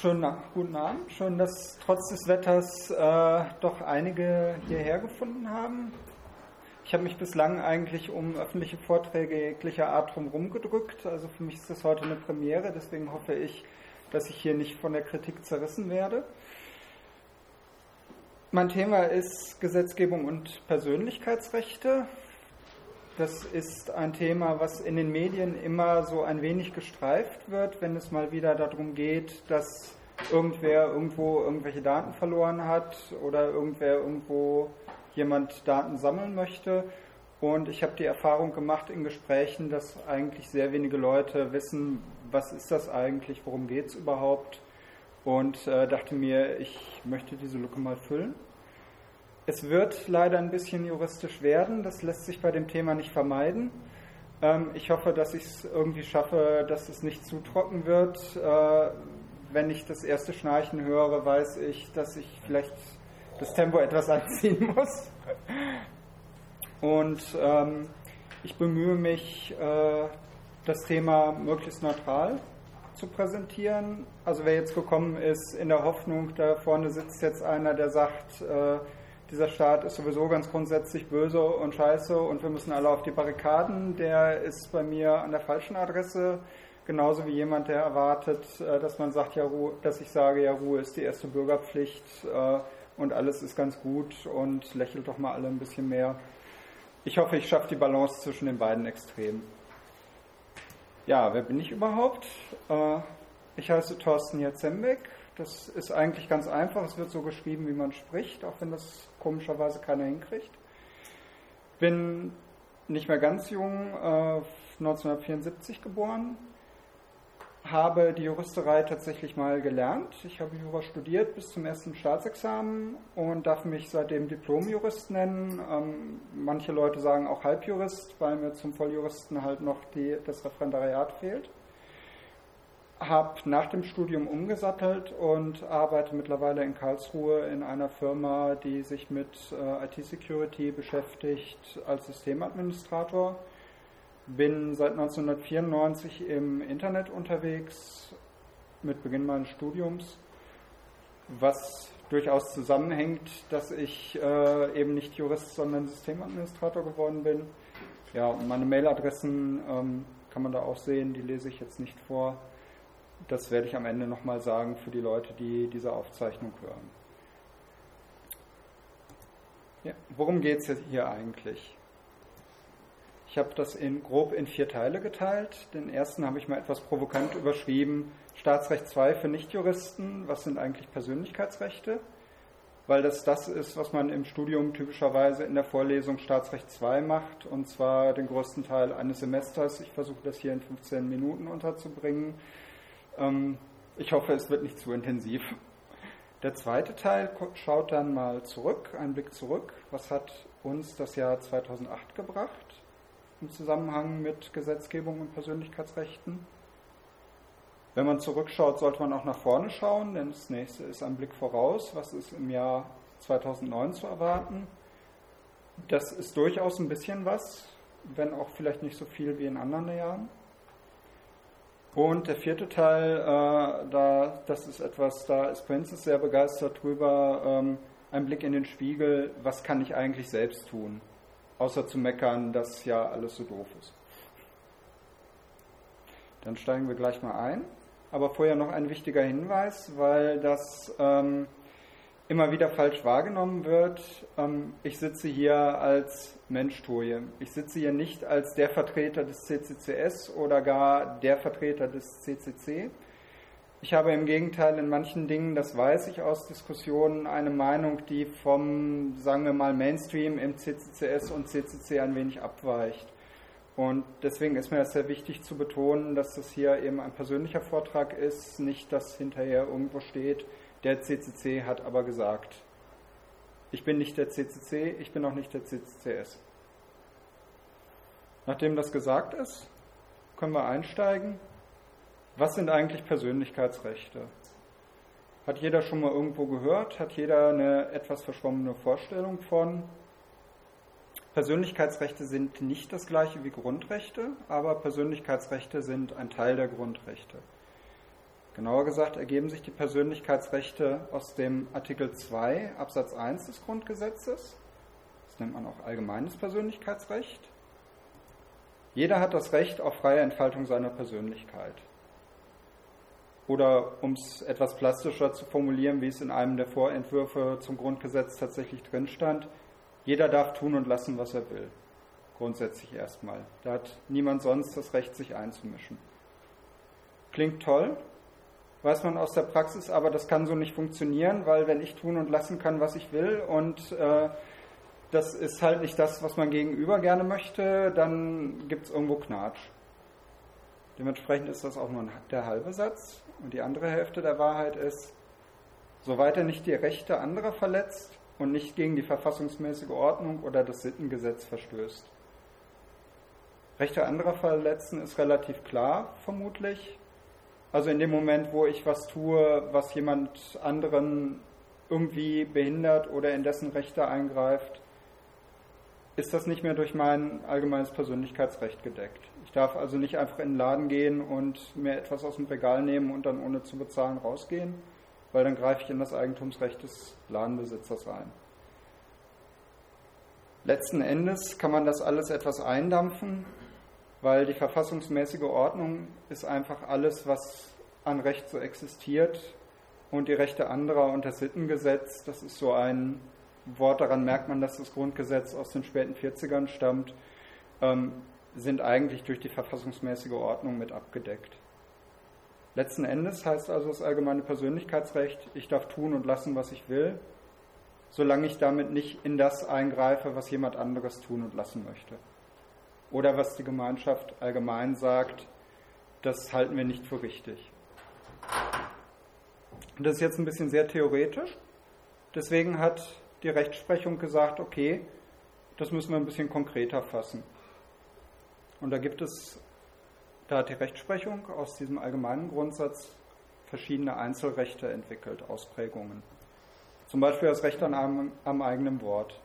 Schönen guten Abend. Schön, dass trotz des Wetters äh, doch einige hierher gefunden haben. Ich habe mich bislang eigentlich um öffentliche Vorträge jeglicher Art drumherum gedrückt. Also für mich ist das heute eine Premiere. Deswegen hoffe ich, dass ich hier nicht von der Kritik zerrissen werde. Mein Thema ist Gesetzgebung und Persönlichkeitsrechte. Das ist ein Thema, was in den Medien immer so ein wenig gestreift wird, wenn es mal wieder darum geht, dass irgendwer irgendwo irgendwelche Daten verloren hat oder irgendwer irgendwo jemand Daten sammeln möchte. Und ich habe die Erfahrung gemacht in Gesprächen, dass eigentlich sehr wenige Leute wissen, was ist das eigentlich, worum geht es überhaupt. Und äh, dachte mir, ich möchte diese Lücke mal füllen. Es wird leider ein bisschen juristisch werden, das lässt sich bei dem Thema nicht vermeiden. Ähm, ich hoffe, dass ich es irgendwie schaffe, dass es nicht zu trocken wird. Äh, wenn ich das erste Schnarchen höre, weiß ich, dass ich vielleicht das Tempo etwas anziehen muss. Und ähm, ich bemühe mich, äh, das Thema möglichst neutral zu präsentieren. Also wer jetzt gekommen ist in der Hoffnung, da vorne sitzt jetzt einer, der sagt, äh, dieser Staat ist sowieso ganz grundsätzlich böse und scheiße und wir müssen alle auf die Barrikaden, der ist bei mir an der falschen Adresse. Genauso wie jemand, der erwartet, äh, dass man sagt, ja, Ruhe, dass ich sage, ja, Ruhe ist die erste Bürgerpflicht äh, und alles ist ganz gut und lächelt doch mal alle ein bisschen mehr. Ich hoffe, ich schaffe die Balance zwischen den beiden Extremen. Ja, wer bin ich überhaupt? Äh, ich heiße Thorsten Jatzembeck, das ist eigentlich ganz einfach. Es wird so geschrieben, wie man spricht, auch wenn das komischerweise keiner hinkriegt. Bin nicht mehr ganz jung, äh, 1974 geboren, habe die Juristerei tatsächlich mal gelernt. Ich habe Jura studiert bis zum ersten Staatsexamen und darf mich seitdem Diplomjurist nennen. Ähm, manche Leute sagen auch Halbjurist, weil mir zum Volljuristen halt noch die, das Referendariat fehlt habe nach dem Studium umgesattelt und arbeite mittlerweile in Karlsruhe in einer Firma, die sich mit äh, IT-Security beschäftigt als Systemadministrator. Bin seit 1994 im Internet unterwegs mit Beginn meines Studiums, was durchaus zusammenhängt, dass ich äh, eben nicht Jurist, sondern Systemadministrator geworden bin. Ja, meine Mailadressen ähm, kann man da auch sehen, die lese ich jetzt nicht vor. Das werde ich am Ende nochmal sagen für die Leute, die diese Aufzeichnung hören. Ja, worum geht es hier eigentlich? Ich habe das in, grob in vier Teile geteilt. Den ersten habe ich mal etwas provokant überschrieben. Staatsrecht 2 für Nichtjuristen. Was sind eigentlich Persönlichkeitsrechte? Weil das das ist, was man im Studium typischerweise in der Vorlesung Staatsrecht 2 macht. Und zwar den größten Teil eines Semesters. Ich versuche das hier in 15 Minuten unterzubringen. Ähm, ich hoffe, es wird nicht zu intensiv. Der zweite Teil schaut dann mal zurück, einen Blick zurück. Was hat uns das Jahr 2008 gebracht im Zusammenhang mit Gesetzgebung und Persönlichkeitsrechten? Wenn man zurückschaut, sollte man auch nach vorne schauen, denn das nächste ist ein Blick voraus. Was ist im Jahr 2009 zu erwarten? Das ist durchaus ein bisschen was, wenn auch vielleicht nicht so viel wie in anderen Jahren. Und der vierte Teil, äh, da, das ist etwas, da ist Princess sehr begeistert drüber, ähm, ein Blick in den Spiegel, was kann ich eigentlich selbst tun, außer zu meckern, dass ja alles so doof ist. Dann steigen wir gleich mal ein. Aber vorher noch ein wichtiger Hinweis, weil das ähm, immer wieder falsch wahrgenommen wird. Ähm, ich sitze hier als Mensch Toje. Ich sitze hier nicht als der Vertreter des CCCS oder gar der Vertreter des CCC. Ich habe im Gegenteil in manchen Dingen, das weiß ich aus Diskussionen, eine Meinung, die vom, sagen wir mal, Mainstream im CCCS und CCC ein wenig abweicht. Und deswegen ist mir das sehr wichtig zu betonen, dass das hier eben ein persönlicher Vortrag ist, nicht dass hinterher irgendwo steht, der CCC hat aber gesagt, ich bin nicht der CCC, ich bin auch nicht der CCCS. Nachdem das gesagt ist, können wir einsteigen. Was sind eigentlich Persönlichkeitsrechte? Hat jeder schon mal irgendwo gehört? Hat jeder eine etwas verschwommene Vorstellung von? Persönlichkeitsrechte sind nicht das gleiche wie Grundrechte, aber Persönlichkeitsrechte sind ein Teil der Grundrechte. Genauer gesagt ergeben sich die Persönlichkeitsrechte aus dem Artikel 2 Absatz 1 des Grundgesetzes. Das nennt man auch allgemeines Persönlichkeitsrecht. Jeder hat das Recht auf freie Entfaltung seiner Persönlichkeit. Oder um es etwas plastischer zu formulieren, wie es in einem der Vorentwürfe zum Grundgesetz tatsächlich drin stand, jeder darf tun und lassen, was er will. Grundsätzlich erstmal. Da hat niemand sonst das Recht, sich einzumischen. Klingt toll, weiß man aus der Praxis, aber das kann so nicht funktionieren, weil wenn ich tun und lassen kann, was ich will und äh, das ist halt nicht das, was man gegenüber gerne möchte, dann gibt es irgendwo Knatsch. Dementsprechend ist das auch nur der halbe Satz. Und die andere Hälfte der Wahrheit ist, soweit er nicht die Rechte anderer verletzt und nicht gegen die verfassungsmäßige Ordnung oder das Sittengesetz verstößt. Rechte anderer verletzen ist relativ klar, vermutlich. Also in dem Moment, wo ich was tue, was jemand anderen irgendwie behindert oder in dessen Rechte eingreift, ist das nicht mehr durch mein allgemeines Persönlichkeitsrecht gedeckt. Ich darf also nicht einfach in den Laden gehen und mir etwas aus dem Regal nehmen und dann ohne zu bezahlen rausgehen, weil dann greife ich in das Eigentumsrecht des Ladenbesitzers ein. Letzten Endes kann man das alles etwas eindampfen, weil die verfassungsmäßige Ordnung ist einfach alles, was an Recht so existiert und die Rechte anderer und das Sittengesetz, das ist so ein Wort, daran merkt man, dass das Grundgesetz aus den späten 40ern stammt, ähm, sind eigentlich durch die verfassungsmäßige Ordnung mit abgedeckt. Letzten Endes heißt also das allgemeine Persönlichkeitsrecht, ich darf tun und lassen, was ich will, solange ich damit nicht in das eingreife, was jemand anderes tun und lassen möchte. Oder was die Gemeinschaft allgemein sagt, das halten wir nicht für richtig. Das ist jetzt ein bisschen sehr theoretisch. Deswegen hat die Rechtsprechung gesagt, okay, das müssen wir ein bisschen konkreter fassen. Und da gibt es, da hat die Rechtsprechung aus diesem allgemeinen Grundsatz verschiedene Einzelrechte entwickelt, Ausprägungen. Zum Beispiel das Recht an einem, am eigenen Wort.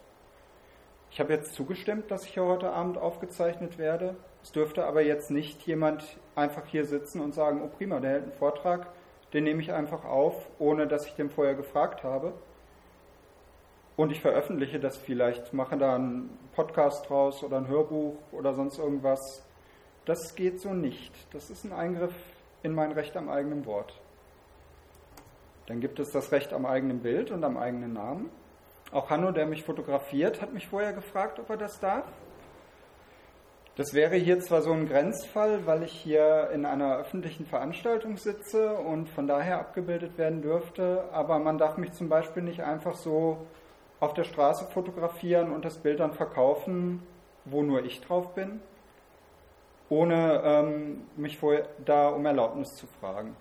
Ich habe jetzt zugestimmt, dass ich hier heute Abend aufgezeichnet werde. Es dürfte aber jetzt nicht jemand einfach hier sitzen und sagen, oh prima, der hält einen Vortrag, den nehme ich einfach auf, ohne dass ich den vorher gefragt habe und ich veröffentliche das vielleicht, mache da einen Podcast draus oder ein Hörbuch oder sonst irgendwas. Das geht so nicht. Das ist ein Eingriff in mein Recht am eigenen Wort. Dann gibt es das Recht am eigenen Bild und am eigenen Namen. Auch Hanno, der mich fotografiert, hat mich vorher gefragt, ob er das darf. Das wäre hier zwar so ein Grenzfall, weil ich hier in einer öffentlichen Veranstaltung sitze und von daher abgebildet werden dürfte, aber man darf mich zum Beispiel nicht einfach so auf der Straße fotografieren und das Bild dann verkaufen, wo nur ich drauf bin, ohne ähm, mich vorher da um Erlaubnis zu fragen.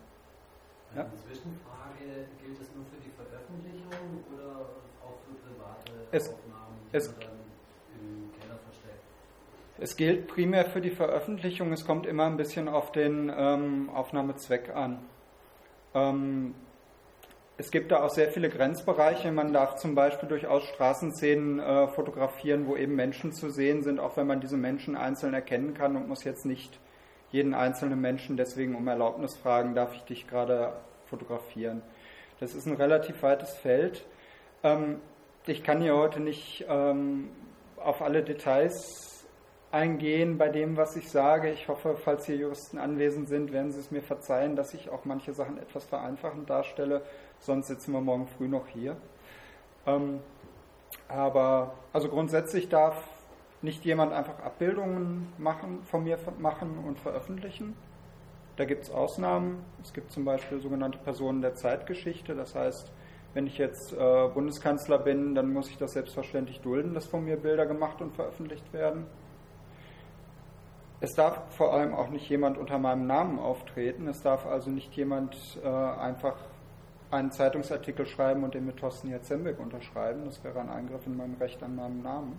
Ja? Eine Zwischenfrage, gilt das nur für die Veröffentlichung oder auch für private es, es? Es gilt primär für die Veröffentlichung, es kommt immer ein bisschen auf den ähm, Aufnahmezweck an. Ähm, es gibt da auch sehr viele Grenzbereiche. Man darf zum Beispiel durchaus Straßenszenen äh, fotografieren, wo eben Menschen zu sehen sind, auch wenn man diese Menschen einzeln erkennen kann und muss jetzt nicht jeden einzelnen Menschen deswegen um Erlaubnis fragen, darf ich dich gerade fotografieren. Das ist ein relativ weites Feld. Ähm, ich kann hier heute nicht ähm, auf alle Details eingehen bei dem, was ich sage. Ich hoffe, falls hier Juristen anwesend sind, werden Sie es mir verzeihen, dass ich auch manche Sachen etwas vereinfachend darstelle sonst sitzen wir morgen früh noch hier. Ähm, aber also grundsätzlich darf nicht jemand einfach Abbildungen machen, von mir machen und veröffentlichen. Da gibt es Ausnahmen. Es gibt zum Beispiel sogenannte Personen der Zeitgeschichte. Das heißt, wenn ich jetzt äh, Bundeskanzler bin, dann muss ich das selbstverständlich dulden, dass von mir Bilder gemacht und veröffentlicht werden. Es darf vor allem auch nicht jemand unter meinem Namen auftreten. Es darf also nicht jemand äh, einfach einen Zeitungsartikel schreiben und den mit Thorsten Jatzembek unterschreiben. Das wäre ein Eingriff in mein Recht an meinem Namen.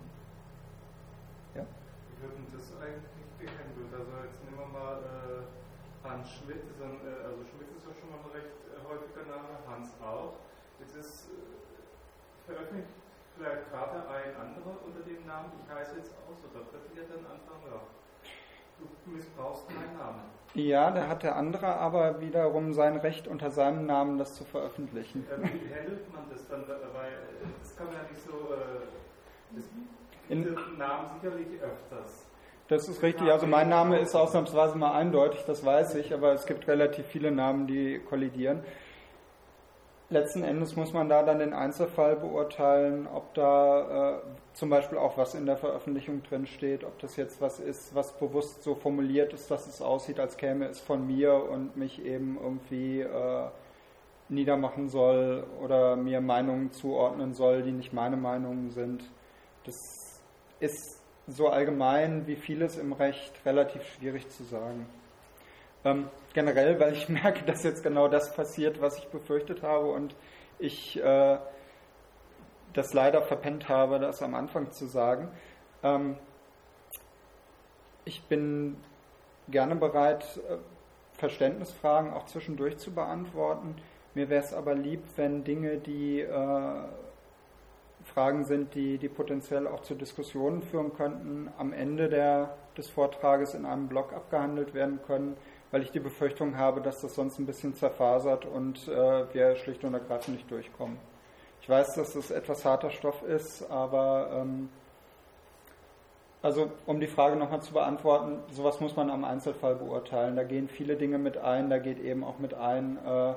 Ja? Wie wird denn das eigentlich gehandelt? Also jetzt nehmen wir mal äh, Hans Schmidt, ein, äh, also Schmidt ist ja schon mal ein recht äh, häufiger Name, Hans auch. Äh, veröffentlicht vielleicht gerade ein anderer unter dem Namen, ich heiße jetzt auch so, da könnte ja dann anfangen, ja. du missbrauchst meinen Namen. Ja, da hat der andere aber wiederum sein Recht, unter seinem Namen das zu veröffentlichen. Äh, wie handelt man das dann? Weil das kann man ja nicht so. Äh, das, diese Namen sicherlich öfters. Das ist richtig. Also mein Name ist ausnahmsweise mal eindeutig, das weiß ich, aber es gibt relativ viele Namen, die kollidieren. Letzten Endes muss man da dann den Einzelfall beurteilen, ob da äh, zum Beispiel auch was in der Veröffentlichung drin steht, ob das jetzt was ist, was bewusst so formuliert ist, dass es aussieht, als käme es von mir und mich eben irgendwie äh, niedermachen soll oder mir Meinungen zuordnen soll, die nicht meine Meinungen sind. Das ist so allgemein wie vieles im Recht relativ schwierig zu sagen. Ähm, generell, weil ich merke, dass jetzt genau das passiert, was ich befürchtet habe und ich äh, das leider verpennt habe, das am Anfang zu sagen. Ähm, ich bin gerne bereit, äh, Verständnisfragen auch zwischendurch zu beantworten. Mir wäre es aber lieb, wenn Dinge, die äh, Fragen sind, die, die potenziell auch zu Diskussionen führen könnten, am Ende der, des Vortrages in einem Blog abgehandelt werden können, weil ich die Befürchtung habe, dass das sonst ein bisschen zerfasert und äh, wir schlicht und ergreifend nicht durchkommen. Ich weiß, dass das etwas harter Stoff ist, aber ähm, also um die Frage nochmal zu beantworten, sowas muss man am Einzelfall beurteilen. Da gehen viele Dinge mit ein, da geht eben auch mit ein, äh,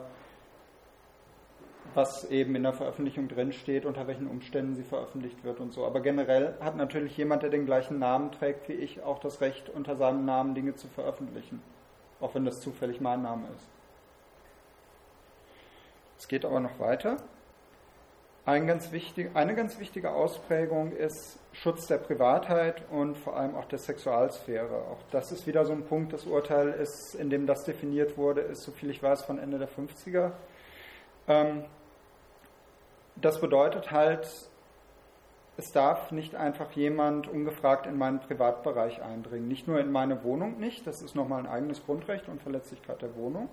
was eben in der Veröffentlichung drinsteht, unter welchen Umständen sie veröffentlicht wird und so. Aber generell hat natürlich jemand, der den gleichen Namen trägt wie ich, auch das Recht, unter seinem Namen Dinge zu veröffentlichen auch wenn das zufällig mein Name ist. Es geht aber noch weiter. Ein ganz wichtig, eine ganz wichtige Ausprägung ist Schutz der Privatheit und vor allem auch der Sexualsphäre. Auch das ist wieder so ein Punkt, das Urteil ist, in dem das definiert wurde, ist, soviel ich weiß, von Ende der 50er. Ähm, das bedeutet halt, es darf nicht einfach jemand ungefragt in meinen Privatbereich eindringen. Nicht nur in meine Wohnung nicht, das ist nochmal ein eigenes Grundrecht und Verletzlichkeit der Wohnung,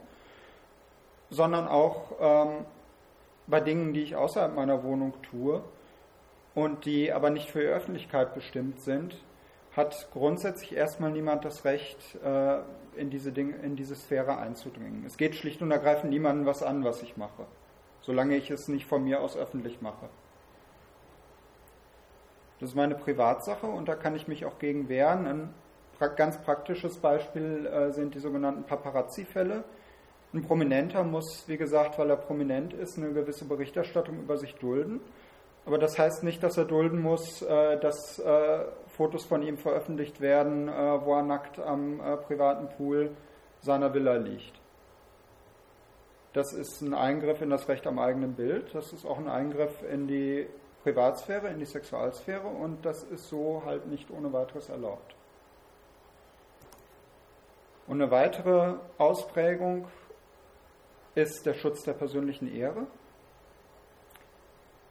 sondern auch ähm, bei Dingen, die ich außerhalb meiner Wohnung tue und die aber nicht für die Öffentlichkeit bestimmt sind, hat grundsätzlich erstmal niemand das Recht, äh, in, diese Dinge, in diese Sphäre einzudringen. Es geht schlicht und ergreifend niemandem was an, was ich mache, solange ich es nicht von mir aus öffentlich mache. Das ist meine Privatsache und da kann ich mich auch gegen wehren. Ein ganz praktisches Beispiel äh, sind die sogenannten Paparazzi-Fälle. Ein Prominenter muss, wie gesagt, weil er prominent ist, eine gewisse Berichterstattung über sich dulden. Aber das heißt nicht, dass er dulden muss, äh, dass äh, Fotos von ihm veröffentlicht werden, wo er nackt am privaten Pool seiner Villa liegt. Das ist ein Eingriff in das Recht am eigenen Bild. Das ist auch ein Eingriff in die Privatsphäre, in die Sexualsphäre und das ist so halt nicht ohne weiteres erlaubt. Und eine weitere Ausprägung ist der Schutz der persönlichen Ehre.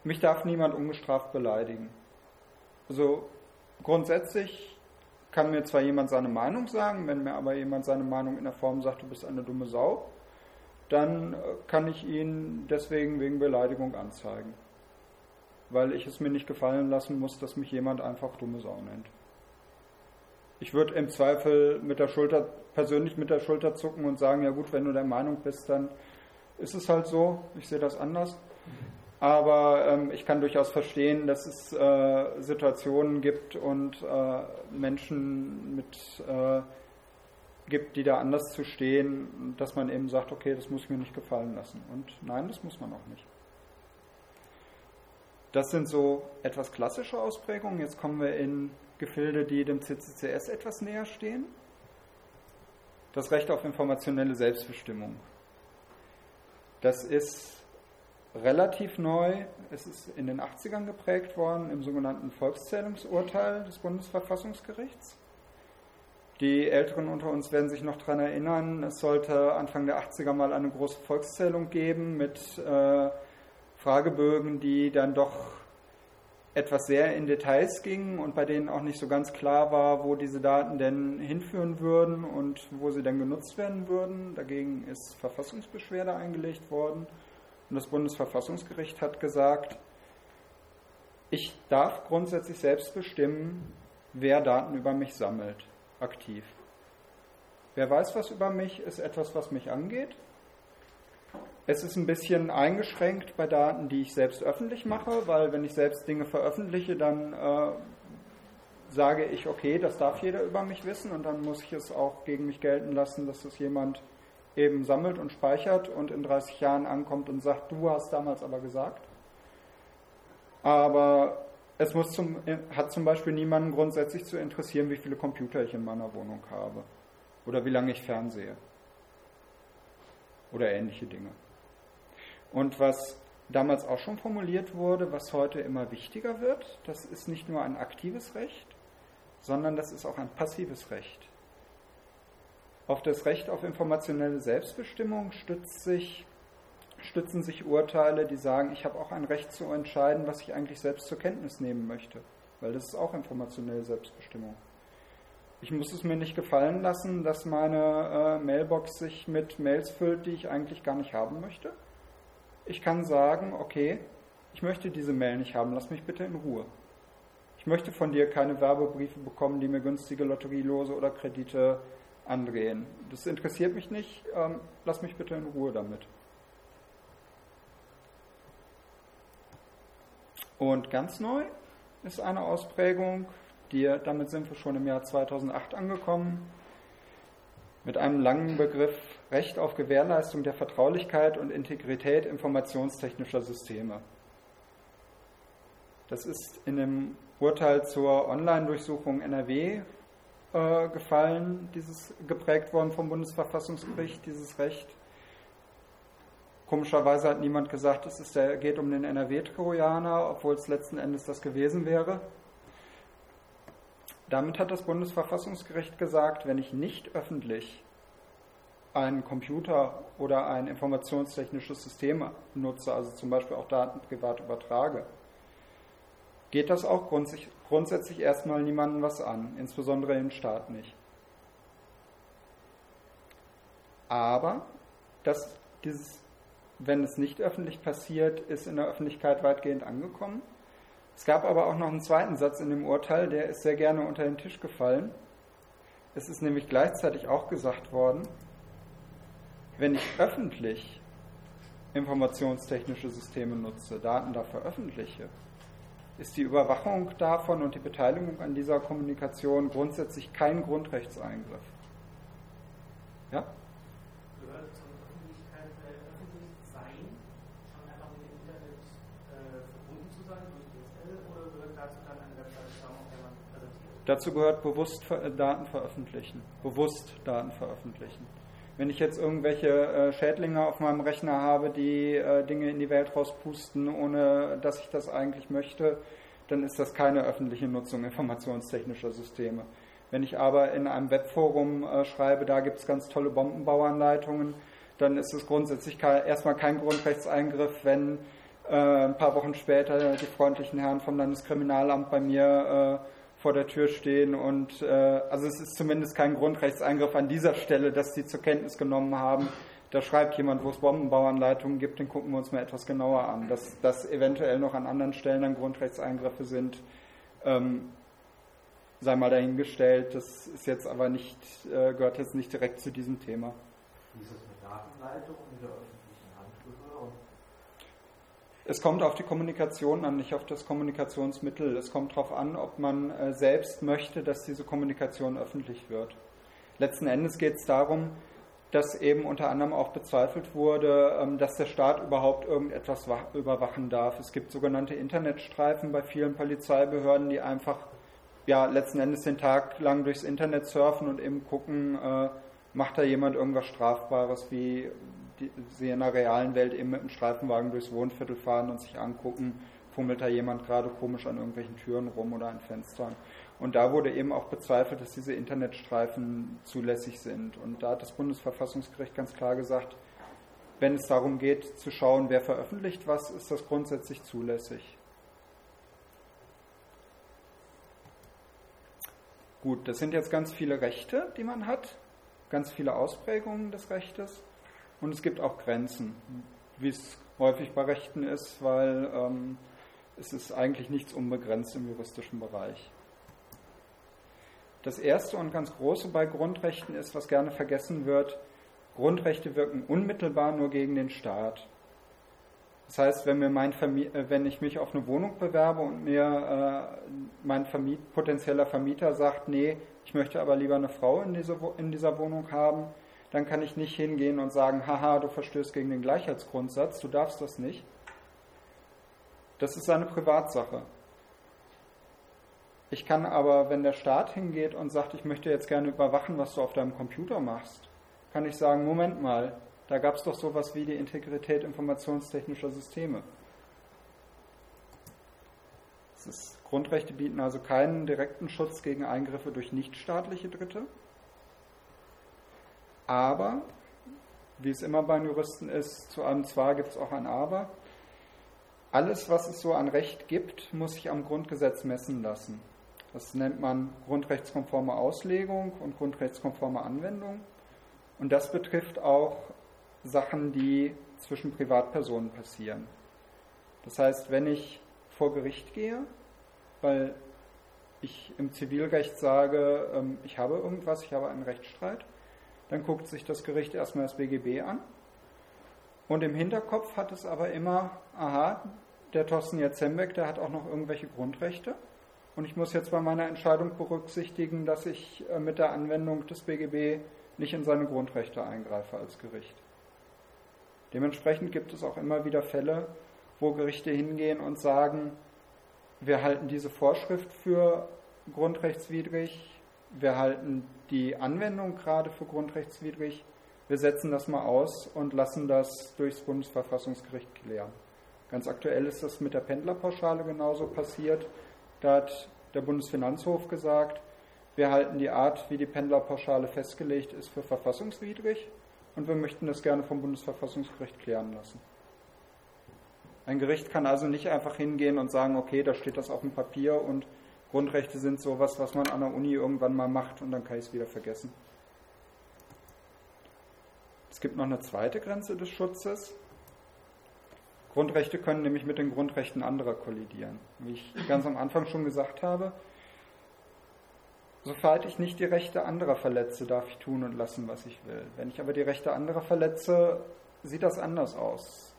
Mich darf niemand ungestraft beleidigen. Also grundsätzlich kann mir zwar jemand seine Meinung sagen, wenn mir aber jemand seine Meinung in der Form sagt, du bist eine dumme Sau, dann kann ich ihn deswegen wegen Beleidigung anzeigen weil ich es mir nicht gefallen lassen muss, dass mich jemand einfach dumme Sau nennt. Ich würde im Zweifel mit der Schulter, persönlich mit der Schulter zucken und sagen, ja gut, wenn du der Meinung bist, dann ist es halt so, ich sehe das anders. Aber ähm, ich kann durchaus verstehen, dass es äh, Situationen gibt und äh, Menschen mit äh, gibt, die da anders zu stehen, dass man eben sagt, okay, das muss ich mir nicht gefallen lassen. Und nein, das muss man auch nicht. Das sind so etwas klassische Ausprägungen. Jetzt kommen wir in Gefilde, die dem CCCS etwas näher stehen. Das Recht auf informationelle Selbstbestimmung. Das ist relativ neu. Es ist in den 80ern geprägt worden im sogenannten Volkszählungsurteil des Bundesverfassungsgerichts. Die Älteren unter uns werden sich noch daran erinnern, es sollte Anfang der 80er mal eine große Volkszählung geben mit äh, Fragebögen, die dann doch etwas sehr in Details gingen und bei denen auch nicht so ganz klar war, wo diese Daten denn hinführen würden und wo sie denn genutzt werden würden. Dagegen ist Verfassungsbeschwerde eingelegt worden und das Bundesverfassungsgericht hat gesagt, ich darf grundsätzlich selbst bestimmen, wer Daten über mich sammelt, aktiv. Wer weiß was über mich, ist etwas, was mich angeht. Es ist ein bisschen eingeschränkt bei Daten, die ich selbst öffentlich mache, weil wenn ich selbst Dinge veröffentliche, dann äh, sage ich, okay, das darf jeder über mich wissen und dann muss ich es auch gegen mich gelten lassen, dass es jemand eben sammelt und speichert und in 30 Jahren ankommt und sagt, du hast damals aber gesagt. Aber es muss zum, hat zum Beispiel niemanden grundsätzlich zu interessieren, wie viele Computer ich in meiner Wohnung habe oder wie lange ich fernsehe oder ähnliche Dinge. Und was damals auch schon formuliert wurde, was heute immer wichtiger wird, das ist nicht nur ein aktives Recht, sondern das ist auch ein passives Recht. Auf das Recht auf informationelle Selbstbestimmung stützt sich, stützen sich Urteile, die sagen, ich habe auch ein Recht zu entscheiden, was ich eigentlich selbst zur Kenntnis nehmen möchte, weil das ist auch informationelle Selbstbestimmung. Ich muss es mir nicht gefallen lassen, dass meine äh, Mailbox sich mit Mails füllt, die ich eigentlich gar nicht haben möchte. Ich kann sagen, okay, ich möchte diese Mail nicht haben, lass mich bitte in Ruhe. Ich möchte von dir keine Werbebriefe bekommen, die mir günstige Lotterielose oder Kredite andrehen. Das interessiert mich nicht, ähm, lass mich bitte in Ruhe damit. Und ganz neu ist eine Ausprägung, die, damit sind wir schon im Jahr 2008 angekommen, mit einem langen Begriff Recht auf Gewährleistung der Vertraulichkeit und Integrität informationstechnischer Systeme. Das ist in dem Urteil zur Online-Durchsuchung NRW äh, gefallen, dieses geprägt worden vom Bundesverfassungsgericht, dieses Recht. Komischerweise hat niemand gesagt, es ist der, geht um den NRW-Trojaner, obwohl es letzten Endes das gewesen wäre. Damit hat das Bundesverfassungsgericht gesagt, wenn ich nicht öffentlich einen Computer oder ein informationstechnisches System nutze, also zum Beispiel auch Daten privat übertrage, geht das auch grundsätzlich erstmal niemandem was an, insbesondere im Staat nicht. Aber dass dieses, wenn es nicht öffentlich passiert, ist in der Öffentlichkeit weitgehend angekommen. Es gab aber auch noch einen zweiten Satz in dem Urteil, der ist sehr gerne unter den Tisch gefallen. Es ist nämlich gleichzeitig auch gesagt worden, wenn ich öffentlich informationstechnische Systeme nutze, Daten da veröffentliche, ist die Überwachung davon und die Beteiligung an dieser Kommunikation grundsätzlich kein Grundrechtseingriff. Ja? Gehört zur Öffentlichkeit, äh, öffentlich sein, schon einfach mit dem Internet äh, verbunden zu sein durch DSL oder gehört dazu dann eine Webseite auf der man präsentiert? Dazu gehört bewusst Daten veröffentlichen. Bewusst Daten veröffentlichen. Wenn ich jetzt irgendwelche äh, Schädlinge auf meinem Rechner habe, die äh, Dinge in die Welt rauspusten, ohne dass ich das eigentlich möchte, dann ist das keine öffentliche Nutzung informationstechnischer Systeme. Wenn ich aber in einem Webforum äh, schreibe, da gibt es ganz tolle Bombenbauanleitungen, dann ist es grundsätzlich erstmal kein Grundrechtseingriff, wenn ein paar Wochen später die freundlichen Herren vom Landeskriminalamt bei mir vor der Tür stehen und äh, also es ist zumindest kein Grundrechtseingriff an dieser Stelle, dass sie zur Kenntnis genommen haben. Da schreibt jemand, wo es Bombenbauanleitungen gibt, den gucken wir uns mal etwas genauer an. Dass das eventuell noch an anderen Stellen dann Grundrechtseingriffe sind, ähm, sei mal dahingestellt. Das ist jetzt aber nicht, äh, gehört jetzt nicht direkt zu diesem Thema. Wie ist das mit Datenleitungen in der es kommt auf die Kommunikation an, nicht auf das Kommunikationsmittel. Es kommt darauf an, ob man äh, selbst möchte, dass diese Kommunikation öffentlich wird. Letzten Endes geht es darum, dass eben unter anderem auch bezweifelt wurde, ähm, dass der Staat überhaupt irgendetwas überwachen darf. Es gibt sogenannte Internetstreifen bei vielen Polizeibehörden, die einfach ja, letzten Endes den Tag lang durchs Internet surfen und eben gucken, äh, macht da jemand irgendwas Strafbares, wie die, sie in der realen Welt eben mit dem Streifenwagen durchs Wohnviertel fahren und sich angucken, fummelt da jemand gerade komisch an irgendwelchen Türen rum oder an Fenstern. Und da wurde eben auch bezweifelt, dass diese Internetstreifen zulässig sind. Und da hat das Bundesverfassungsgericht ganz klar gesagt, wenn es darum geht zu schauen, wer veröffentlicht was, ist das grundsätzlich zulässig. Gut, das sind jetzt ganz viele Rechte, die man hat, ganz viele Ausprägungen des Rechtes. Und es gibt auch Grenzen, wie es häufig bei Rechten ist, weil ähm, es ist eigentlich nichts unbegrenzt im juristischen Bereich. Das erste und ganz große bei Grundrechten ist, was gerne vergessen wird, Grundrechte wirken unmittelbar nur gegen den Staat. Das heißt, wenn, mir mein äh, wenn ich mich auf eine Wohnung bewerbe und mir äh, mein Vermiet potenzieller Vermieter sagt, nee, ich möchte aber lieber eine Frau in, diese, in dieser Wohnung haben, dann kann ich nicht hingehen und sagen, haha, du verstößt gegen den Gleichheitsgrundsatz, du darfst das nicht. Das ist seine Privatsache. Ich kann aber, wenn der Staat hingeht und sagt, ich möchte jetzt gerne überwachen, was du auf deinem Computer machst, kann ich sagen, Moment mal, da gab es doch sowas wie die Integrität informationstechnischer Systeme. Ist, Grundrechte bieten also keinen direkten Schutz gegen Eingriffe durch nichtstaatliche Dritte. Aber, wie es immer bei Juristen ist, zu einem Zwar gibt es auch ein Aber. Alles, was es so an Recht gibt, muss sich am Grundgesetz messen lassen. Das nennt man grundrechtskonforme Auslegung und grundrechtskonforme Anwendung. Und das betrifft auch Sachen, die zwischen Privatpersonen passieren. Das heißt, wenn ich vor Gericht gehe, weil ich im Zivilrecht sage, ähm, ich habe irgendwas, ich habe einen Rechtsstreit, dann guckt sich das Gericht erstmal das BGB an. Und im Hinterkopf hat es aber immer, aha, der Thorsten Jatzembeck, der hat auch noch irgendwelche Grundrechte. Und ich muss jetzt bei meiner Entscheidung berücksichtigen, dass ich äh, mit der Anwendung des BGB nicht in seine Grundrechte eingreife als Gericht. Dementsprechend gibt es auch immer wieder Fälle, wo Gerichte hingehen und sagen, wir halten diese Vorschrift für grundrechtswidrig, wir halten die Anwendung gerade für grundrechtswidrig, wir setzen das mal aus und lassen das durchs Bundesverfassungsgericht klären. Ganz aktuell ist das mit der Pendlerpauschale genauso passiert. Da hat der Bundesfinanzhof gesagt, wir halten die Art, wie die Pendlerpauschale festgelegt ist, für verfassungswidrig und wir möchten das gerne vom Bundesverfassungsgericht klären lassen. Ein Gericht kann also nicht einfach hingehen und sagen, okay, da steht das auf dem Papier und Grundrechte sind sowas, was man an der Uni irgendwann mal macht und dann kann ich es wieder vergessen. Es gibt noch eine zweite Grenze des Schutzes. Grundrechte können nämlich mit den Grundrechten anderer kollidieren. Wie ich ganz am Anfang schon gesagt habe, Soweit ich nicht die Rechte anderer verletze, darf ich tun und lassen, was ich will. Wenn ich aber die Rechte anderer verletze, sieht das anders aus.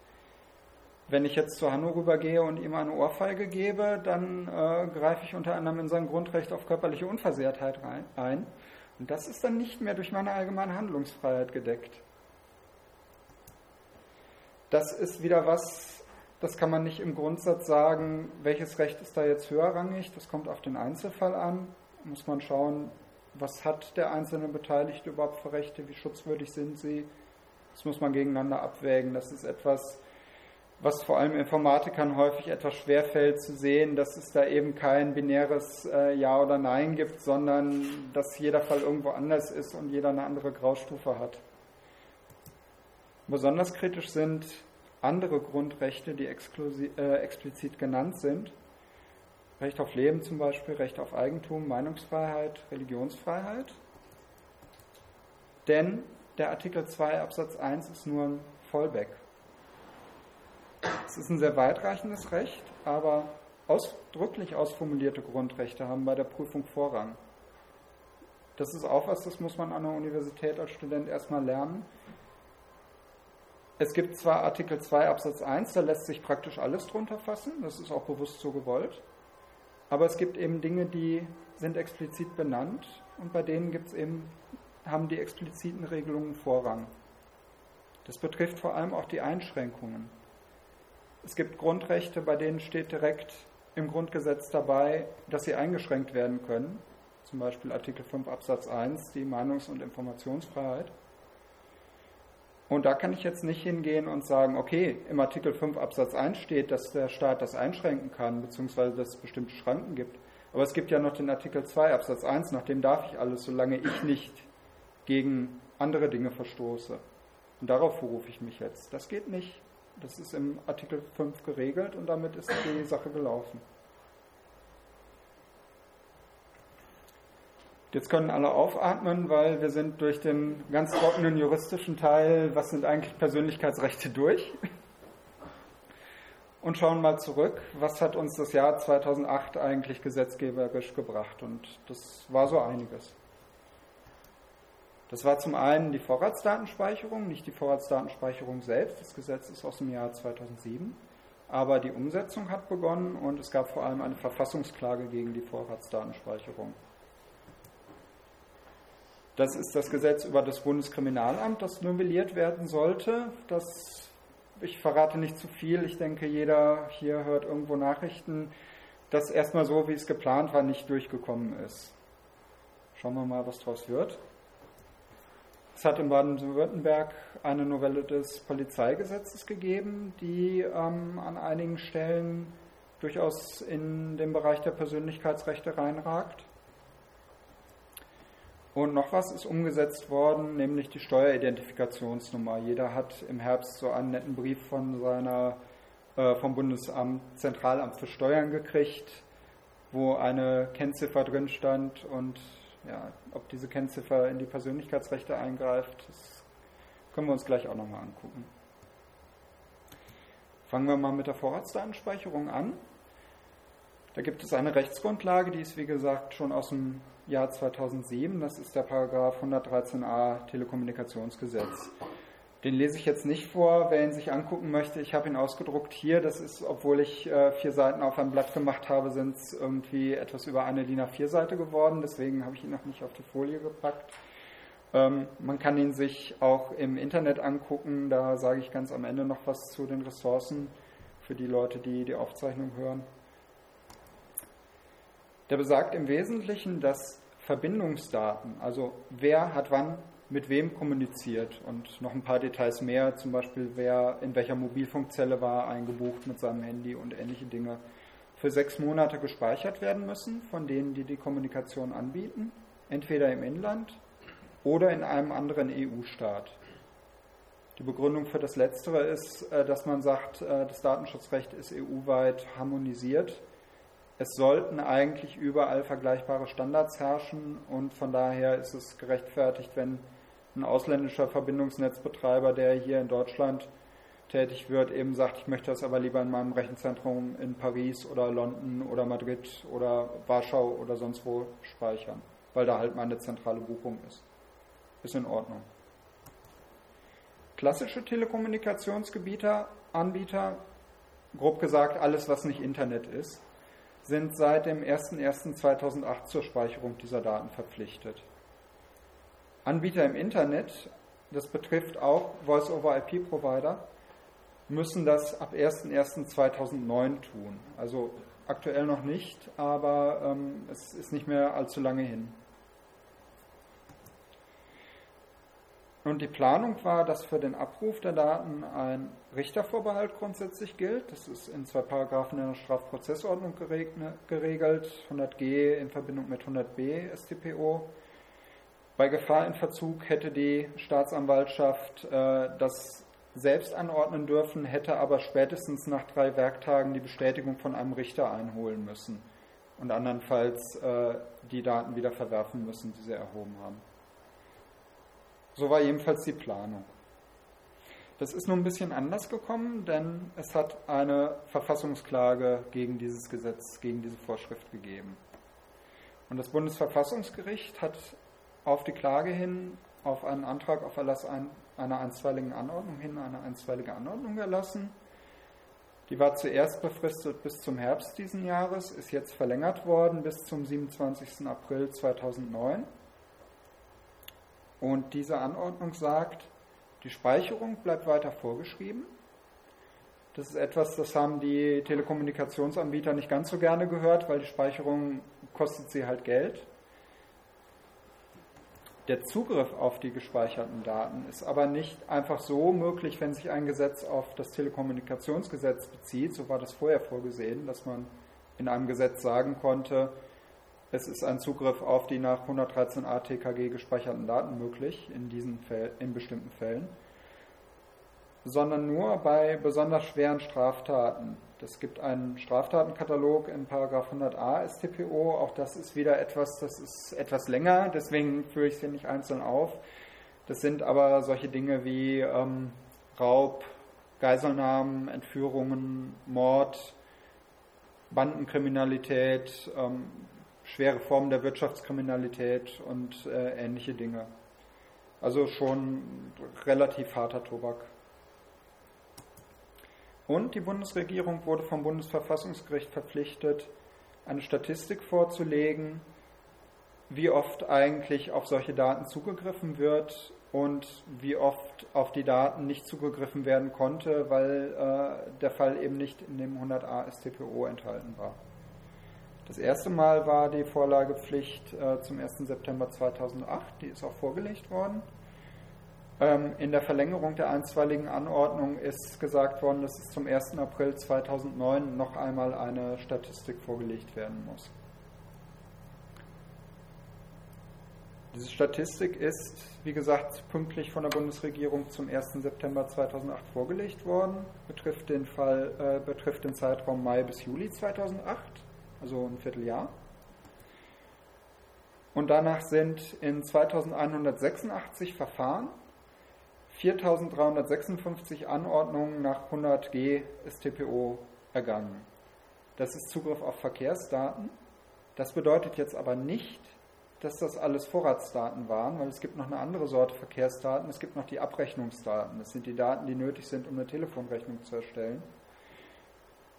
Wenn ich jetzt zu Hanno rübergehe und ihm eine Ohrfeige gebe, dann äh, greife ich unter anderem in sein Grundrecht auf körperliche Unversehrtheit rein, ein. Und das ist dann nicht mehr durch meine allgemeine Handlungsfreiheit gedeckt. Das ist wieder was, das kann man nicht im Grundsatz sagen, welches Recht ist da jetzt höherrangig, das kommt auf den Einzelfall an muss man schauen, was hat der einzelne Beteiligte überhaupt für Rechte, wie schutzwürdig sind sie. Das muss man gegeneinander abwägen. Das ist etwas, was vor allem Informatikern häufig etwas schwerfällt zu sehen, dass es da eben kein binäres äh, Ja oder Nein gibt, sondern dass jeder Fall irgendwo anders ist und jeder eine andere Graustufe hat. Besonders kritisch sind andere Grundrechte, die äh, explizit genannt sind. Recht auf Leben zum Beispiel, Recht auf Eigentum, Meinungsfreiheit, Religionsfreiheit. Denn der Artikel 2 Absatz 1 ist nur ein Fallback. Es ist ein sehr weitreichendes Recht, aber ausdrücklich ausformulierte Grundrechte haben bei der Prüfung Vorrang. Das ist auch was, das muss man an der Universität als Student erstmal lernen. Es gibt zwar Artikel 2 Absatz 1, da lässt sich praktisch alles drunter fassen, das ist auch bewusst so gewollt. Aber es gibt eben Dinge, die sind explizit benannt und bei denen gibt's eben, haben die expliziten Regelungen Vorrang. Das betrifft vor allem auch die Einschränkungen. Es gibt Grundrechte, bei denen steht direkt im Grundgesetz dabei, dass sie eingeschränkt werden können. Zum Beispiel Artikel 5 Absatz 1, die Meinungs- und Informationsfreiheit. Und da kann ich jetzt nicht hingehen und sagen, okay, im Artikel 5 Absatz 1 steht, dass der Staat das einschränken kann, beziehungsweise dass es bestimmte Schranken gibt. Aber es gibt ja noch den Artikel 2 Absatz 1, nach dem darf ich alles, solange ich nicht gegen andere Dinge verstoße. Und darauf berufe ich mich jetzt. Das geht nicht. Das ist im Artikel 5 geregelt und damit ist die Sache gelaufen. Jetzt können alle aufatmen, weil wir sind durch den ganz trockenen juristischen Teil, was sind eigentlich Persönlichkeitsrechte durch. und schauen mal zurück, was hat uns das Jahr 2008 eigentlich gesetzgeberisch gebracht. Und das war so einiges. Das war zum einen die Vorratsdatenspeicherung, nicht die Vorratsdatenspeicherung selbst. Das Gesetz ist aus dem Jahr 2007. Aber die Umsetzung hat begonnen und es gab vor allem eine Verfassungsklage gegen die Vorratsdatenspeicherung. Das ist das Gesetz über das Bundeskriminalamt, das novelliert werden sollte. Das ich verrate nicht zu viel. Ich denke, jeder hier hört irgendwo Nachrichten, dass erstmal so, wie es geplant war, nicht durchgekommen ist. Schauen wir mal, was daraus wird. Es hat in Baden-Württemberg eine Novelle des Polizeigesetzes gegeben, die ähm, an einigen Stellen durchaus in den Bereich der Persönlichkeitsrechte reinragt. Und noch was ist umgesetzt worden, nämlich die Steueridentifikationsnummer. Jeder hat im Herbst so einen netten Brief von seiner, äh, vom Bundesamt, Zentralamt für Steuern gekriegt, wo eine Kennziffer drin stand und ja, ob diese Kennziffer in die Persönlichkeitsrechte eingreift, das können wir uns gleich auch nochmal angucken. Fangen wir mal mit der Vorratsdatenspeicherung an. Da gibt es eine Rechtsgrundlage, die ist wie gesagt schon aus dem Jahr 2007. Das ist der Paragraph 113a Telekommunikationsgesetz. Den lese ich jetzt nicht vor. Wer ihn sich angucken möchte, ich habe ihn ausgedruckt hier. Das ist, obwohl ich äh, vier Seiten auf ein Blatt gemacht habe, sind es irgendwie etwas über eine DIN A4-Seite geworden. Deswegen habe ich ihn noch nicht auf die Folie gepackt. Ähm, man kann ihn sich auch im Internet angucken. Da sage ich ganz am Ende noch was zu den Ressourcen für die Leute, die die Aufzeichnung hören. Der besagt im Wesentlichen, dass Verbindungsdaten, also wer hat wann mit wem kommuniziert und noch ein paar Details mehr, zum Beispiel wer in welcher Mobilfunkzelle war eingebucht mit seinem Handy und ähnliche Dinge, für sechs Monate gespeichert werden müssen von denen, die die Kommunikation anbieten, entweder im Inland oder in einem anderen EU-Staat. Die Begründung für das Letztere ist, äh, dass man sagt, äh, das Datenschutzrecht ist EU-weit harmonisiert es sollten eigentlich überall vergleichbare Standards herrschen und von daher ist es gerechtfertigt, wenn ein ausländischer Verbindungsnetzbetreiber, der hier in Deutschland tätig wird, eben sagt, ich möchte das aber lieber in meinem Rechenzentrum in Paris oder London oder Madrid oder Warschau oder sonst wo speichern, weil da halt meine zentrale Buchung ist. Ist in Ordnung. Klassische Telekommunikationsgebieter, Anbieter, grob gesagt alles, was nicht Internet ist, sind seit dem 01.01.2008 zur Speicherung dieser Daten verpflichtet. Anbieter im Internet, das betrifft auch Voice-over-IP-Provider, müssen das ab 01.01.2009 tun. Also aktuell noch nicht, aber ähm, es ist nicht mehr allzu lange hin. Und die Planung war, dass für den Abruf der Daten ein Richtervorbehalt grundsätzlich gilt. Das ist in zwei Paragraphen in der Strafprozessordnung geregelt, 100g in Verbindung mit 100b StPO. Bei Gefahr in Verzug hätte die Staatsanwaltschaft äh, das selbst anordnen dürfen, hätte aber spätestens nach drei Werktagen die Bestätigung von einem Richter einholen müssen und andernfalls äh, die Daten wieder verwerfen müssen, die sie erhoben haben. So war jedenfalls die Planung. Das ist nun ein bisschen anders gekommen, denn es hat eine Verfassungsklage gegen dieses Gesetz, gegen diese Vorschrift gegeben. Und das Bundesverfassungsgericht hat auf die Klage hin, auf einen Antrag auf Erlass einer einstweiligen Anordnung hin, eine einstweilige Anordnung erlassen. Die war zuerst befristet bis zum Herbst diesen Jahres, ist jetzt verlängert worden bis zum 27. April 2009. Und diese Anordnung sagt, die Speicherung bleibt weiter vorgeschrieben. Das ist etwas, das haben die Telekommunikationsanbieter nicht ganz so gerne gehört, weil die Speicherung kostet sie halt Geld. Der Zugriff auf die gespeicherten Daten ist aber nicht einfach so möglich, wenn sich ein Gesetz auf das Telekommunikationsgesetz bezieht. So war das vorher vorgesehen, dass man in einem Gesetz sagen konnte, es ist ein Zugriff auf die nach 113 ATKG gespeicherten Daten möglich in, diesen Fällen, in bestimmten Fällen, sondern nur bei besonders schweren Straftaten. Es gibt einen Straftatenkatalog in 100a StPO, auch das ist wieder etwas, das ist etwas länger, deswegen führe ich es hier nicht einzeln auf. Das sind aber solche Dinge wie ähm, Raub, Geiselnahmen, Entführungen, Mord, Bandenkriminalität, ähm, schwere Formen der Wirtschaftskriminalität und äh, ähnliche Dinge. Also schon relativ harter Tobak. Und die Bundesregierung wurde vom Bundesverfassungsgericht verpflichtet, eine Statistik vorzulegen, wie oft eigentlich auf solche Daten zugegriffen wird und wie oft auf die Daten nicht zugegriffen werden konnte, weil äh, der Fall eben nicht in dem 100a StPO enthalten war. Das erste Mal war die Vorlagepflicht äh, zum 1. September 2008, die ist auch vorgelegt worden. Ähm, in der Verlängerung der einstweiligen Anordnung ist gesagt worden, dass es zum 1. April 2009 noch einmal eine Statistik vorgelegt werden muss. Diese Statistik ist, wie gesagt, pünktlich von der Bundesregierung zum 1. September 2008 vorgelegt worden, betrifft den, Fall, äh, betrifft den Zeitraum Mai bis Juli 2008, also ein Vierteljahr. Und danach sind in 2186 Verfahren 4356 Anordnungen nach 100g StPO ergangen. Das ist Zugriff auf Verkehrsdaten. Das bedeutet jetzt aber nicht, dass das alles Vorratsdaten waren, weil es gibt noch eine andere Sorte Verkehrsdaten. Es gibt noch die Abrechnungsdaten. Das sind die Daten, die nötig sind, um eine Telefonrechnung zu erstellen.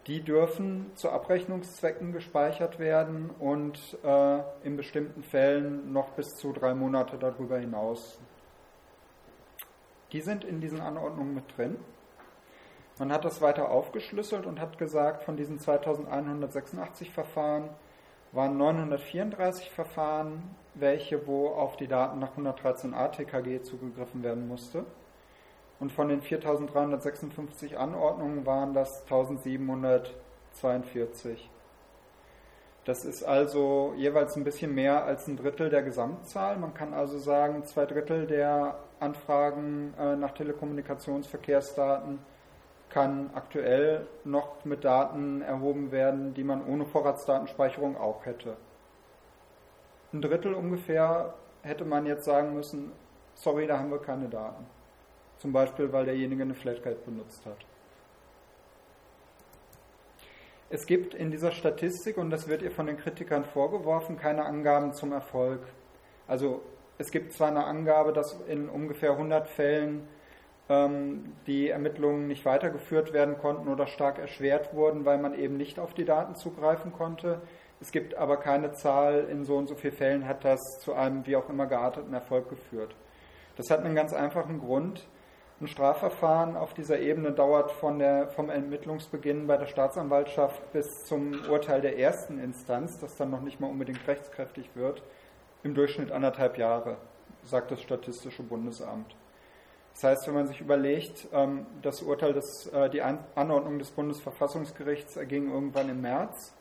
Die dürfen zu Abrechnungszwecken gespeichert werden und äh, in bestimmten Fällen noch bis zu drei Monate darüber hinaus. Die sind in diesen Anordnungen mit drin. Man hat das weiter aufgeschlüsselt und hat gesagt, von diesen 2186 Verfahren waren 934 Verfahren, welche wo auf die Daten nach 113a TKG zugegriffen werden musste. Und von den 4356 Anordnungen waren das 1742. Das ist also jeweils ein bisschen mehr als ein Drittel der Gesamtzahl. Man kann also sagen, zwei Drittel der Anfragen äh, nach Telekommunikationsverkehrsdaten kann aktuell noch mit Daten erhoben werden, die man ohne Vorratsdatenspeicherung auch hätte. Ein Drittel ungefähr hätte man jetzt sagen müssen, sorry, da haben wir keine Daten. Zum Beispiel, weil derjenige eine Flatrate benutzt hat. Es gibt in dieser Statistik, und das wird ihr von den Kritikern vorgeworfen, keine Angaben zum Erfolg. Also es gibt zwar eine Angabe, dass in ungefähr 100 Fällen ähm, die Ermittlungen nicht weitergeführt werden konnten oder stark erschwert wurden, weil man eben nicht auf die Daten zugreifen konnte. Es gibt aber keine Zahl, in so und so vielen Fällen hat das zu einem wie auch immer gearteten Erfolg geführt. Das hat einen ganz einfachen Grund. Ein Strafverfahren auf dieser Ebene dauert von der, vom Ermittlungsbeginn bei der Staatsanwaltschaft bis zum Urteil der ersten Instanz, das dann noch nicht mal unbedingt rechtskräftig wird, im Durchschnitt anderthalb Jahre, sagt das Statistische Bundesamt. Das heißt, wenn man sich überlegt, ähm, das Urteil, des, äh, die Anordnung des Bundesverfassungsgerichts erging irgendwann im März.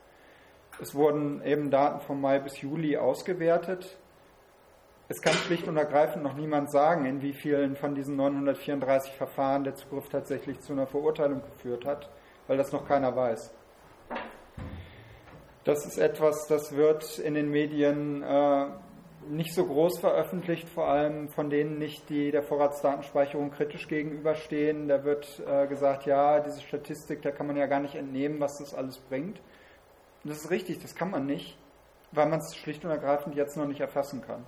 Es wurden eben Daten vom Mai bis Juli ausgewertet. Es kann schlicht und ergreifend noch niemand sagen, in wie vielen von diesen 934 Verfahren der Zugriff tatsächlich zu einer Verurteilung geführt hat, weil das noch keiner weiß. Das ist etwas, das wird in den Medien äh, nicht so groß veröffentlicht, vor allem von denen nicht, die der Vorratsdatenspeicherung kritisch gegenüberstehen. Da wird äh, gesagt, ja, diese Statistik, da kann man ja gar nicht entnehmen, was das alles bringt. Und das ist richtig, das kann man nicht, weil man es schlicht und ergreifend jetzt noch nicht erfassen kann.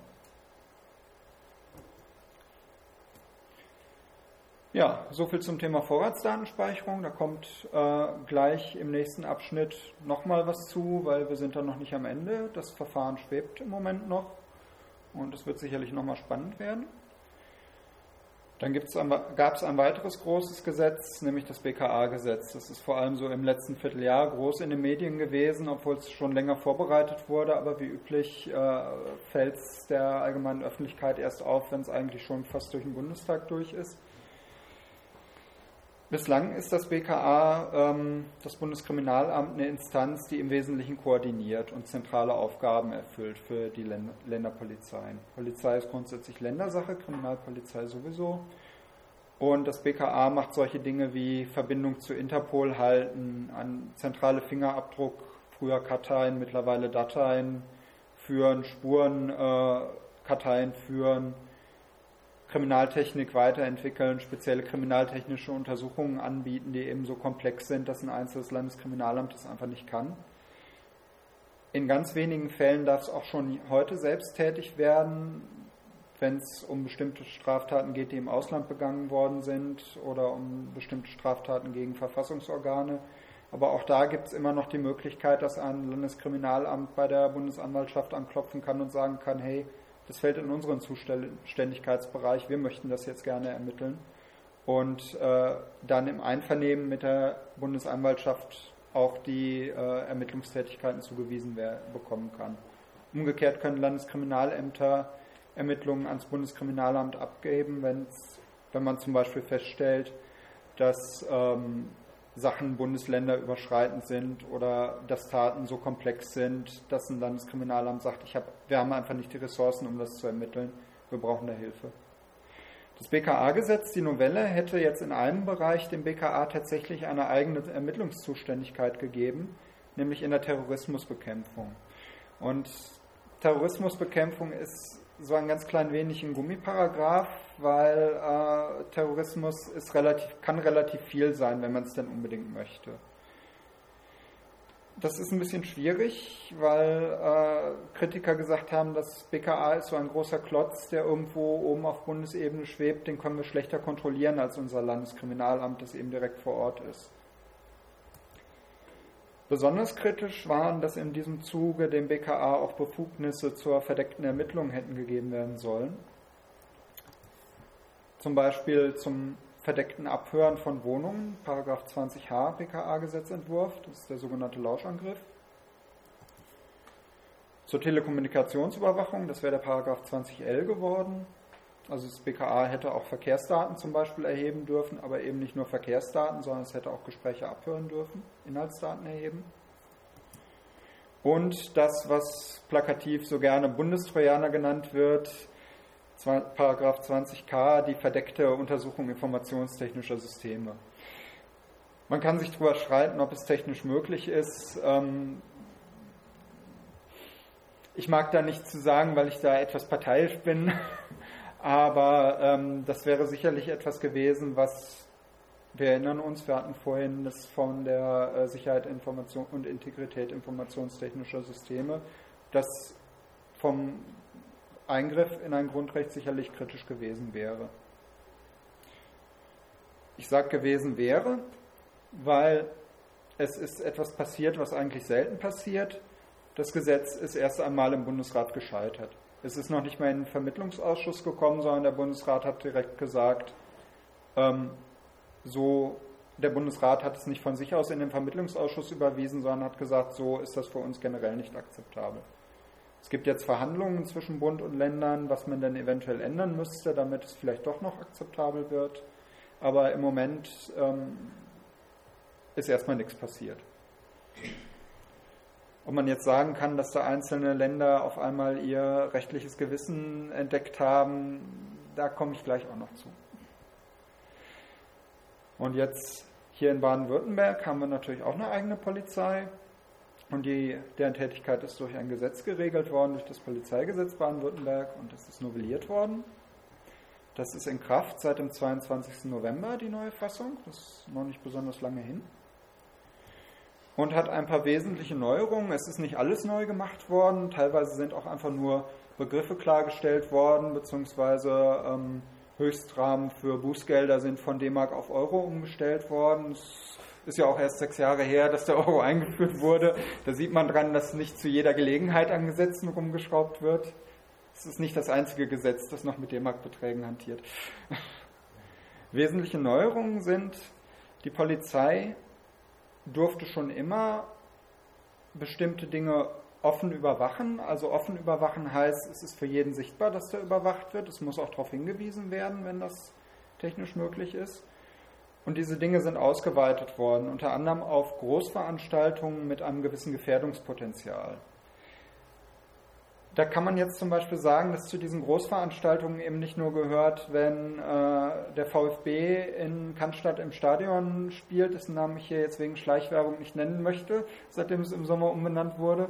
Ja, soviel zum Thema Vorratsdatenspeicherung. Da kommt äh, gleich im nächsten Abschnitt nochmal was zu, weil wir sind da noch nicht am Ende. Das Verfahren schwebt im Moment noch und es wird sicherlich nochmal spannend werden. Dann gab es ein weiteres großes Gesetz, nämlich das BKA-Gesetz. Das ist vor allem so im letzten Vierteljahr groß in den Medien gewesen, obwohl es schon länger vorbereitet wurde. Aber wie üblich äh, fällt es der allgemeinen Öffentlichkeit erst auf, wenn es eigentlich schon fast durch den Bundestag durch ist. Bislang ist das BKA, ähm, das Bundeskriminalamt, eine Instanz, die im Wesentlichen koordiniert und zentrale Aufgaben erfüllt für die Länder Länderpolizeien. Polizei ist grundsätzlich Ländersache, Kriminalpolizei sowieso. Und das BKA macht solche Dinge wie Verbindung zu Interpol halten, an zentrale Fingerabdruck, früher Karteien, mittlerweile Dateien führen, Spuren, äh, führen, Kriminaltechnik weiterentwickeln, spezielle kriminaltechnische Untersuchungen anbieten, die eben so komplex sind, dass ein einzelnes Landeskriminalamt das einfach nicht kann. In ganz wenigen Fällen darf es auch schon heute selbst tätig werden, wenn es um bestimmte Straftaten geht, die im Ausland begangen worden sind oder um bestimmte Straftaten gegen Verfassungsorgane. Aber auch da gibt es immer noch die Möglichkeit, dass ein Landeskriminalamt bei der Bundesanwaltschaft anklopfen kann und sagen kann, hey, das fällt in unseren Zuständigkeitsbereich, wir möchten das jetzt gerne ermitteln. Und äh, dann im Einvernehmen mit der Bundesanwaltschaft auch die äh, Ermittlungstätigkeiten zugewiesen bekommen kann. Umgekehrt können Landeskriminalämter Ermittlungen ans Bundeskriminalamt abgeben, wenn man zum Beispiel feststellt, dass ähm, Sachen bundesländerüberschreitend sind oder dass Taten so komplex sind, dass ein Landeskriminalamt sagt, ich hab, wir haben einfach nicht die Ressourcen, um das zu ermitteln, wir brauchen da Hilfe. Das BKA-Gesetz, die Novelle, hätte jetzt in einem Bereich dem BKA tatsächlich eine eigene Ermittlungszuständigkeit gegeben, nämlich in der Terrorismusbekämpfung. Und Terrorismusbekämpfung ist so ein ganz klein wenig ein Gummiparagraph, weil äh, Terrorismus ist relativ, kann relativ viel sein, wenn man es denn unbedingt möchte. Das ist ein bisschen schwierig, weil äh, Kritiker gesagt haben, das BKA ist so ein großer Klotz, der irgendwo oben auf Bundesebene schwebt, den können wir schlechter kontrollieren als unser Landeskriminalamt, das eben direkt vor Ort ist. Besonders kritisch waren, dass in diesem Zuge dem BKA auch Befugnisse zur verdeckten Ermittlung hätten gegeben werden sollen. Zum Beispiel zum verdeckten Abhören von Wohnungen, Paragraph 20h BKA-Gesetzentwurf, das ist der sogenannte Lauschangriff. Zur Telekommunikationsüberwachung, das wäre der Paragraph 20l geworden. Also das BKA hätte auch Verkehrsdaten zum Beispiel erheben dürfen, aber eben nicht nur Verkehrsdaten, sondern es hätte auch Gespräche abhören dürfen, Inhaltsdaten erheben. Und das, was plakativ so gerne Bundestrojaner genannt wird, Paragraph 20k, die verdeckte Untersuchung informationstechnischer Systeme. Man kann sich darüber streiten, ob es technisch möglich ist. Ähm, ich mag da nichts zu sagen, weil ich da etwas parteiisch bin. Aber ähm, das wäre sicherlich etwas gewesen, was wir erinnern uns, wir hatten vorhin das von der äh, Sicherheit Information und Integrität informationstechnischer Systeme, das vom Eingriff in ein Grundrecht sicherlich kritisch gewesen wäre. Ich sage gewesen wäre, weil es ist etwas passiert, was eigentlich selten passiert. Das Gesetz ist erst einmal im Bundesrat gescheitert. Es ist noch nicht mal in den Vermittlungsausschuss gekommen, sondern der Bundesrat hat direkt gesagt, ähm, so der Bundesrat hat es nicht von sich aus in den Vermittlungsausschuss überwiesen, sondern hat gesagt, so ist das für uns generell nicht akzeptabel. Es gibt jetzt Verhandlungen zwischen Bund und Ländern, was man denn eventuell ändern müsste, damit es vielleicht doch noch akzeptabel wird. Aber im Moment ähm, ist erstmal nichts passiert. Ob man jetzt sagen kann, dass da einzelne Länder auf einmal ihr rechtliches Gewissen entdeckt haben, da komme ich gleich auch noch zu. Und jetzt hier in Baden-Württemberg haben wir natürlich auch eine eigene Polizei. Und die, deren Tätigkeit ist durch ein Gesetz geregelt worden, durch das Polizeigesetz Baden-Württemberg und das ist novelliert worden. Das ist in Kraft seit dem 22. November, die neue Fassung. Das ist noch nicht besonders lange hin und hat ein paar wesentliche Neuerungen. Es ist nicht alles neu gemacht worden, teilweise sind auch einfach nur Begriffe klargestellt worden, beziehungsweise ähm, Höchstrahmen für Bußgelder sind von D-Mark auf Euro umgestellt worden. Es ist ja auch erst sechs Jahre her, dass der Euro eingeführt wurde. Da sieht man dran, dass nicht zu jeder Gelegenheit an Gesetzen rumgeschraubt wird. Es ist nicht das einzige Gesetz, das noch mit D-Mark-Beträgen hantiert. Wesentliche Neuerungen sind, die Polizei durfte schon immer bestimmte Dinge offen überwachen. Also offen überwachen heißt, es ist für jeden sichtbar, dass da überwacht wird. Es muss auch darauf hingewiesen werden, wenn das technisch möglich ist. Und diese Dinge sind ausgeweitet worden, unter anderem auf Großveranstaltungen mit einem gewissen Gefährdungspotenzial. Da kann man jetzt zum Beispiel sagen, dass zu diesen Großveranstaltungen eben nicht nur gehört, wenn äh, der VfB in Cannstatt im Stadion spielt, dessen Namen ich hier jetzt wegen Schleichwerbung nicht nennen möchte, seitdem es im Sommer umbenannt wurde,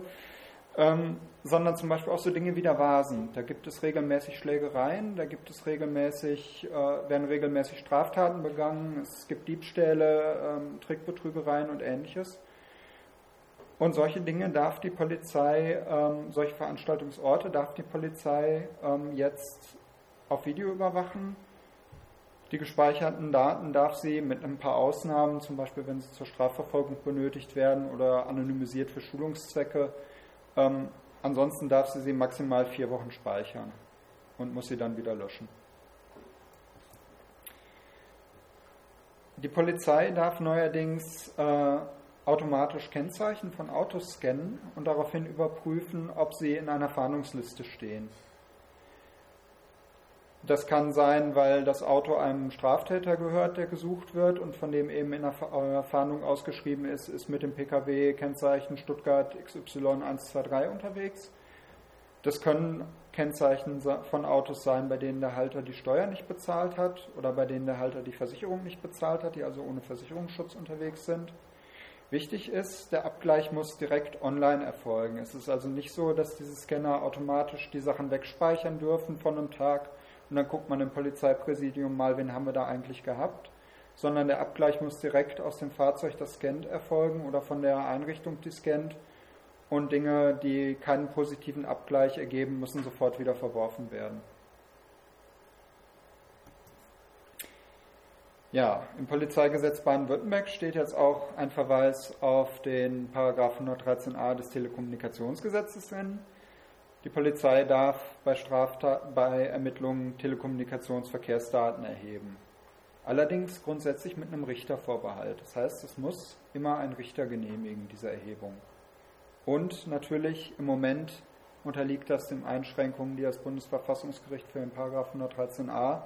ähm, sondern zum Beispiel auch so Dinge wie der Vasen. Da gibt es regelmäßig Schlägereien, da gibt es regelmäßig, äh, werden regelmäßig Straftaten begangen, es gibt Diebstähle, ähm, Trickbetrügereien und ähnliches. Und solche Dinge darf die Polizei, ähm, solche Veranstaltungsorte darf die Polizei ähm, jetzt auf Video überwachen. Die gespeicherten Daten darf sie mit ein paar Ausnahmen, zum Beispiel wenn sie zur Strafverfolgung benötigt werden oder anonymisiert für Schulungszwecke, ähm, ansonsten darf sie sie maximal vier Wochen speichern und muss sie dann wieder löschen. Die Polizei darf neuerdings äh, automatisch Kennzeichen von Autos scannen und daraufhin überprüfen, ob sie in einer Fahndungsliste stehen. Das kann sein, weil das Auto einem Straftäter gehört, der gesucht wird und von dem eben in der äh, Fahndung ausgeschrieben ist, ist mit dem Pkw Kennzeichen Stuttgart XY 123 unterwegs. Das können Kennzeichen von Autos sein, bei denen der Halter die Steuer nicht bezahlt hat oder bei denen der Halter die Versicherung nicht bezahlt hat, die also ohne Versicherungsschutz unterwegs sind. Wichtig ist, der Abgleich muss direkt online erfolgen. Es ist also nicht so, dass diese Scanner automatisch die Sachen wegspeichern dürfen von einem Tag und dann guckt man im Polizeipräsidium mal, wen haben wir da eigentlich gehabt, sondern der Abgleich muss direkt aus dem Fahrzeug, das scannt, erfolgen oder von der Einrichtung, die scannt und Dinge, die keinen positiven Abgleich ergeben, müssen sofort wieder verworfen werden. Ja, im Polizeigesetz Baden-Württemberg steht jetzt auch ein Verweis auf den Paragraph 113a des Telekommunikationsgesetzes drin. Die Polizei darf bei, Straftat bei Ermittlungen Telekommunikationsverkehrsdaten erheben. Allerdings grundsätzlich mit einem Richtervorbehalt. Das heißt, es muss immer ein Richter genehmigen, diese Erhebung. Und natürlich im Moment unterliegt das den Einschränkungen, die das Bundesverfassungsgericht für den Paragraph 113a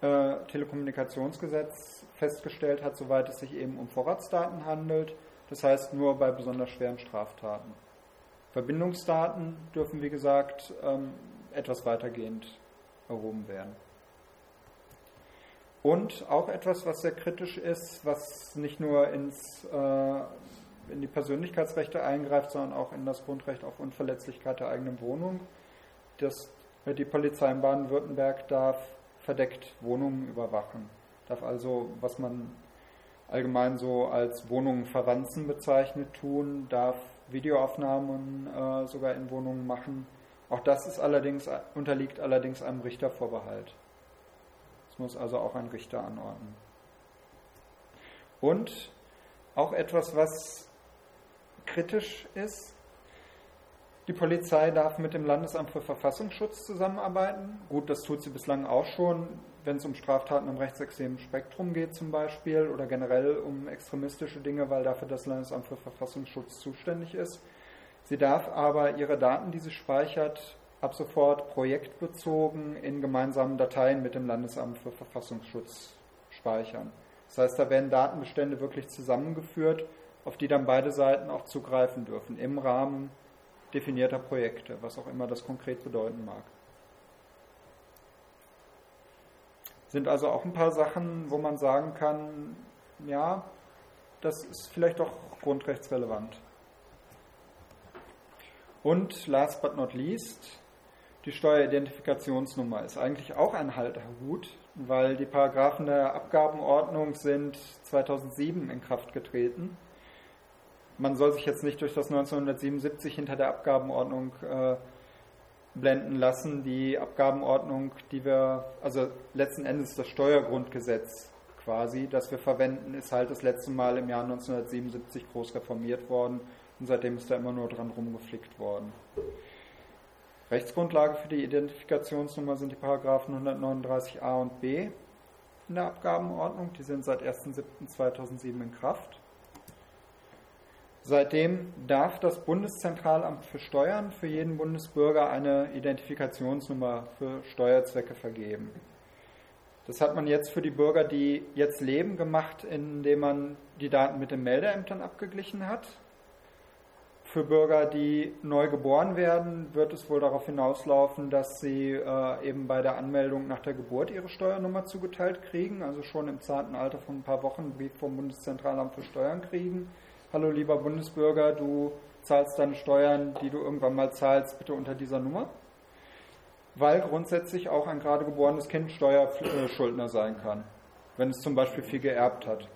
äh, Telekommunikationsgesetz festgestellt hat, soweit es sich eben um Vorratsdaten handelt. Das heißt nur bei besonders schweren Straftaten. Verbindungsdaten dürfen, wie gesagt, ähm, etwas weitergehend erhoben werden. Und auch etwas, was sehr kritisch ist, was nicht nur ins, äh, in die Persönlichkeitsrechte eingreift, sondern auch in das Grundrecht auf Unverletzlichkeit der eigenen Wohnung. Das, die Polizei in Baden-Württemberg darf verdeckt Wohnungen überwachen. Darf also, was man allgemein so als Wohnungen verwanzen bezeichnet, tun, darf Videoaufnahmen äh, sogar in Wohnungen machen. Auch das ist allerdings, unterliegt allerdings einem Richtervorbehalt. Das muss also auch ein Richter anordnen. Und auch etwas, was kritisch ist, die Polizei darf mit dem Landesamt für Verfassungsschutz zusammenarbeiten. Gut, das tut sie bislang auch schon, wenn es um Straftaten im rechtsextremen Spektrum geht zum Beispiel oder generell um extremistische Dinge, weil dafür das Landesamt für Verfassungsschutz zuständig ist. Sie darf aber ihre Daten, die sie speichert, ab sofort projektbezogen in gemeinsamen Dateien mit dem Landesamt für Verfassungsschutz speichern. Das heißt, da werden Datenbestände wirklich zusammengeführt, auf die dann beide Seiten auch zugreifen dürfen im Rahmen definierter Projekte, was auch immer das konkret bedeuten mag. Sind also auch ein paar Sachen, wo man sagen kann, ja, das ist vielleicht doch grundrechtsrelevant. Und last but not least, die Steueridentifikationsnummer ist eigentlich auch ein Halterhut, weil die Paragraphen der Abgabenordnung sind 2007 in Kraft getreten man soll sich jetzt nicht durch das 1977 hinter der Abgabenordnung äh, blenden lassen. Die Abgabenordnung, die wir, also letzten Endes das Steuergrundgesetz quasi, das wir verwenden, ist halt das letzte Mal im Jahr 1977 groß reformiert worden und seitdem ist da immer nur dran rumgeflickt worden. Rechtsgrundlage für die Identifikationsnummer sind die Paragraphen 139a und b in der Abgabenordnung. Die sind seit 1.7.2007 in Kraft. Seitdem darf das Bundeszentralamt für Steuern für jeden Bundesbürger eine Identifikationsnummer für Steuerzwecke vergeben. Das hat man jetzt für die Bürger, die jetzt leben, gemacht, indem man die Daten mit den Meldeämtern abgeglichen hat. Für Bürger, die neu geboren werden, wird es wohl darauf hinauslaufen, dass sie äh, eben bei der Anmeldung nach der Geburt ihre Steuernummer zugeteilt kriegen, also schon im zarten Alter von ein paar Wochen einen vom Bundeszentralamt für Steuern kriegen hallo lieber Bundesbürger, du zahlst deine Steuern, die du irgendwann mal zahlst, bitte unter dieser Nummer. Weil grundsätzlich auch ein gerade geborenes Kind Steuerschuldner sein kann, wenn es zum Beispiel viel geerbt hat.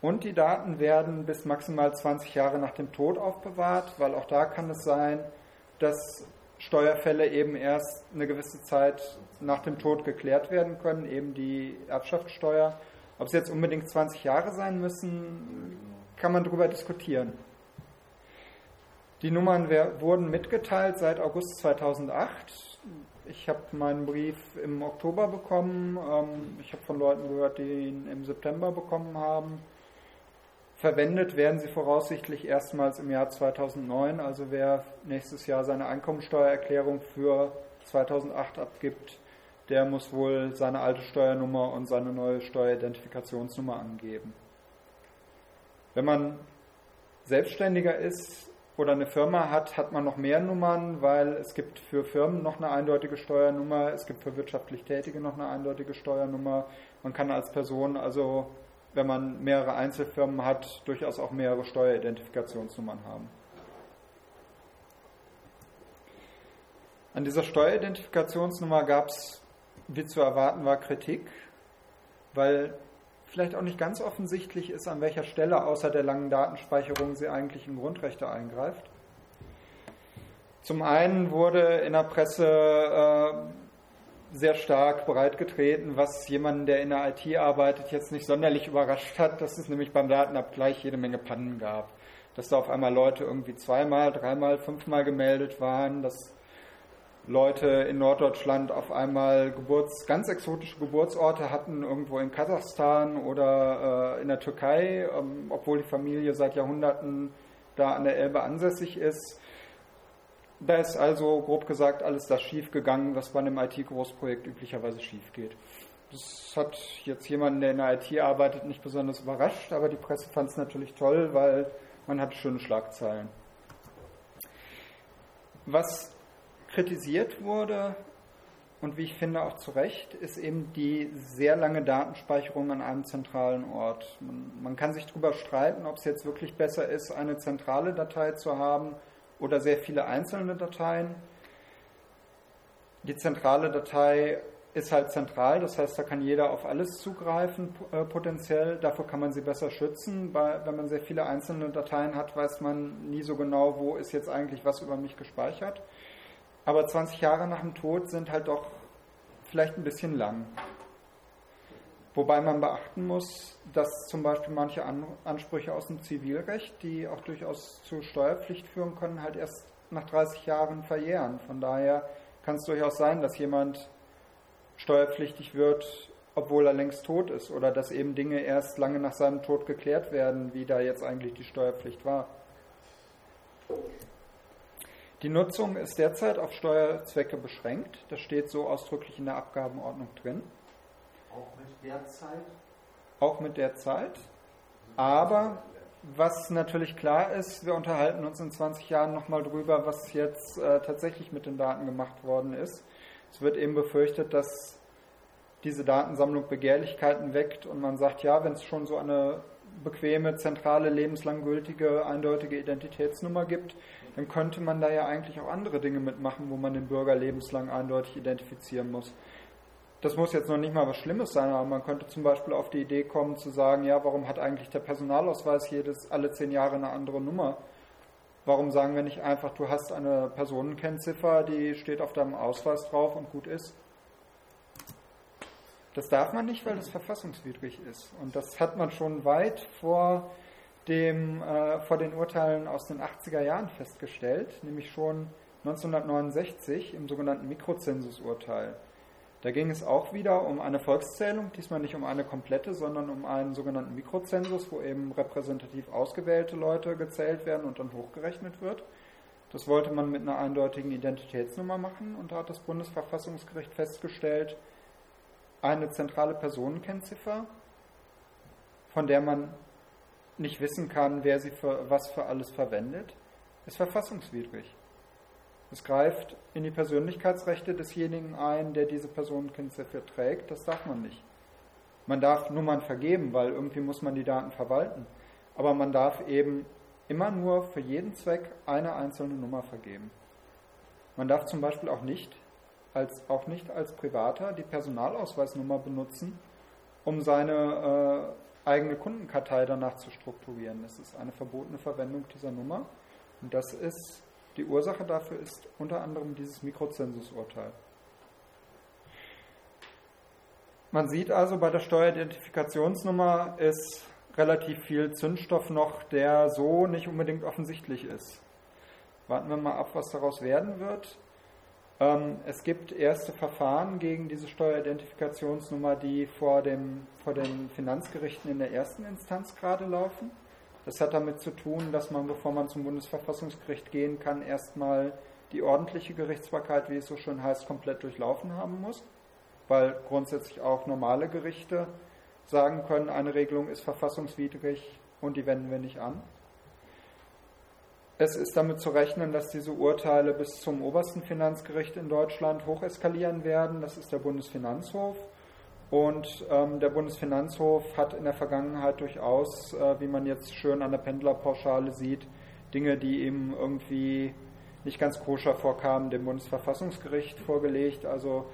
Und die Daten werden bis maximal 20 Jahre nach dem Tod aufbewahrt, weil auch da kann es sein, dass Steuerfälle eben erst eine gewisse Zeit nach dem Tod geklärt werden können, eben die Erbschaftssteuer. Ob es jetzt unbedingt 20 Jahre sein müssen, kann man darüber diskutieren. Die Nummern wurden mitgeteilt seit August 2008. Ich habe meinen Brief im Oktober bekommen. Ähm, ich habe von Leuten gehört, die ihn im September bekommen haben. Verwendet werden sie voraussichtlich erstmals im Jahr 2009. Also wer nächstes Jahr seine Einkommensteuererklärung für 2008 abgibt, der muss wohl seine alte Steuernummer und seine neue Steueridentifikationsnummer angeben. Wenn man Selbstständiger ist oder eine Firma hat, hat man noch mehr Nummern, weil es gibt für Firmen noch eine eindeutige Steuernummer, es gibt für wirtschaftlich Tätige noch eine eindeutige Steuernummer. Man kann als Person also wenn man mehrere Einzelfirmen hat, durchaus auch mehrere Steueridentifikationsnummern haben. An dieser Steueridentifikationsnummer gab es, wie zu erwarten war, Kritik, weil vielleicht auch nicht ganz offensichtlich ist, an welcher Stelle außer der langen Datenspeicherung sie eigentlich in Grundrechte eingreift. Zum einen wurde in der Presse äh, sehr stark breitgetreten, was jemanden, der in der IT arbeitet, jetzt nicht sonderlich überrascht hat, dass es nämlich beim Datenabgleich jede Menge Pannen gab. Dass da auf einmal Leute irgendwie zweimal, dreimal, fünfmal gemeldet waren, dass Leute in Norddeutschland auf einmal Geburts-, ganz exotische Geburtsorte hatten, irgendwo in Kasachstan oder äh, in der Türkei, ähm, obwohl die Familie seit Jahrhunderten da an der Elbe ansässig ist. Da ist also grob gesagt alles das schiefgegangen, was bei einem IT-Großprojekt üblicherweise schief geht. Das hat jetzt jemanden, der in der IT arbeitet, nicht besonders überrascht, aber die Presse fand es natürlich toll, weil man hat schöne Schlagzeilen. Was kritisiert wurde und wie ich finde auch zu Recht, ist eben die sehr lange Datenspeicherung an einem zentralen Ort. Man, man kann sich darüber streiten, ob es jetzt wirklich besser ist, eine zentrale Datei zu haben oder sehr viele einzelne Dateien. Die zentrale Datei ist halt zentral, das heißt, da kann jeder auf alles zugreifen äh, potenziell. Dafür kann man sie besser schützen, weil wenn man sehr viele einzelne Dateien hat, weiß man nie so genau, wo ist jetzt eigentlich was über mich gespeichert. Aber 20 Jahre nach dem Tod sind halt doch vielleicht ein bisschen lang. Wobei man beachten muss, dass zum Beispiel manche Ansprüche aus dem Zivilrecht, die auch durchaus zur Steuerpflicht führen können, halt erst nach 30 Jahren verjähren. Von daher kann es durchaus sein, dass jemand steuerpflichtig wird, obwohl er längst tot ist, oder dass eben Dinge erst lange nach seinem Tod geklärt werden, wie da jetzt eigentlich die Steuerpflicht war. Die Nutzung ist derzeit auf Steuerzwecke beschränkt. Das steht so ausdrücklich in der Abgabenordnung drin. Auch mit der Zeit? Auch mit der Zeit. Aber was natürlich klar ist, wir unterhalten uns in 20 Jahren nochmal drüber, was jetzt äh, tatsächlich mit den Daten gemacht worden ist. Es wird eben befürchtet, dass diese Datensammlung Begehrlichkeiten weckt und man sagt, ja, wenn es schon so eine bequeme, zentrale, lebenslang gültige, eindeutige Identitätsnummer gibt, dann könnte man da ja eigentlich auch andere Dinge mitmachen, wo man den Bürger lebenslang eindeutig identifizieren muss das muss jetzt noch nicht mal was Schlimmes sein, aber man könnte zum Beispiel auf die Idee kommen zu sagen, ja, warum hat eigentlich der Personalausweis jedes, alle zehn Jahre eine andere Nummer? Warum sagen wir nicht einfach, du hast eine Personenkennziffer, die steht auf deinem Ausweis drauf und gut ist? Das darf man nicht, weil das verfassungswidrig ist. Und das hat man schon weit vor, dem, äh, vor den Urteilen aus den 80er Jahren festgestellt, nämlich schon 1969 im sogenannten Mikrozensusurteil. Da ging es auch wieder um eine Volkszählung, diesmal nicht um eine komplette, sondern um einen sogenannten Mikrozensus, wo eben repräsentativ ausgewählte Leute gezählt werden und dann hochgerechnet wird. Das wollte man mit einer eindeutigen Identitätsnummer machen und da hat das Bundesverfassungsgericht festgestellt, eine zentrale Personenkennziffer, von der man nicht wissen kann, wer sie für was für alles verwendet, ist verfassungswidrig. Es greift in die Persönlichkeitsrechte desjenigen ein, der diese Personenkennziffer trägt. Das darf man nicht. Man darf Nummern vergeben, weil irgendwie muss man die Daten verwalten. Aber man darf eben immer nur für jeden Zweck eine einzelne Nummer vergeben. Man darf zum Beispiel auch nicht als, auch nicht als Privater die Personalausweisnummer benutzen, um seine äh, eigene Kundenkartei danach zu strukturieren. Das ist eine verbotene Verwendung dieser Nummer. Und das ist, die Ursache dafür ist unter anderem dieses Mikrozensusurteil. Man sieht also, bei der Steueridentifikationsnummer ist relativ viel Zündstoff noch, der so nicht unbedingt offensichtlich ist. Warten wir mal ab, was daraus werden wird. Ähm, es gibt erste Verfahren gegen diese Steueridentifikationsnummer, die vor, dem, vor den Finanzgerichten in der ersten Instanz gerade laufen. Das hat damit zu tun, dass man, bevor man zum Bundesverfassungsgericht gehen kann, erstmal die ordentliche Gerichtsbarkeit, wie es so schön heißt, komplett durchlaufen haben muss, weil grundsätzlich auch normale Gerichte sagen können, eine Regelung ist verfassungswidrig und die wenden wir nicht an. Es ist damit zu rechnen, dass diese Urteile bis zum obersten Finanzgericht in Deutschland hocheskalieren werden. Das ist der Bundesfinanzhof. Und ähm, der Bundesfinanzhof hat in der Vergangenheit durchaus, äh, wie man jetzt schön an der Pendlerpauschale sieht, Dinge, die ihm irgendwie nicht ganz koscher vorkamen, dem Bundesverfassungsgericht vorgelegt. Also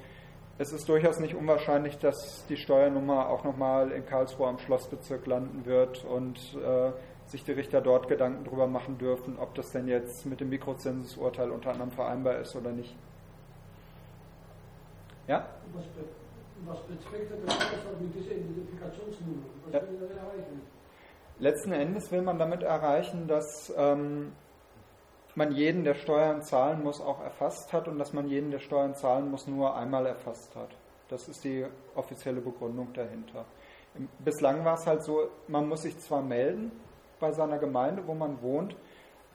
es ist durchaus nicht unwahrscheinlich, dass die Steuernummer auch nochmal in Karlsruhe am Schlossbezirk landen wird und äh, sich die Richter dort Gedanken darüber machen dürfen, ob das denn jetzt mit dem Mikrozensusurteil unter anderem vereinbar ist oder nicht. Ja? Was, be was der Aufwand mit dieser Identifikationsnummer? Was ja. will er erreichen? Letzten Endes will man damit erreichen, dass ähm, man jeden, der Steuern zahlen muss, auch erfasst hat und dass man jeden, der Steuern zahlen muss, nur einmal erfasst hat. Das ist die offizielle Begründung dahinter. Bislang war es halt so, man muss sich zwar melden, bei seiner Gemeinde, wo man wohnt.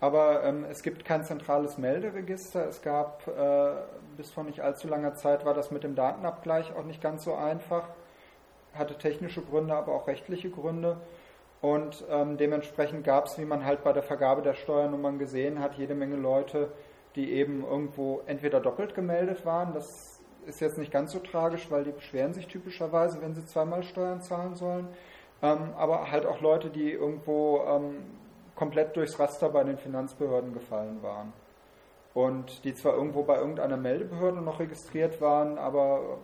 Aber ähm, es gibt kein zentrales Melderegister. Es gab äh, bis vor nicht allzu langer Zeit war das mit dem Datenabgleich auch nicht ganz so einfach. Hatte technische Gründe, aber auch rechtliche Gründe. Und ähm, dementsprechend gab es, wie man halt bei der Vergabe der Steuernummern gesehen hat, jede Menge Leute, die eben irgendwo entweder doppelt gemeldet waren. Das ist jetzt nicht ganz so tragisch, weil die beschweren sich typischerweise, wenn sie zweimal Steuern zahlen sollen ähm, aber halt auch Leute, die irgendwo ähm, komplett durchs Raster bei den Finanzbehörden gefallen waren. Und die zwar irgendwo bei irgendeiner Meldebehörde noch registriert waren, aber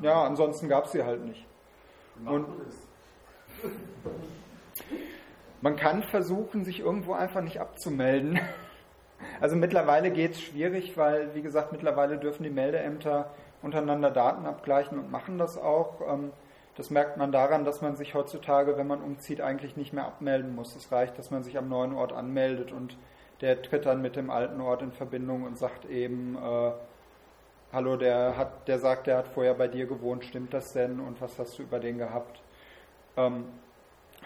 ja, ansonsten gab es sie halt nicht. Und man kann versuchen, sich irgendwo einfach nicht abzumelden. Also mittlerweile geht es schwierig, weil, wie gesagt, mittlerweile dürfen die Meldeämter untereinander Daten abgleichen und machen das auch. Das merkt man daran, dass man sich heutzutage, wenn man umzieht, eigentlich nicht mehr abmelden muss. Es reicht, dass man sich am neuen Ort anmeldet und der tritt dann mit dem alten Ort in Verbindung und sagt eben, äh, hallo, der hat, der sagt, der hat vorher bei dir gewohnt, stimmt das denn und was hast du über den gehabt? Ähm,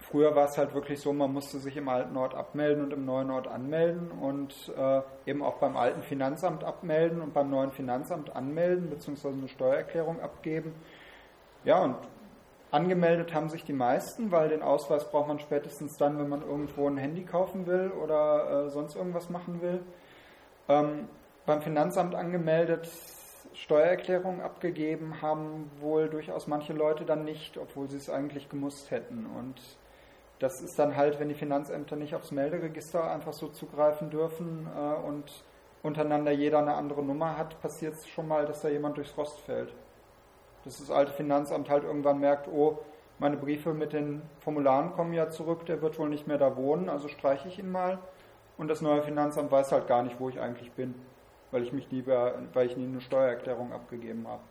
früher war es halt wirklich so, man musste sich im alten Ort abmelden und im neuen Ort anmelden und äh, eben auch beim alten Finanzamt abmelden und beim neuen Finanzamt anmelden, beziehungsweise eine Steuererklärung abgeben. Ja, und Angemeldet haben sich die meisten, weil den Ausweis braucht man spätestens dann, wenn man irgendwo ein Handy kaufen will oder äh, sonst irgendwas machen will. Ähm, beim Finanzamt angemeldet, Steuererklärung abgegeben haben wohl durchaus manche Leute dann nicht, obwohl sie es eigentlich gemusst hätten. Und das ist dann halt, wenn die Finanzämter nicht aufs Melderegister einfach so zugreifen dürfen äh, und untereinander jeder eine andere Nummer hat, passiert es schon mal, dass da jemand durchs Rost fällt dass das alte Finanzamt halt irgendwann merkt, oh, meine Briefe mit den Formularen kommen ja zurück, der wird wohl nicht mehr da wohnen, also streiche ich ihn mal. Und das neue Finanzamt weiß halt gar nicht, wo ich eigentlich bin, weil ich mich nie, weil ich nie eine Steuererklärung abgegeben habe.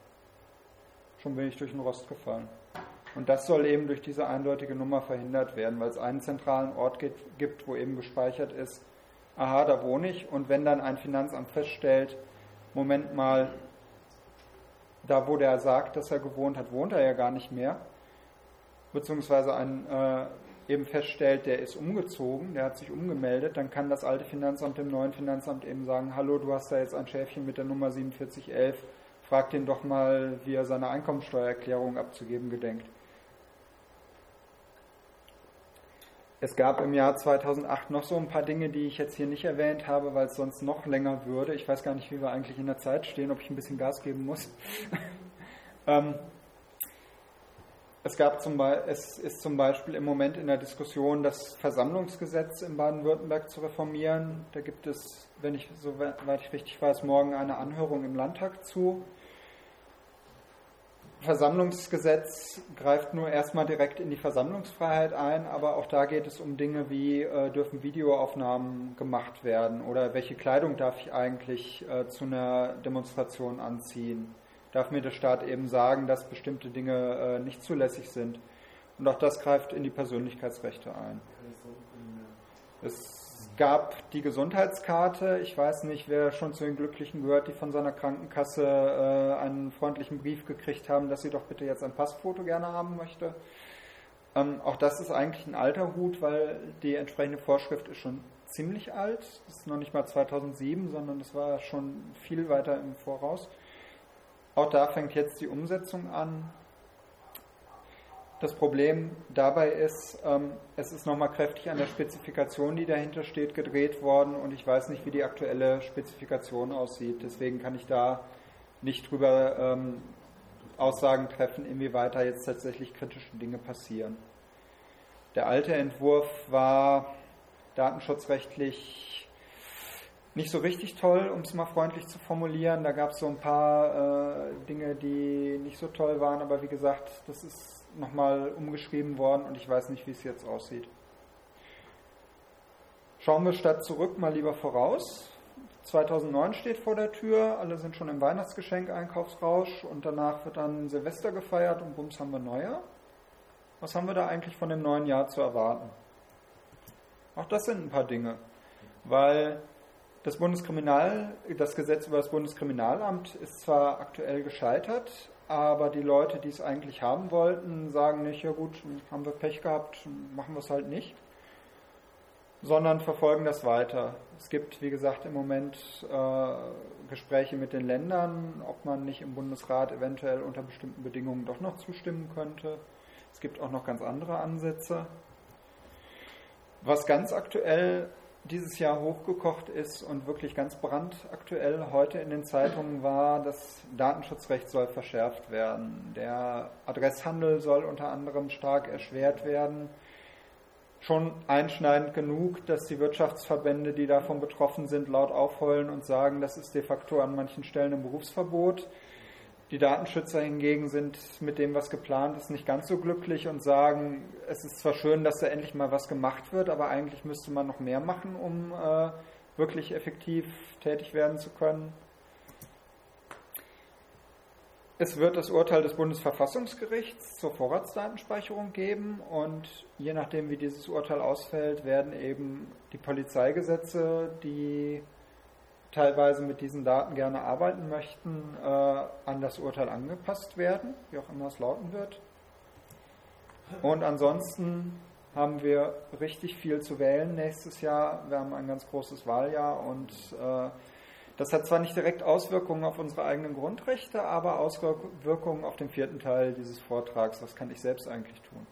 Schon bin ich durch den Rost gefallen. Und das soll eben durch diese eindeutige Nummer verhindert werden, weil es einen zentralen Ort gibt, wo eben gespeichert ist, aha, da wohne ich. Und wenn dann ein Finanzamt feststellt, Moment mal, da wo der sagt, dass er gewohnt hat, wohnt er ja gar nicht mehr. Beziehungsweise ein, äh, eben feststellt, der ist umgezogen, der hat sich umgemeldet, dann kann das alte Finanzamt dem neuen Finanzamt eben sagen, hallo, du hast da jetzt ein Schäfchen mit der Nummer 4711, frag den doch mal, wie er seine Einkommensteuererklärung abzugeben gedenkt. Es gab im Jahr 2008 noch so ein paar Dinge, die ich jetzt hier nicht erwähnt habe, weil es sonst noch länger würde. Ich weiß gar nicht, wie wir eigentlich in der Zeit stehen, ob ich ein bisschen Gas geben muss. ähm, es, gab zum es ist zum Beispiel im Moment in der Diskussion, das Versammlungsgesetz in Baden-Württemberg zu reformieren. Da gibt es, wenn ich soweit ich richtig weiß, morgen eine Anhörung im Landtag zu. Versammlungsgesetz greift nur erstmal direkt in die Versammlungsfreiheit ein, aber auch da geht es um Dinge wie, äh, dürfen Videoaufnahmen gemacht werden oder welche Kleidung darf ich eigentlich äh, zu einer Demonstration anziehen? Darf mir der Staat eben sagen, dass bestimmte Dinge äh, nicht zulässig sind? Und auch das greift in die Persönlichkeitsrechte ein. Es gab die Gesundheitskarte. Ich weiß nicht, wer schon zu den Glücklichen gehört, die von seiner Krankenkasse äh, einen freundlichen Brief gekriegt haben, dass sie doch bitte jetzt ein Passfoto gerne haben möchte. Ähm, auch das ist eigentlich ein alter Hut, weil die entsprechende Vorschrift ist schon ziemlich alt. Das ist noch nicht mal 2007, sondern das war schon viel weiter im Voraus. Auch da fängt jetzt die Umsetzung an. Das Problem dabei ist, ähm, es ist nochmal kräftig an der Spezifikation, die dahinter steht, gedreht worden und ich weiß nicht, wie die aktuelle Spezifikation aussieht. Deswegen kann ich da nicht drüber ähm, Aussagen treffen, inwieweit da jetzt tatsächlich kritische Dinge passieren. Der alte Entwurf war datenschutzrechtlich nicht so richtig toll, um es mal freundlich zu formulieren. Da gab es so ein paar äh, Dinge, die nicht so toll waren, aber wie gesagt, das ist nochmal umgeschrieben worden und ich weiß nicht, wie es jetzt aussieht. Schauen wir statt zurück mal lieber voraus. 2009 steht vor der Tür, alle sind schon im Weihnachtsgeschenk-Einkaufsrausch und danach wird dann Silvester gefeiert und bums haben wir Neujahr. Was haben wir da eigentlich von dem neuen Jahr zu erwarten? Auch das sind ein paar Dinge, weil das Bundeskriminal, das Gesetz über das Bundeskriminalamt ist zwar aktuell gescheitert, aber die Leute, die es eigentlich haben wollten, sagen nicht, ja gut, haben wir Pech gehabt, machen wir es halt nicht, sondern verfolgen das weiter. Es gibt, wie gesagt, im Moment äh, Gespräche mit den Ländern, ob man nicht im Bundesrat eventuell unter bestimmten Bedingungen doch noch zustimmen könnte. Es gibt auch noch ganz andere Ansätze. Was ganz aktuell dieses Jahr hochgekocht ist und wirklich ganz brandaktuell heute in den Zeitungen war, das Datenschutzrecht soll verschärft werden. Der Adresshandel soll unter anderem stark erschwert werden. Schon einschneidend genug, dass die Wirtschaftsverbände, die davon betroffen sind, laut aufheulen und sagen, das ist de facto an manchen Stellen ein Berufsverbot. Die Datenschützer hingegen sind mit dem, was geplant ist, nicht ganz so glücklich und sagen, es ist zwar schön, dass da endlich mal was gemacht wird, aber eigentlich müsste man noch mehr machen, um äh, wirklich effektiv tätig werden zu können. Es wird das Urteil des Bundesverfassungsgerichts zur Vorratsdatenspeicherung geben und je nachdem, wie dieses Urteil ausfällt, werden eben die Polizeigesetze, die teilweise mit diesen Daten gerne arbeiten möchten, äh, an das Urteil angepasst werden, wie auch immer es lauten wird. Und ansonsten haben wir richtig viel zu wählen nächstes Jahr. Wir haben ein ganz großes Wahljahr und äh, das hat zwar nicht direkt Auswirkungen auf unsere eigenen Grundrechte, aber Auswirkungen auf den vierten Teil dieses Vortrags. Was kann ich selbst eigentlich tun?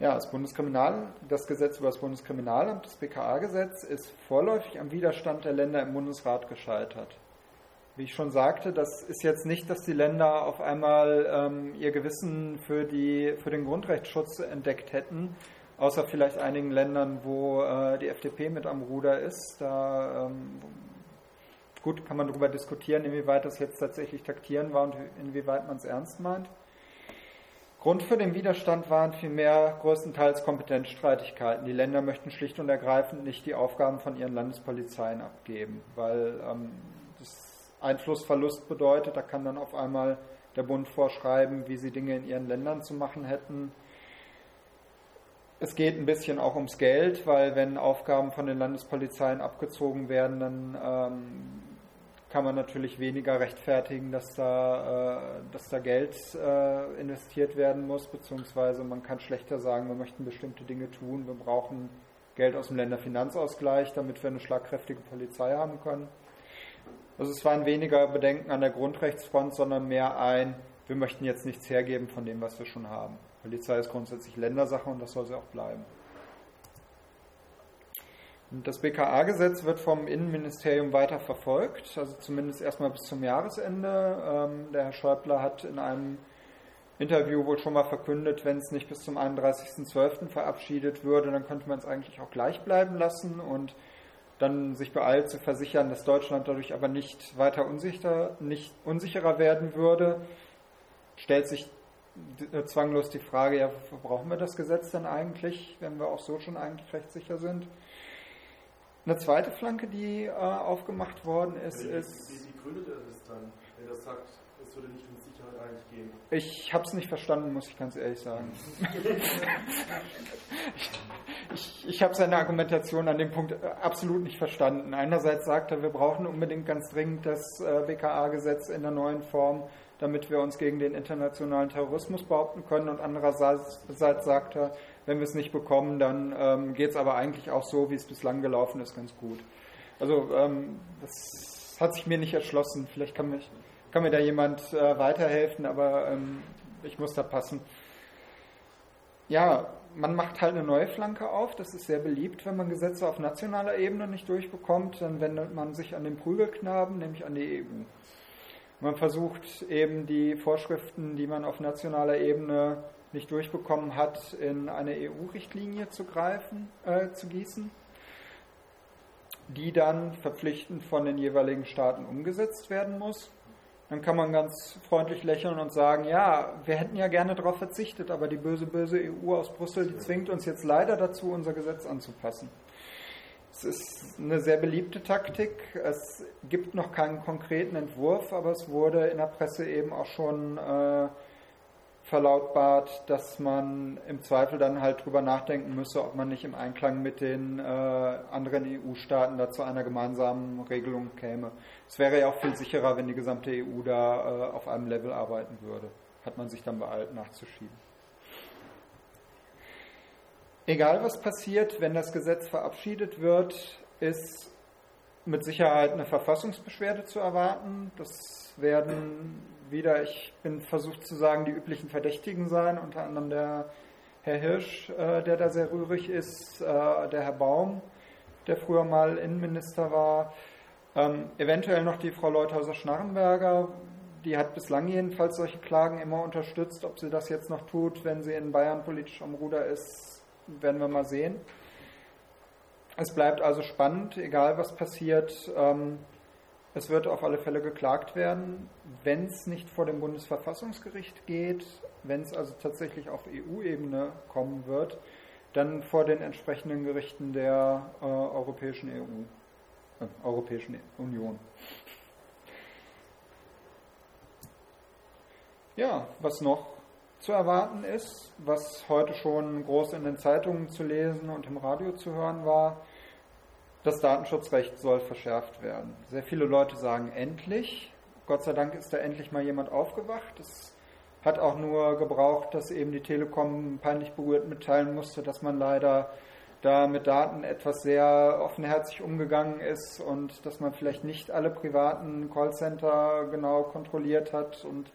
Ja, das Bundeskriminal, das Gesetz über das Bundeskriminalamt, das BKA-Gesetz, ist vorläufig am Widerstand der Länder im Bundesrat gescheitert. Wie ich schon sagte, das ist jetzt nicht, dass die Länder auf einmal ähm, ihr Gewissen für, die, für den Grundrechtsschutz entdeckt hätten, außer vielleicht einigen Ländern, wo äh, die FDP mit am Ruder ist. Da ähm, gut kann man darüber diskutieren, inwieweit das jetzt tatsächlich taktieren war und inwieweit man es ernst meint. Grund für den Widerstand waren vielmehr größtenteils Kompetenzstreitigkeiten. Die Länder möchten schlicht und ergreifend nicht die Aufgaben von ihren Landespolizeien abgeben, weil ähm, das Einflussverlust bedeutet, da kann dann auf einmal der Bund vorschreiben, wie sie Dinge in ihren Ländern zu machen hätten. Es geht ein bisschen auch ums Geld, weil wenn Aufgaben von den Landespolizeien abgezogen werden, dann ähm, kann man natürlich weniger rechtfertigen, dass da, äh, dass da Geld äh, investiert werden muss, beziehungsweise man kann schlechter sagen, wir möchten bestimmte Dinge tun, wir brauchen Geld aus dem Länderfinanzausgleich, damit wir eine schlagkräftige Polizei haben können. Also es waren weniger Bedenken an der Grundrechtsfront, sondern mehr ein, wir möchten jetzt nichts hergeben von dem, was wir schon haben. Polizei ist grundsätzlich Ländersache und das soll sie auch bleiben. Das BKA-Gesetz wird vom Innenministerium weiter verfolgt, also zumindest erstmal bis zum Jahresende. Ähm, der Herr Schäuble hat in einem Interview wohl schon mal verkündet, wenn es nicht bis zum 31.12. verabschiedet würde, dann könnte man es eigentlich auch gleich bleiben lassen und dann sich beeilt zu versichern, dass Deutschland dadurch aber nicht weiter unsicher, nicht unsicherer werden würde. Stellt sich zwanglos die Frage, ja, brauchen wir das Gesetz denn eigentlich, wenn wir auch so schon eigentlich recht sicher sind? Eine zweite Flanke, die äh, aufgemacht worden ist, wie, ist. Wie, wie gründet er das dann, wenn er sagt, es würde nicht um Sicherheit eigentlich gehen? Ich habe es nicht verstanden, muss ich ganz ehrlich sagen. ich ich habe seine Argumentation an dem Punkt äh, absolut nicht verstanden. Einerseits sagt er, wir brauchen unbedingt ganz dringend das äh, BKA-Gesetz in der neuen Form, damit wir uns gegen den internationalen Terrorismus behaupten können. Und andererseits sagt er, wenn wir es nicht bekommen, dann ähm, geht es aber eigentlich auch so, wie es bislang gelaufen ist, ganz gut. Also ähm, das hat sich mir nicht erschlossen. Vielleicht kann, mich, kann mir da jemand äh, weiterhelfen, aber ähm, ich muss da passen. Ja, man macht halt eine neue Flanke auf. Das ist sehr beliebt, wenn man Gesetze auf nationaler Ebene nicht durchbekommt. Dann wendet man sich an den Prügelknaben, nämlich an die EU. Man versucht eben die Vorschriften, die man auf nationaler Ebene nicht durchbekommen hat, in eine EU-Richtlinie zu greifen, äh, zu gießen, die dann verpflichtend von den jeweiligen Staaten umgesetzt werden muss. Dann kann man ganz freundlich lächeln und sagen, ja, wir hätten ja gerne darauf verzichtet, aber die böse, böse EU aus Brüssel, die zwingt uns jetzt leider dazu, unser Gesetz anzupassen. Es ist eine sehr beliebte Taktik. Es gibt noch keinen konkreten Entwurf, aber es wurde in der Presse eben auch schon äh, verlautbart, dass man im Zweifel dann halt drüber nachdenken müsse, ob man nicht im Einklang mit den äh, anderen EU-Staaten da zu einer gemeinsamen Regelung käme. Es wäre ja auch viel sicherer, wenn die gesamte EU da äh, auf einem Level arbeiten würde. Hat man sich dann beeilt nachzuschieben. Egal was passiert, wenn das Gesetz verabschiedet wird, ist mit Sicherheit eine Verfassungsbeschwerde zu erwarten. Das werden wieder, ich bin versucht zu sagen, die üblichen Verdächtigen sein, unter anderem der Herr Hirsch, äh, der da sehr rührig ist, äh, der Herr Baum, der früher mal Innenminister war, ähm, eventuell noch die Frau Leuthauser-Schnarrenberger, die hat bislang jedenfalls solche Klagen immer unterstützt. Ob sie das jetzt noch tut, wenn sie in Bayern politisch am Ruder ist, werden wir mal sehen. Es bleibt also spannend, egal was passiert. Ähm, es wird auf alle Fälle geklagt werden, wenn es nicht vor dem Bundesverfassungsgericht geht, wenn es also tatsächlich auf EU-Ebene kommen wird, dann vor den entsprechenden Gerichten der äh, Europäischen EU, äh, Europäischen Union. Ja, was noch? zu erwarten ist, was heute schon groß in den Zeitungen zu lesen und im Radio zu hören war. Das Datenschutzrecht soll verschärft werden. Sehr viele Leute sagen endlich. Gott sei Dank ist da endlich mal jemand aufgewacht. Es hat auch nur gebraucht, dass eben die Telekom peinlich berührt mitteilen musste, dass man leider da mit Daten etwas sehr offenherzig umgegangen ist und dass man vielleicht nicht alle privaten Callcenter genau kontrolliert hat und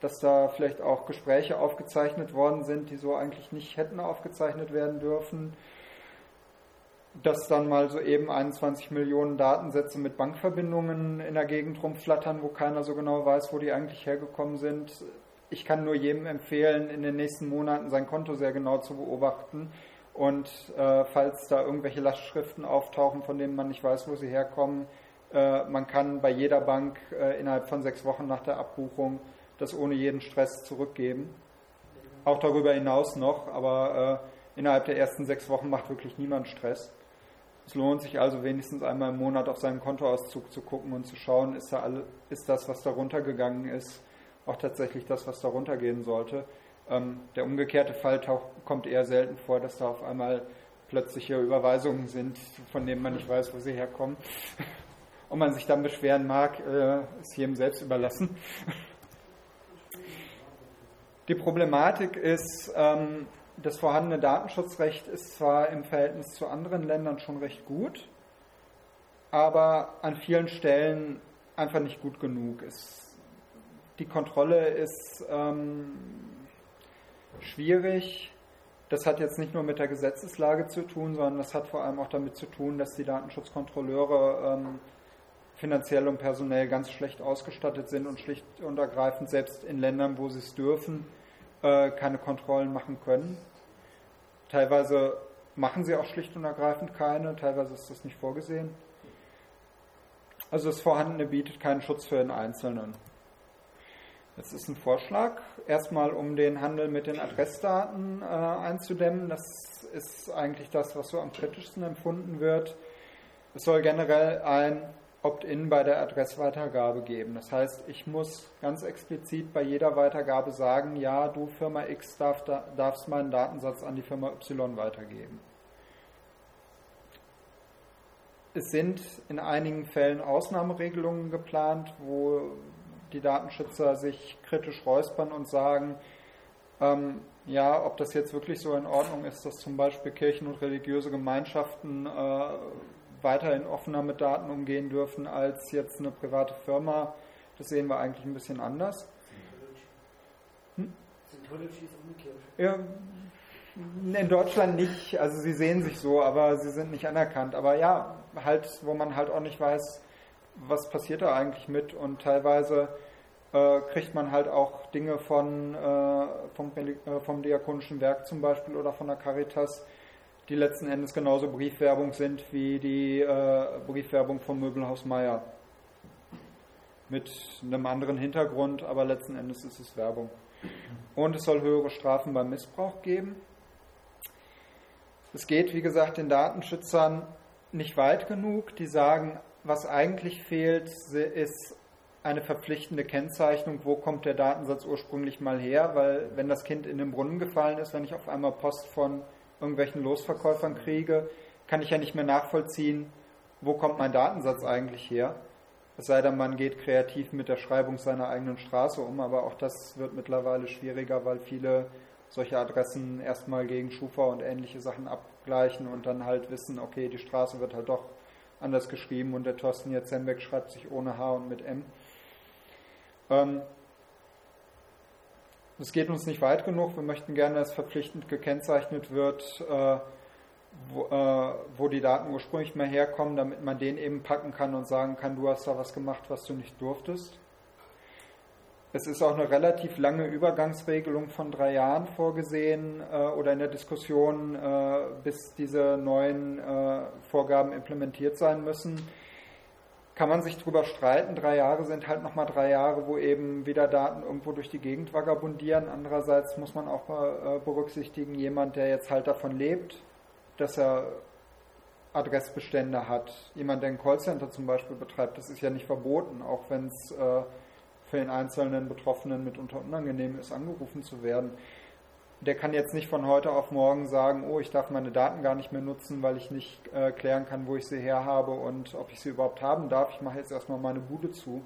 dass da vielleicht auch Gespräche aufgezeichnet worden sind, die so eigentlich nicht hätten aufgezeichnet werden dürfen. Dass dann mal so eben 21 Millionen Datensätze mit Bankverbindungen in der Gegend rumflattern, wo keiner so genau weiß, wo die eigentlich hergekommen sind. Ich kann nur jedem empfehlen, in den nächsten Monaten sein Konto sehr genau zu beobachten. Und äh, falls da irgendwelche Lastschriften auftauchen, von denen man nicht weiß, wo sie herkommen, äh, man kann bei jeder Bank äh, innerhalb von sechs Wochen nach der Abbuchung das ohne jeden Stress zurückgeben. Auch darüber hinaus noch, aber äh, innerhalb der ersten sechs Wochen macht wirklich niemand Stress. Es lohnt sich also wenigstens einmal im Monat auf seinen Kontoauszug zu gucken und zu schauen, ist, da alle, ist das, was darunter gegangen ist, auch tatsächlich das, was darunter gehen sollte. Ähm, der umgekehrte Fall taucht, kommt eher selten vor, dass da auf einmal plötzliche Überweisungen sind, von denen man nicht weiß, wo sie herkommen. Ob man sich dann beschweren mag, äh, ist jedem selbst überlassen. Die Problematik ist, ähm, das vorhandene Datenschutzrecht ist zwar im Verhältnis zu anderen Ländern schon recht gut, aber an vielen Stellen einfach nicht gut genug. Es, die Kontrolle ist ähm, schwierig. Das hat jetzt nicht nur mit der Gesetzeslage zu tun, sondern das hat vor allem auch damit zu tun, dass die Datenschutzkontrolleure ähm, finanziell und personell ganz schlecht ausgestattet sind und schlicht und ergreifend selbst in Ländern, wo sie es dürfen, äh, keine Kontrollen machen können. Teilweise machen sie auch schlicht und ergreifend keine, teilweise ist das nicht vorgesehen. Also das Vorhandene bietet keinen Schutz für den Einzelnen. Das ist ein Vorschlag, erstmal um den Handel mit den Adressdaten äh, einzudämmen. Das ist eigentlich das, was so am kritischsten empfunden wird. Es soll generell ein Opt-in bei der Adressweitergabe geben. Das heißt, ich muss ganz explizit bei jeder Weitergabe sagen, ja, du Firma X darf, darfst meinen Datensatz an die Firma Y weitergeben. Es sind in einigen Fällen Ausnahmeregelungen geplant, wo die Datenschützer sich kritisch räuspern und sagen, ähm, ja, ob das jetzt wirklich so in Ordnung ist, dass zum Beispiel Kirchen und religiöse Gemeinschaften äh, weiterhin offener mit Daten umgehen dürfen als jetzt eine private Firma, das sehen wir eigentlich ein bisschen anders. Hm? Ist umgekehrt. Ja, in Deutschland nicht, also sie sehen sich so, aber sie sind nicht anerkannt. Aber ja, halt, wo man halt auch nicht weiß, was passiert da eigentlich mit und teilweise äh, kriegt man halt auch Dinge von, äh, vom, äh, vom Diakonischen Werk zum Beispiel oder von der Caritas, die letzten Endes genauso Briefwerbung sind wie die äh, Briefwerbung vom Möbelhaus Meier. Mit einem anderen Hintergrund, aber letzten Endes ist es Werbung. Und es soll höhere Strafen beim Missbrauch geben. Es geht, wie gesagt, den Datenschützern nicht weit genug. Die sagen, was eigentlich fehlt, ist eine verpflichtende Kennzeichnung, wo kommt der Datensatz ursprünglich mal her, weil wenn das Kind in den Brunnen gefallen ist, wenn ich auf einmal Post von irgendwelchen Losverkäufern kriege, kann ich ja nicht mehr nachvollziehen, wo kommt mein Datensatz eigentlich her. Es sei denn, man geht kreativ mit der Schreibung seiner eigenen Straße um, aber auch das wird mittlerweile schwieriger, weil viele solche Adressen erstmal gegen Schufa und ähnliche Sachen abgleichen und dann halt wissen, okay, die Straße wird halt doch anders geschrieben und der Thorsten Jetzenbeck schreibt sich ohne H und mit M. Ähm, es geht uns nicht weit genug. Wir möchten gerne, dass verpflichtend gekennzeichnet wird, äh, wo, äh, wo, die Daten ursprünglich mal herkommen, damit man den eben packen kann und sagen kann, du hast da was gemacht, was du nicht durftest. Es ist auch eine relativ lange Übergangsregelung von drei Jahren vorgesehen äh, oder in der Diskussion, äh, bis diese neuen Vorgaben implementiert sein müssen kann man sich darüber streiten. Drei Jahre sind halt nochmal drei Jahre, wo eben wieder Daten irgendwo durch die Gegend vagabundieren. Andererseits muss man auch äh, berücksichtigen, jemand, der jetzt halt davon lebt, dass er Adressbestände hat. Jemand, der ein Callcenter zum Beispiel betreibt, das ist ja nicht verboten, auch wenn es äh, für den einzelnen Betroffenen mitunter unangenehm ist, angerufen zu werden der kann jetzt nicht von heute auf morgen sagen, oh, ich darf meine Daten gar nicht mehr nutzen, weil ich nicht äh, klären kann, wo ich sie her habe und ob ich sie überhaupt haben darf. Ich mache jetzt erstmal meine Bude zu.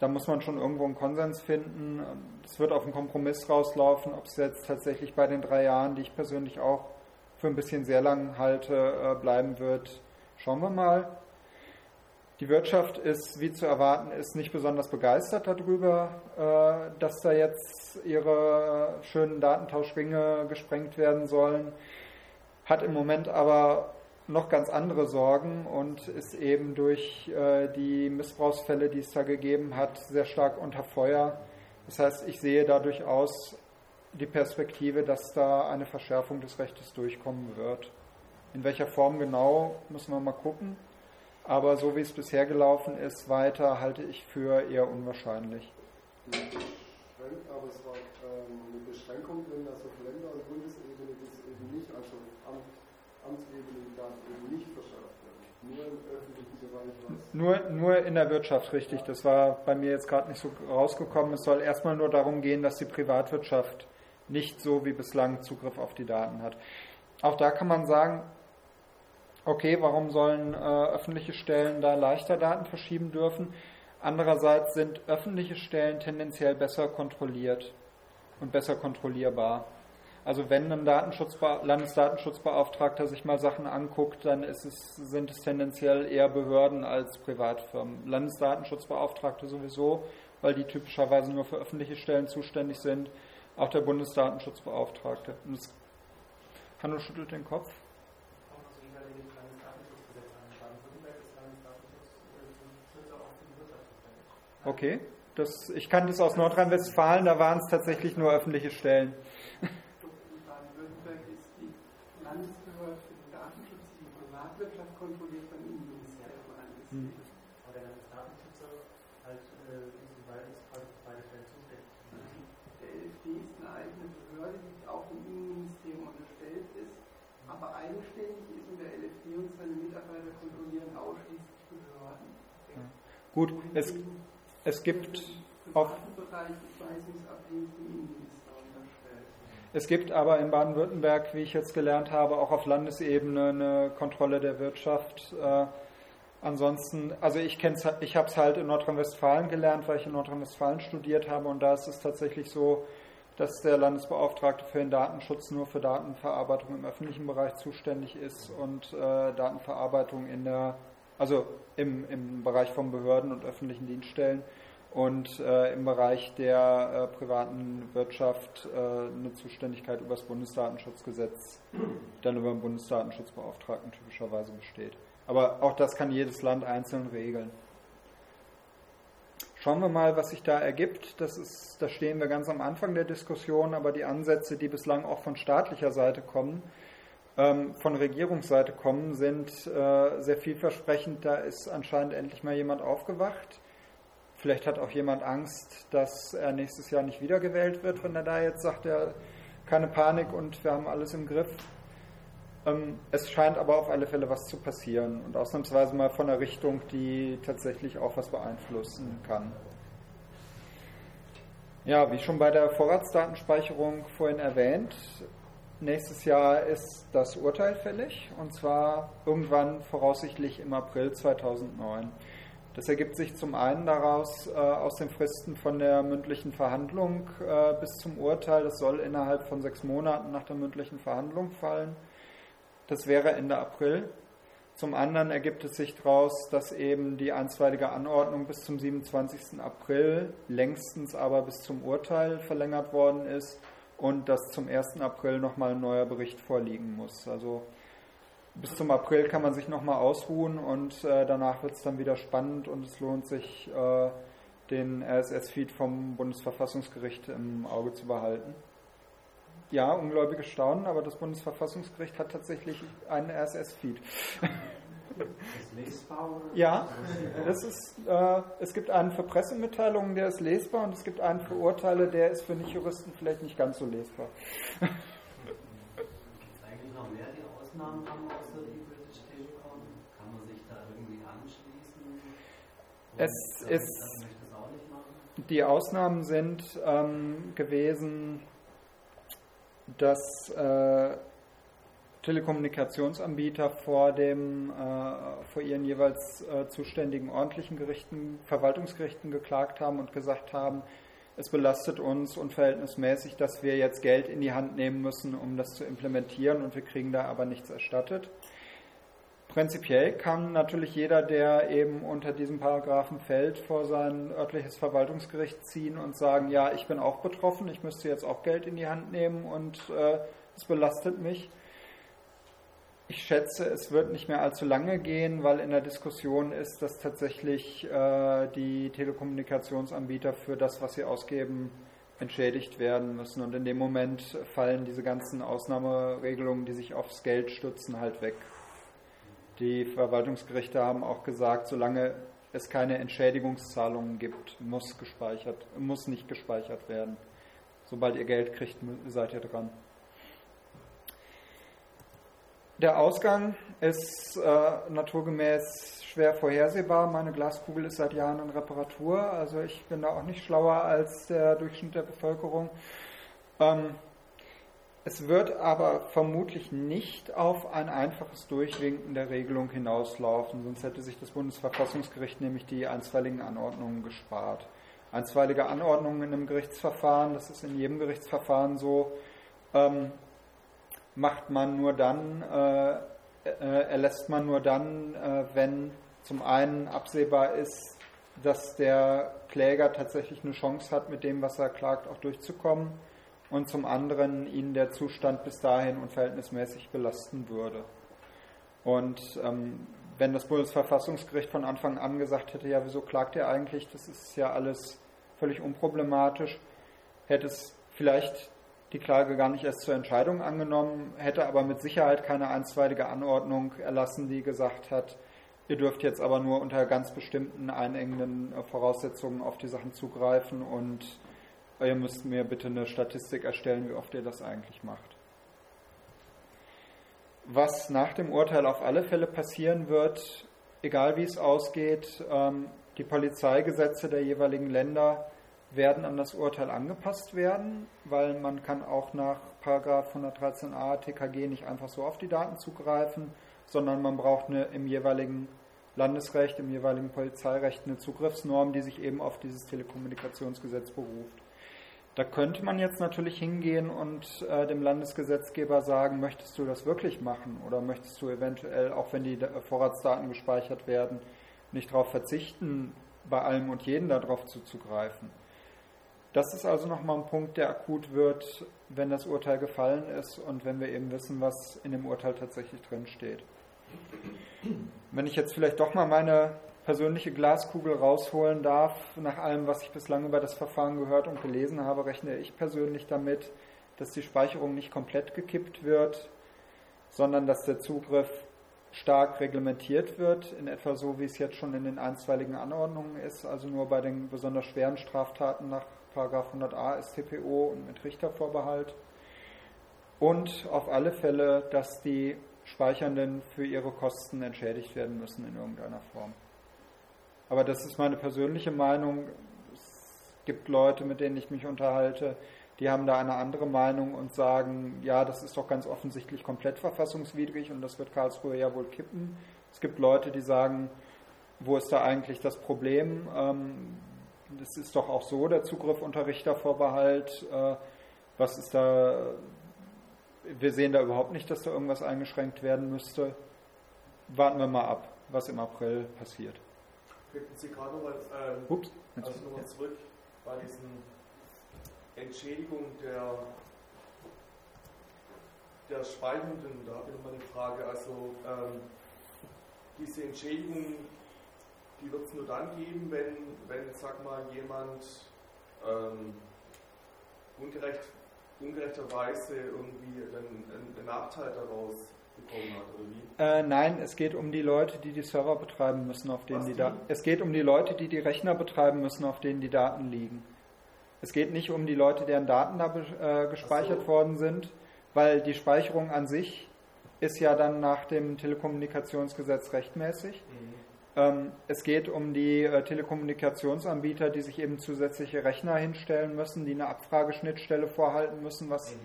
Da muss man schon irgendwo einen Konsens finden. Es wird auf einen Kompromiss rauslaufen, ob es jetzt tatsächlich bei den drei Jahren, die ich persönlich auch für ein bisschen sehr lang halte, äh, bleiben wird. Schauen wir mal. Die Wirtschaft ist, wie zu erwarten ist, nicht besonders begeistert darüber, äh, dass da jetzt ihre schönen Datentauschringe gesprengt werden sollen, hat im Moment aber noch ganz andere Sorgen und ist eben durch äh, die Missbrauchsfälle, die es da gegeben hat, sehr stark unter Feuer. Das heißt, ich sehe da durchaus die Perspektive, dass da eine Verschärfung des Rechtes durchkommen wird. In welcher Form genau, müssen wir mal gucken. Aber so wie es bisher gelaufen ist, weiter halte ich für eher unwahrscheinlich. Aber es war ähm, eine Beschränkung drin, dass auf Länder- und Bundesebene das eben nicht, also Amt, Amtsebene darf eben nicht verschärft werden. Nur im öffentlichen Bereich was. Nur, nur in der Wirtschaft, richtig. Das war bei mir jetzt gerade nicht so rausgekommen. Es soll erstmal nur darum gehen, dass die Privatwirtschaft nicht so wie bislang Zugriff auf die Daten hat. Auch da kann man sagen, okay, warum sollen äh, öffentliche Stellen da leichter Daten verschieben dürfen? Andererseits sind öffentliche Stellen tendenziell besser kontrolliert und besser kontrollierbar. Also wenn ein Datenschutzbe Landesdatenschutzbeauftragter sich mal Sachen anguckt, dann es, sind es tendenziell eher Behörden als Privatfirmen. Landesdatenschutzbeauftragte sowieso, weil die typischerweise nur für öffentliche Stellen zuständig sind, auch der Bundesdatenschutzbeauftragte. Und Hanno schüttelt den Kopf. Okay, das, ich kann das aus Nordrhein-Westfalen, da waren es tatsächlich nur öffentliche Stellen. In Baden-Württemberg ist die Landesbehörde für den Datenschutz, die Privatwirtschaft kontrolliert beim Innenministerium eines. Mhm. Aber der Landesdatenschützer halt äh, soweit ist quasi für beide Stellen zuständig. Der LFD ist eine eigene Behörde, die auch dem Innenministerium unterstellt ist, aber eigenständig ist und der LFD und seine Mitarbeiter kontrollieren ausschließlich Behörden. Ja. Gut, es, es gibt auf, es gibt aber in Baden-Württemberg, wie ich jetzt gelernt habe, auch auf Landesebene eine Kontrolle der Wirtschaft. Äh, ansonsten, also ich ich habe es halt in Nordrhein-Westfalen gelernt, weil ich in Nordrhein-Westfalen studiert habe und da ist es tatsächlich so, dass der Landesbeauftragte für den Datenschutz nur für Datenverarbeitung im öffentlichen Bereich zuständig ist und äh, Datenverarbeitung in der also im, im Bereich von Behörden und öffentlichen Dienststellen und äh, im Bereich der äh, privaten Wirtschaft äh, eine Zuständigkeit über das Bundesdatenschutzgesetz, dann über den Bundesdatenschutzbeauftragten typischerweise besteht. Aber auch das kann jedes Land einzeln regeln. Schauen wir mal, was sich da ergibt. Das ist, da stehen wir ganz am Anfang der Diskussion, aber die Ansätze, die bislang auch von staatlicher Seite kommen, von Regierungsseite kommen, sind äh, sehr vielversprechend. Da ist anscheinend endlich mal jemand aufgewacht. Vielleicht hat auch jemand Angst, dass er nächstes Jahr nicht wiedergewählt wird, wenn er da jetzt sagt, er keine Panik und wir haben alles im Griff. Ähm, es scheint aber auf alle Fälle was zu passieren und ausnahmsweise mal von einer Richtung, die tatsächlich auch was beeinflussen kann. Ja, wie schon bei der Vorratsdatenspeicherung vorhin erwähnt, Nächstes Jahr ist das Urteil fällig und zwar irgendwann voraussichtlich im April 2009. Das ergibt sich zum einen daraus äh, aus den Fristen von der mündlichen Verhandlung äh, bis zum Urteil. Das soll innerhalb von sechs Monaten nach der mündlichen Verhandlung fallen. Das wäre Ende April. Zum anderen ergibt es sich daraus, dass eben die einstweilige Anordnung bis zum 27. April, längstens aber bis zum Urteil verlängert worden ist und dass zum 1. April nochmal ein neuer Bericht vorliegen muss. Also bis zum April kann man sich nochmal ausruhen und äh, danach wird es dann wieder spannend und es lohnt sich, äh, den RSS-Feed vom Bundesverfassungsgericht im Auge zu behalten. Ja, ungläubige staunen, aber das Bundesverfassungsgericht hat tatsächlich einen RSS-Feed. Ist lesbar? Ja, das ist, äh, es gibt einen für Pressemitteilungen, der ist lesbar, und es gibt einen für Urteile, der ist für Nichtjuristen vielleicht nicht ganz so lesbar. Gibt es eigentlich noch mehr, die Ausnahmen haben außer die British Telecom? Kann man sich da irgendwie anschließen? es ist, die Ausnahmen sind ähm, gewesen, dass äh, Telekommunikationsanbieter vor, dem, äh, vor ihren jeweils äh, zuständigen ordentlichen Gerichten, Verwaltungsgerichten geklagt haben und gesagt haben, es belastet uns unverhältnismäßig, dass wir jetzt Geld in die Hand nehmen müssen, um das zu implementieren und wir kriegen da aber nichts erstattet. Prinzipiell kann natürlich jeder, der eben unter diesem Paragraphen fällt, vor sein örtliches Verwaltungsgericht ziehen und sagen, ja, ich bin auch betroffen, ich müsste jetzt auch Geld in die Hand nehmen und äh, es belastet mich. Ich schätze, es wird nicht mehr allzu lange gehen, weil in der Diskussion ist, dass tatsächlich äh, die Telekommunikationsanbieter für das, was sie ausgeben, entschädigt werden müssen. Und in dem Moment fallen diese ganzen Ausnahmeregelungen, die sich aufs Geld stützen, halt weg. Die Verwaltungsgerichte haben auch gesagt, solange es keine Entschädigungszahlungen gibt, muss, gespeichert, muss nicht gespeichert werden. Sobald ihr Geld kriegt, seid ihr dran. Der Ausgang ist äh, naturgemäß schwer vorhersehbar. Meine Glaskugel ist seit Jahren in Reparatur, also ich bin da auch nicht schlauer als der Durchschnitt der Bevölkerung. Ähm, es wird aber vermutlich nicht auf ein einfaches Durchwinken der Regelung hinauslaufen, sonst hätte sich das Bundesverfassungsgericht nämlich die einstweiligen Anordnungen gespart. Einstweilige Anordnungen in einem Gerichtsverfahren, das ist in jedem Gerichtsverfahren so, ähm, macht man nur dann, äh, äh, erlässt man nur dann, äh, wenn zum einen absehbar ist, dass der Kläger tatsächlich eine Chance hat, mit dem, was er klagt, auch durchzukommen. und zum anderen ihn der Zustand bis dahin unverhältnismäßig belasten würde. Und ähm, wenn das Bundesverfassungsgericht von Anfang an gesagt hätte, ja, wieso klagt ihr eigentlich, das ist ja alles völlig unproblematisch, hätte es vielleicht die Klage gar nicht erst zur Entscheidung angenommen, hätte aber mit Sicherheit keine einstweilige Anordnung erlassen, die gesagt hat, ihr dürft jetzt aber nur unter ganz bestimmten einengenden Voraussetzungen auf die Sachen zugreifen und ihr müsst mir bitte eine Statistik erstellen, wie oft ihr das eigentlich macht. Was nach dem Urteil auf alle Fälle passieren wird, egal wie es ausgeht, ähm, die Polizeigesetze der jeweiligen Länder werden an das Urteil angepasst werden, weil man kann auch nach 113a TKG nicht einfach so auf die Daten zugreifen, sondern man braucht eine, im jeweiligen Landesrecht, im jeweiligen Polizeirecht eine Zugriffsnorm, die sich eben auf dieses Telekommunikationsgesetz beruft. Da könnte man jetzt natürlich hingehen und äh, dem Landesgesetzgeber sagen, möchtest du das wirklich machen oder möchtest du eventuell, auch wenn die Vorratsdaten gespeichert werden, nicht darauf verzichten, bei allem und jedem darauf zuzugreifen. Das ist also nochmal ein Punkt, der akut wird, wenn das Urteil gefallen ist und wenn wir eben wissen, was in dem Urteil tatsächlich drin steht. Wenn ich jetzt vielleicht doch mal meine persönliche Glaskugel rausholen darf, nach allem, was ich bislang über das Verfahren gehört und gelesen habe, rechne ich persönlich damit, dass die Speicherung nicht komplett gekippt wird, sondern dass der Zugriff stark reglementiert wird, in etwa so, wie es jetzt schon in den einstweiligen Anordnungen ist, also nur bei den besonders schweren Straftaten nach 100a StPO und mit Richtervorbehalt. Und auf alle Fälle, dass die Speichernden für ihre Kosten entschädigt werden müssen in irgendeiner Form. Aber das ist meine persönliche Meinung. Es gibt Leute, mit denen ich mich unterhalte, die haben da eine andere Meinung und sagen, ja, das ist doch ganz offensichtlich komplett verfassungswidrig und das wird Karlsruhe ja wohl kippen. Es gibt Leute, die sagen, wo ist da eigentlich das Problem? Ähm, das ist doch auch so, der Zugriff unter Richtervorbehalt. Äh, was ist da? Wir sehen da überhaupt nicht, dass da irgendwas eingeschränkt werden müsste. Warten wir mal ab, was im April passiert. Könnten Sie gerade nochmal ähm, Ups, also noch zurück bei diesen Entschädigung der, der Speichernden, da habe ich nochmal eine Frage. Also ähm, diese Entschädigung, die wird es nur dann geben, wenn, wenn sag mal, jemand ähm, ungerecht, ungerechterweise irgendwie einen, einen Nachteil daraus bekommen hat, oder wie? Äh, nein, es geht um die Leute, die die Server betreiben müssen, auf denen Was die Daten. Es geht um die Leute, die die Rechner betreiben müssen, auf denen die Daten liegen. Es geht nicht um die Leute, deren Daten da äh, gespeichert so. worden sind, weil die Speicherung an sich ist ja dann nach dem Telekommunikationsgesetz rechtmäßig. Mhm. Ähm, es geht um die äh, Telekommunikationsanbieter, die sich eben zusätzliche Rechner hinstellen müssen, die eine Abfrageschnittstelle vorhalten müssen, was mhm.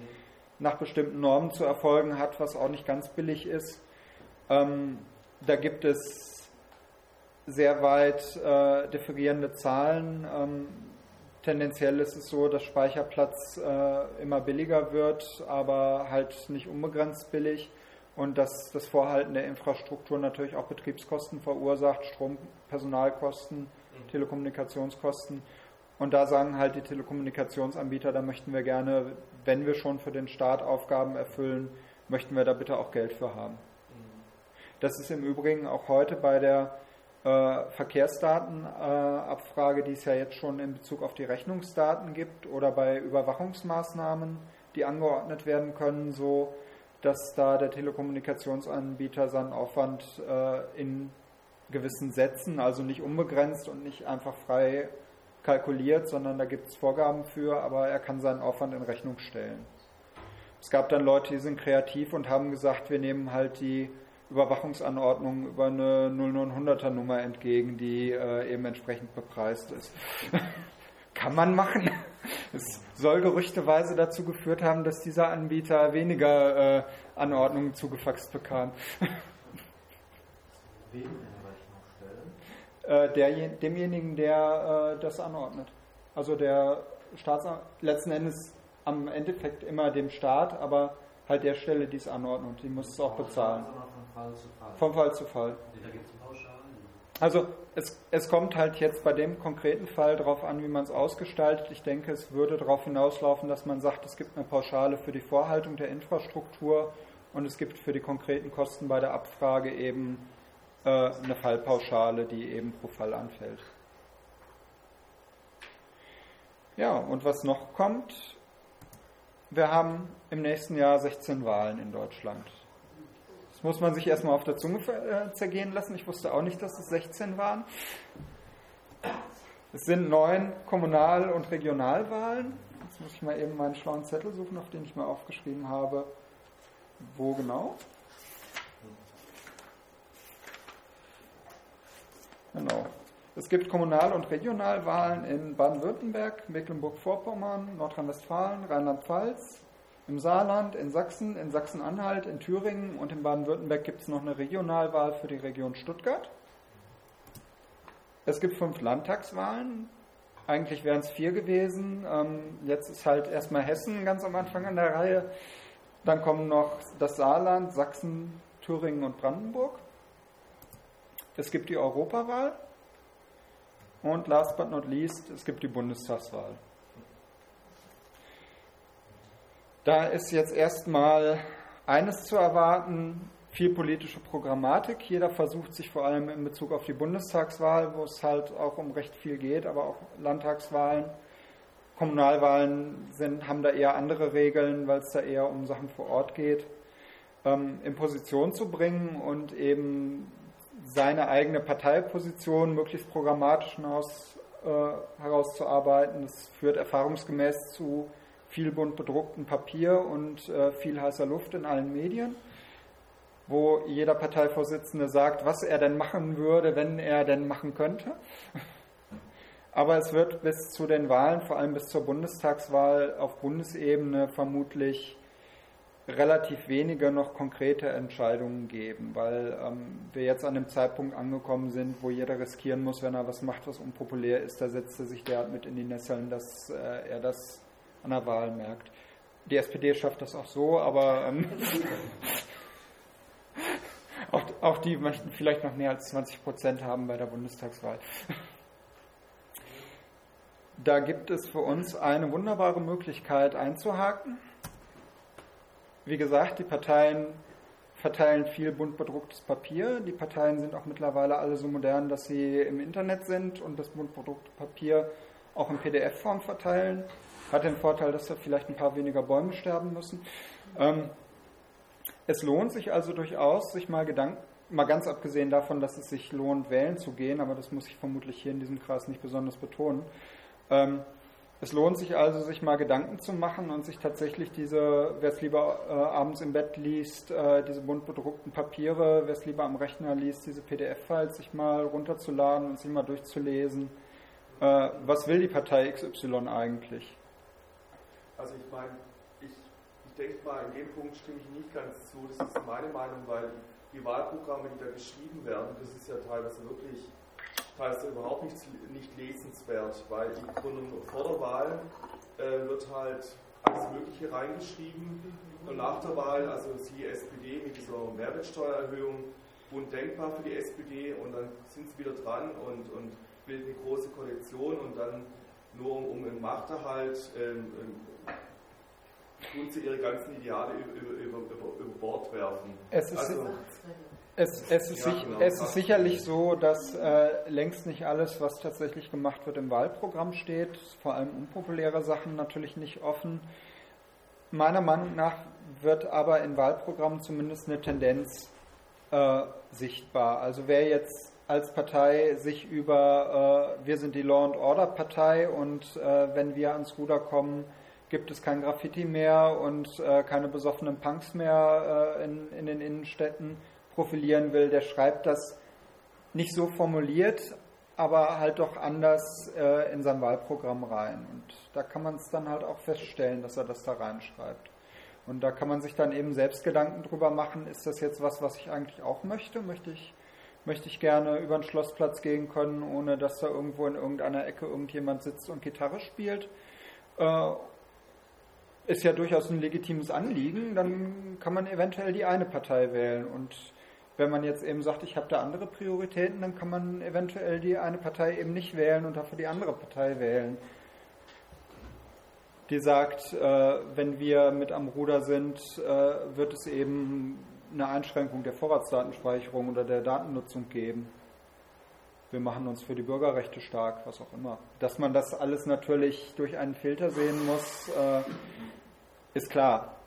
nach bestimmten Normen zu erfolgen hat, was auch nicht ganz billig ist. Ähm, da gibt es sehr weit äh, differierende Zahlen. Ähm, tendenziell ist es so, dass Speicherplatz äh, immer billiger wird, aber halt nicht unbegrenzt billig und dass das Vorhalten der Infrastruktur natürlich auch Betriebskosten verursacht, Strom, Personalkosten, mhm. Telekommunikationskosten. Und da sagen halt die Telekommunikationsanbieter, da möchten wir gerne, wenn wir schon für den Staat Aufgaben erfüllen, möchten wir da bitte auch Geld für haben. Mhm. Das ist im Übrigen auch heute bei der äh, Verkehrsdatenabfrage, äh, die es ja jetzt schon in Bezug auf die Rechnungsdaten gibt oder bei Überwachungsmaßnahmen, die angeordnet werden können, so dass da der Telekommunikationsanbieter seinen Aufwand äh, in gewissen Sätzen, also nicht unbegrenzt und nicht einfach frei kalkuliert, sondern da gibt es Vorgaben für, aber er kann seinen Aufwand in Rechnung stellen. Es gab dann Leute, die sind kreativ und haben gesagt, wir nehmen halt die Überwachungsanordnung über eine 0900er Nummer entgegen, die äh, eben entsprechend bepreist ist. Kann man machen. Es soll gerüchteweise dazu geführt haben, dass dieser Anbieter weniger äh, Anordnungen zugefaxt bekam. Wem in Rechnung stellen? Äh, demjenigen, der äh, das anordnet. Also der Staatsanwalt, letzten Endes am Endeffekt immer dem Staat, aber halt der Stelle, die es anordnet, die muss es auch bezahlen. Fall zu Fall. Vom Fall zu Fall. Da gibt es? Also es, es kommt halt jetzt bei dem konkreten Fall darauf an, wie man es ausgestaltet. Ich denke, es würde darauf hinauslaufen, dass man sagt, es gibt eine Pauschale für die Vorhaltung der Infrastruktur und es gibt für die konkreten Kosten bei der Abfrage eben äh, eine Fallpauschale, die eben pro Fall anfällt. Ja, und was noch kommt, wir haben im nächsten Jahr 16 Wahlen in Deutschland. Das muss man sich erstmal auf der Zunge äh, zergehen lassen. Ich wusste auch nicht, dass es 16 waren. Es sind neun Kommunal- und Regionalwahlen. Jetzt muss ich mal eben meinen schlauen Zettel suchen, auf den ich mal aufgeschrieben habe. Wo genau? Genau. Es gibt Kommunal- und Regionalwahlen in Baden-Württemberg, Mecklenburg-Vorpommern, Nordrhein-Westfalen, Rheinland-Pfalz, im Saarland, in Sachsen, in Sachsen-Anhalt, in Thüringen und in Baden-Württemberg gibt es noch eine Regionalwahl für die Region Stuttgart. Es gibt fünf Landtagswahlen. Eigentlich wären es vier gewesen. Ähm, jetzt ist halt erstmal Hessen ganz am Anfang an der Reihe. Dann kommen noch das Saarland, Sachsen, Thüringen und Brandenburg. Es gibt die Europawahl. Und last but not least, es gibt die Bundestagswahl. Da ist jetzt erstmal eines zu erwarten, viel politische Programmatik. Jeder versucht sich vor allem in Bezug auf die Bundestagswahl, wo es halt auch um recht viel geht, aber auch Landtagswahlen. Kommunalwahlen sind, haben da eher andere Regeln, weil es da eher um Sachen vor Ort geht, ähm, in Position zu bringen und eben seine eigene Parteiposition möglichst programmatisch hinaus, äh, herauszuarbeiten. Das führt erfahrungsgemäß zu viel bunt bedrucktem Papier und äh, viel heißer Luft in allen Medien, wo jeder Parteivorsitzende sagt, was er denn machen würde, wenn er denn machen könnte. Aber es wird bis zu den Wahlen, vor allem bis zur Bundestagswahl auf Bundesebene vermutlich relativ wenige noch konkrete Entscheidungen geben, weil ähm, wir jetzt an dem Zeitpunkt angekommen sind, wo jeder riskieren muss, wenn er was macht, was unpopulär ist, da setzt er sich derart mit in die Nesseln, dass äh, er das an der Wahl merkt. Die SPD schafft das auch so, aber ähm, auch, auch die möchten vielleicht noch mehr als 20 Prozent haben bei der Bundestagswahl. Da gibt es für uns eine wunderbare Möglichkeit einzuhaken. Wie gesagt, die Parteien verteilen viel bunt bedrucktes Papier. Die Parteien sind auch mittlerweile alle so modern, dass sie im Internet sind und das bunt bedruckte Papier auch in PDF-Form verteilen. Hat den Vorteil, dass da vielleicht ein paar weniger Bäume sterben müssen. Ähm, es lohnt sich also durchaus, sich mal Gedanken, mal ganz abgesehen davon, dass es sich lohnt, wählen zu gehen, aber das muss ich vermutlich hier in diesem Kreis nicht besonders betonen. Ähm, es lohnt sich also, sich mal Gedanken zu machen und sich tatsächlich diese, wer es lieber äh, abends im Bett liest, äh, diese bunt bedruckten Papiere, wer es lieber am Rechner liest, diese PDF-Files sich mal runterzuladen und sich mal durchzulesen. Äh, was will die Partei XY eigentlich? Also ich meine, ich, ich denke mal, in dem Punkt stimme ich nicht ganz zu. Das ist meine Meinung, weil die Wahlprogramme, die da geschrieben werden, das ist ja teilweise wirklich teilweise überhaupt nicht, nicht lesenswert, weil im Grunde vor der Wahl äh, wird halt alles Mögliche reingeschrieben und nach der Wahl, also die SPD mit dieser Mehrwertsteuererhöhung, undenkbar für die SPD und dann sind sie wieder dran und, und bilden eine große Koalition und dann nur um, um Machterhalt ähm, tun sie ihre ganzen Ideale über, über, über, über Bord werfen. Es ist, also, es, es, ist, ja, genau, es ist, sicherlich so, dass äh, längst nicht alles, was tatsächlich gemacht wird, im Wahlprogramm steht. Vor allem unpopuläre Sachen natürlich nicht offen. Meiner Meinung nach wird aber in Wahlprogrammen zumindest eine Tendenz äh, sichtbar. Also wer jetzt als Partei sich über, äh, wir sind die Law and Order Partei und äh, wenn wir ans Ruder kommen, gibt es kein Graffiti mehr und äh, keine besoffenen Punks mehr äh, in, in den Innenstädten profilieren will, der schreibt das nicht so formuliert, aber halt doch anders äh, in sein Wahlprogramm rein. Und da kann man es dann halt auch feststellen, dass er das da reinschreibt. Und da kann man sich dann eben selbst Gedanken drüber machen, ist das jetzt was, was ich eigentlich auch möchte? Möchte ich, möchte ich gerne über den Schlossplatz gehen können, ohne dass da irgendwo in irgendeiner Ecke irgendjemand sitzt und Gitarre spielt? Äh, ist ja durchaus ein legitimes Anliegen, dann kann man eventuell die eine Partei wählen. Und Wenn man jetzt eben sagt, ich habe da andere Prioritäten, dann kann man eventuell die eine Partei eben nicht wählen und dafür die andere Partei wählen. Die sagt, äh, wenn wir mit am Ruder sind, äh, wird es eben eine Einschränkung der Vorratsdatenspeicherung oder der Datennutzung geben. Wir machen uns für die Bürgerrechte stark, was auch immer. Dass man das alles natürlich durch einen Filter sehen muss, äh, ist klar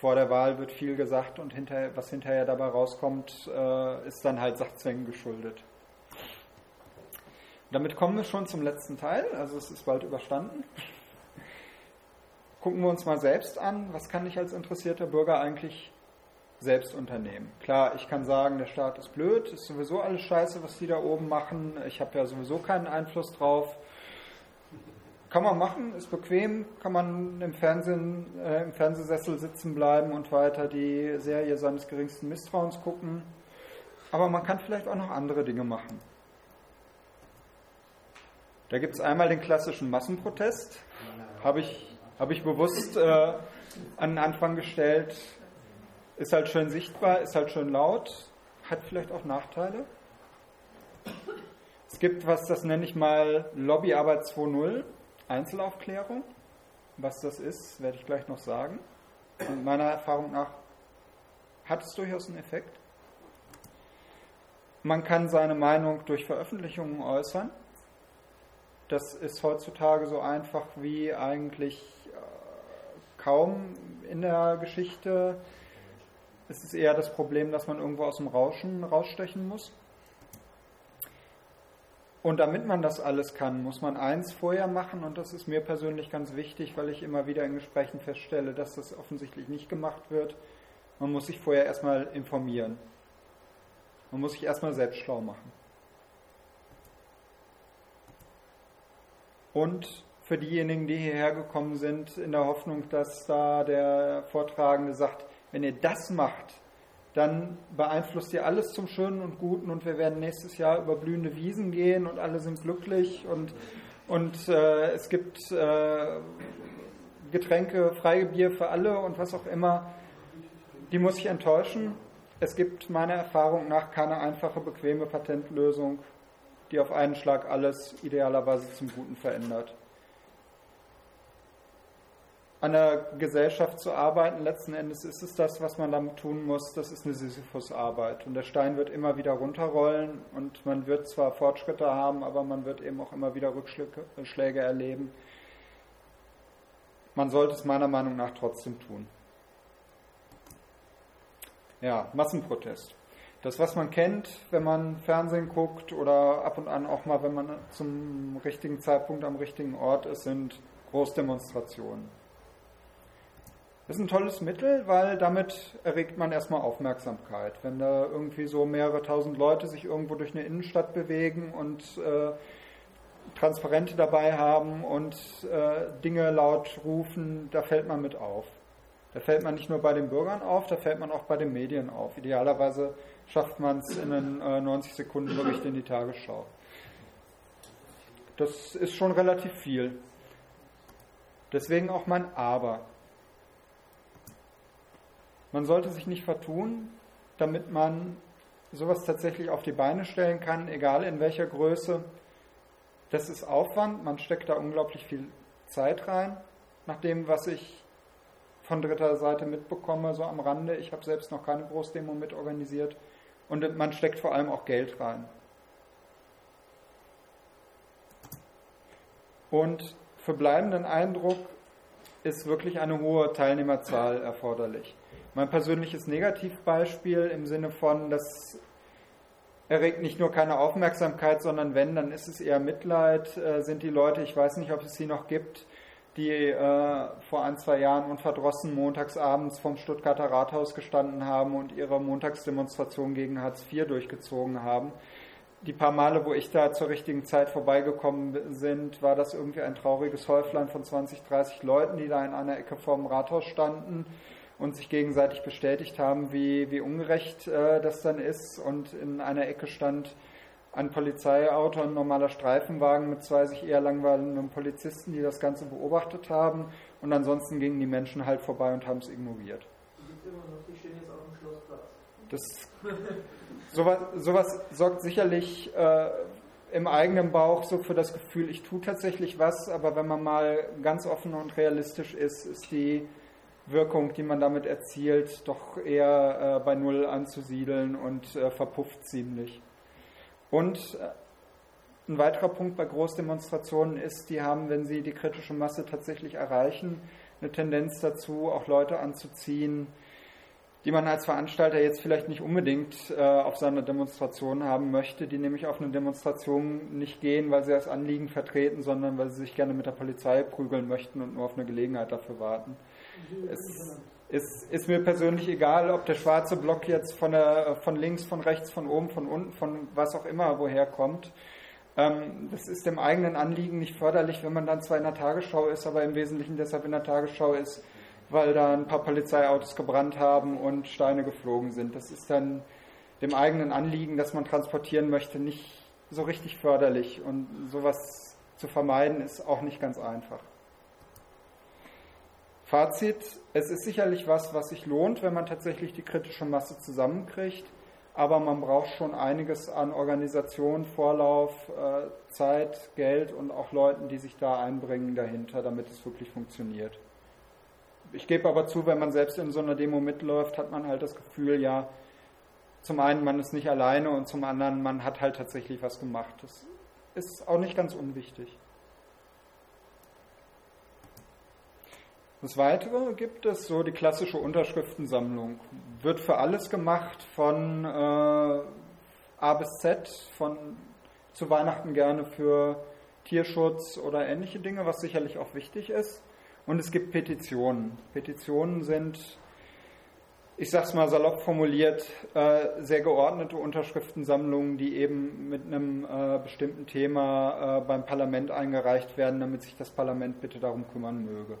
vor der Wahl wird viel gesagt und hinterher, was hinterher dabei rauskommt, äh, ist dann halt Sachzwängen geschuldet. Damit kommen wir schon zum letzten Teil, also es ist bald überstanden. Gucken wir uns mal selbst an, was kann ich als interessierter Bürger eigentlich selbst unternehmen. Klar, ich kann sagen, der Staat ist blöd, ist sowieso alles scheiße, was die da oben machen, ich habe ja sowieso keinen Einfluss drauf. Kann man machen, ist bequem, kann man im, Fernsehen, äh, im Fernsehsessel sitzen bleiben und weiter die Serie seines geringsten Misstrauens gucken. Aber man kann vielleicht auch noch andere Dinge machen. Da gibt es einmal den klassischen Massenprotest. Habe ich, hab ich bewusst äh, an den Anfang gestellt. Ist halt schön sichtbar, ist halt schön laut, hat vielleicht auch Nachteile. Es gibt was, das nenne ich mal Lobbyarbeit 2.0. Einzelaufklärung. Was das ist, werde ich gleich noch sagen. Und meiner Erfahrung nach hat es durchaus einen Effekt. Man kann seine Meinung durch Veröffentlichungen äußern. Das ist heutzutage so einfach wie eigentlich äh, kaum in der Geschichte. Es ist eher das Problem, dass man irgendwo aus dem Rauschen rausstechen muss. Und damit man das alles kann, muss man eins vorher machen und das ist mir persönlich ganz wichtig, weil ich immer wieder in Gesprächen feststelle, dass das offensichtlich nicht gemacht wird. Man muss sich vorher erstmal informieren. Man muss sich erstmal selbst schlau machen. Und für diejenigen, die hierher gekommen sind, in der Hoffnung, dass da der Vortragende sagt, wenn ihr das macht, dann beeinflusst ihr alles zum Schönen und Guten und wir werden nächstes Jahr über blühende Wiesen gehen und alle sind glücklich und, und äh, es gibt äh, Getränke, freie Bier für alle und was auch immer. Die muss ich enttäuschen. Es gibt meiner Erfahrung nach keine einfache, bequeme Patentlösung, die auf einen Schlag alles idealerweise zum Guten verändert an der Gesellschaft zu arbeiten. Letzten Endes ist es das, was man damit tun muss. Das ist eine Sisyphus-Arbeit. Und der Stein wird immer wieder runterrollen und man wird zwar Fortschritte haben, aber man wird eben auch immer wieder Rückschläge erleben. Man sollte es meiner Meinung nach trotzdem tun. Ja, Massenprotest. Das, was man kennt, wenn man Fernsehen guckt oder ab und an auch mal, wenn man zum richtigen Zeitpunkt am richtigen Ort ist, sind Großdemonstrationen. Das ist ein tolles Mittel, weil damit erregt man erstmal Aufmerksamkeit. Wenn da irgendwie so mehrere tausend Leute sich irgendwo durch eine Innenstadt bewegen und äh, Transparente dabei haben und äh, Dinge laut rufen, da fällt man mit auf. Da fällt man nicht nur bei den Bürgern auf, da fällt man auch bei den Medien auf. Idealerweise schafft man es in einen äh, 90 Sekunden Bericht in die Tagesschau. Das ist schon relativ viel. Deswegen auch mein Aber. Man sollte sich nicht vertun, damit man sowas tatsächlich auf die Beine stellen kann, egal in welcher Größe. Das ist Aufwand, man steckt da unglaublich viel Zeit rein, nach dem, was ich von dritter Seite mitbekomme, so am Rande. Ich habe selbst noch keine Großdemo mitorganisiert und man steckt vor allem auch Geld rein. Und für bleibenden Eindruck ist wirklich eine hohe Teilnehmerzahl erforderlich. Mein persönliches Negativbeispiel im Sinne von, das erregt nicht nur keine Aufmerksamkeit, sondern wenn, dann ist es eher Mitleid, äh, sind die Leute, ich weiß nicht, ob es sie noch gibt, die äh, vor ein, zwei Jahren unverdrossen montagsabends vom Stuttgarter Rathaus gestanden haben und ihre Montagsdemonstration gegen Hartz IV durchgezogen haben. Die paar Male, wo ich da zur richtigen Zeit vorbeigekommen sind, war das irgendwie ein trauriges Häuflein von 20, 30 Leuten, die da in einer Ecke vorm Rathaus standen und sich gegenseitig bestätigt haben, wie, wie ungerecht äh, das dann ist. Und in einer Ecke stand ein Polizeiauto, ein normaler Streifenwagen mit zwei sich eher langweilenden Polizisten, die das Ganze beobachtet haben. Und ansonsten gingen die Menschen halt vorbei und haben es ignoriert. Die stehen jetzt auf dem Schlossplatz. Das, sowas, sowas sorgt sicherlich äh, im eigenen Bauch so für das Gefühl, ich tue tatsächlich was, aber wenn man mal ganz offen und realistisch ist, ist die Wirkung, die man damit erzielt, doch eher äh, bei Null anzusiedeln und äh, verpufft ziemlich. Und äh, ein weiterer Punkt bei Großdemonstrationen ist, die haben, wenn sie die kritische Masse tatsächlich erreichen, eine Tendenz dazu, auch Leute anzuziehen, die man als Veranstalter jetzt vielleicht nicht unbedingt äh, auf seiner Demonstration haben möchte, die nämlich auf eine Demonstration nicht gehen, weil sie das Anliegen vertreten, sondern weil sie sich gerne mit der Polizei prügeln möchten und nur auf eine Gelegenheit dafür warten. Es ist, ist mir persönlich egal, ob der schwarze Block jetzt von, der, von links, von rechts, von oben, von unten, von was auch immer woher kommt. Ähm, das ist dem eigenen Anliegen nicht förderlich, wenn man dann zwar in der Tagesschau ist, aber im Wesentlichen deshalb in der Tagesschau ist, weil da ein paar Polizeiautos gebrannt haben und Steine geflogen sind. Das ist dann dem eigenen Anliegen, das man transportieren möchte, nicht so richtig förderlich. Und sowas zu vermeiden ist auch nicht ganz einfach. Fazit, es ist sicherlich was, was sich lohnt, wenn man tatsächlich die kritische Masse zusammenkriegt, aber man braucht schon einiges an Organisation, Vorlauf, äh, Zeit, Geld und auch Leuten, die sich da einbringen dahinter, damit es wirklich funktioniert. Ich gebe aber zu, wenn man selbst in so einer Demo mitläuft, hat man halt das Gefühl, ja, zum einen, man ist nicht alleine und zum anderen, man hat halt tatsächlich was gemacht. Das ist auch nicht ganz unwichtig. Das Weitere gibt es so die klassische Unterschriftensammlung. Wird für alles gemacht, von äh, A bis Z, von zu Weihnachten gerne für Tierschutz oder ähnliche Dinge, was sicherlich auch wichtig ist. Und es gibt Petitionen. Petitionen sind, ich sage es mal salopp formuliert, äh, sehr geordnete Unterschriftensammlungen, die eben mit einem äh, bestimmten Thema äh, beim Parlament eingereicht werden, damit sich das Parlament bitte darum kümmern möge.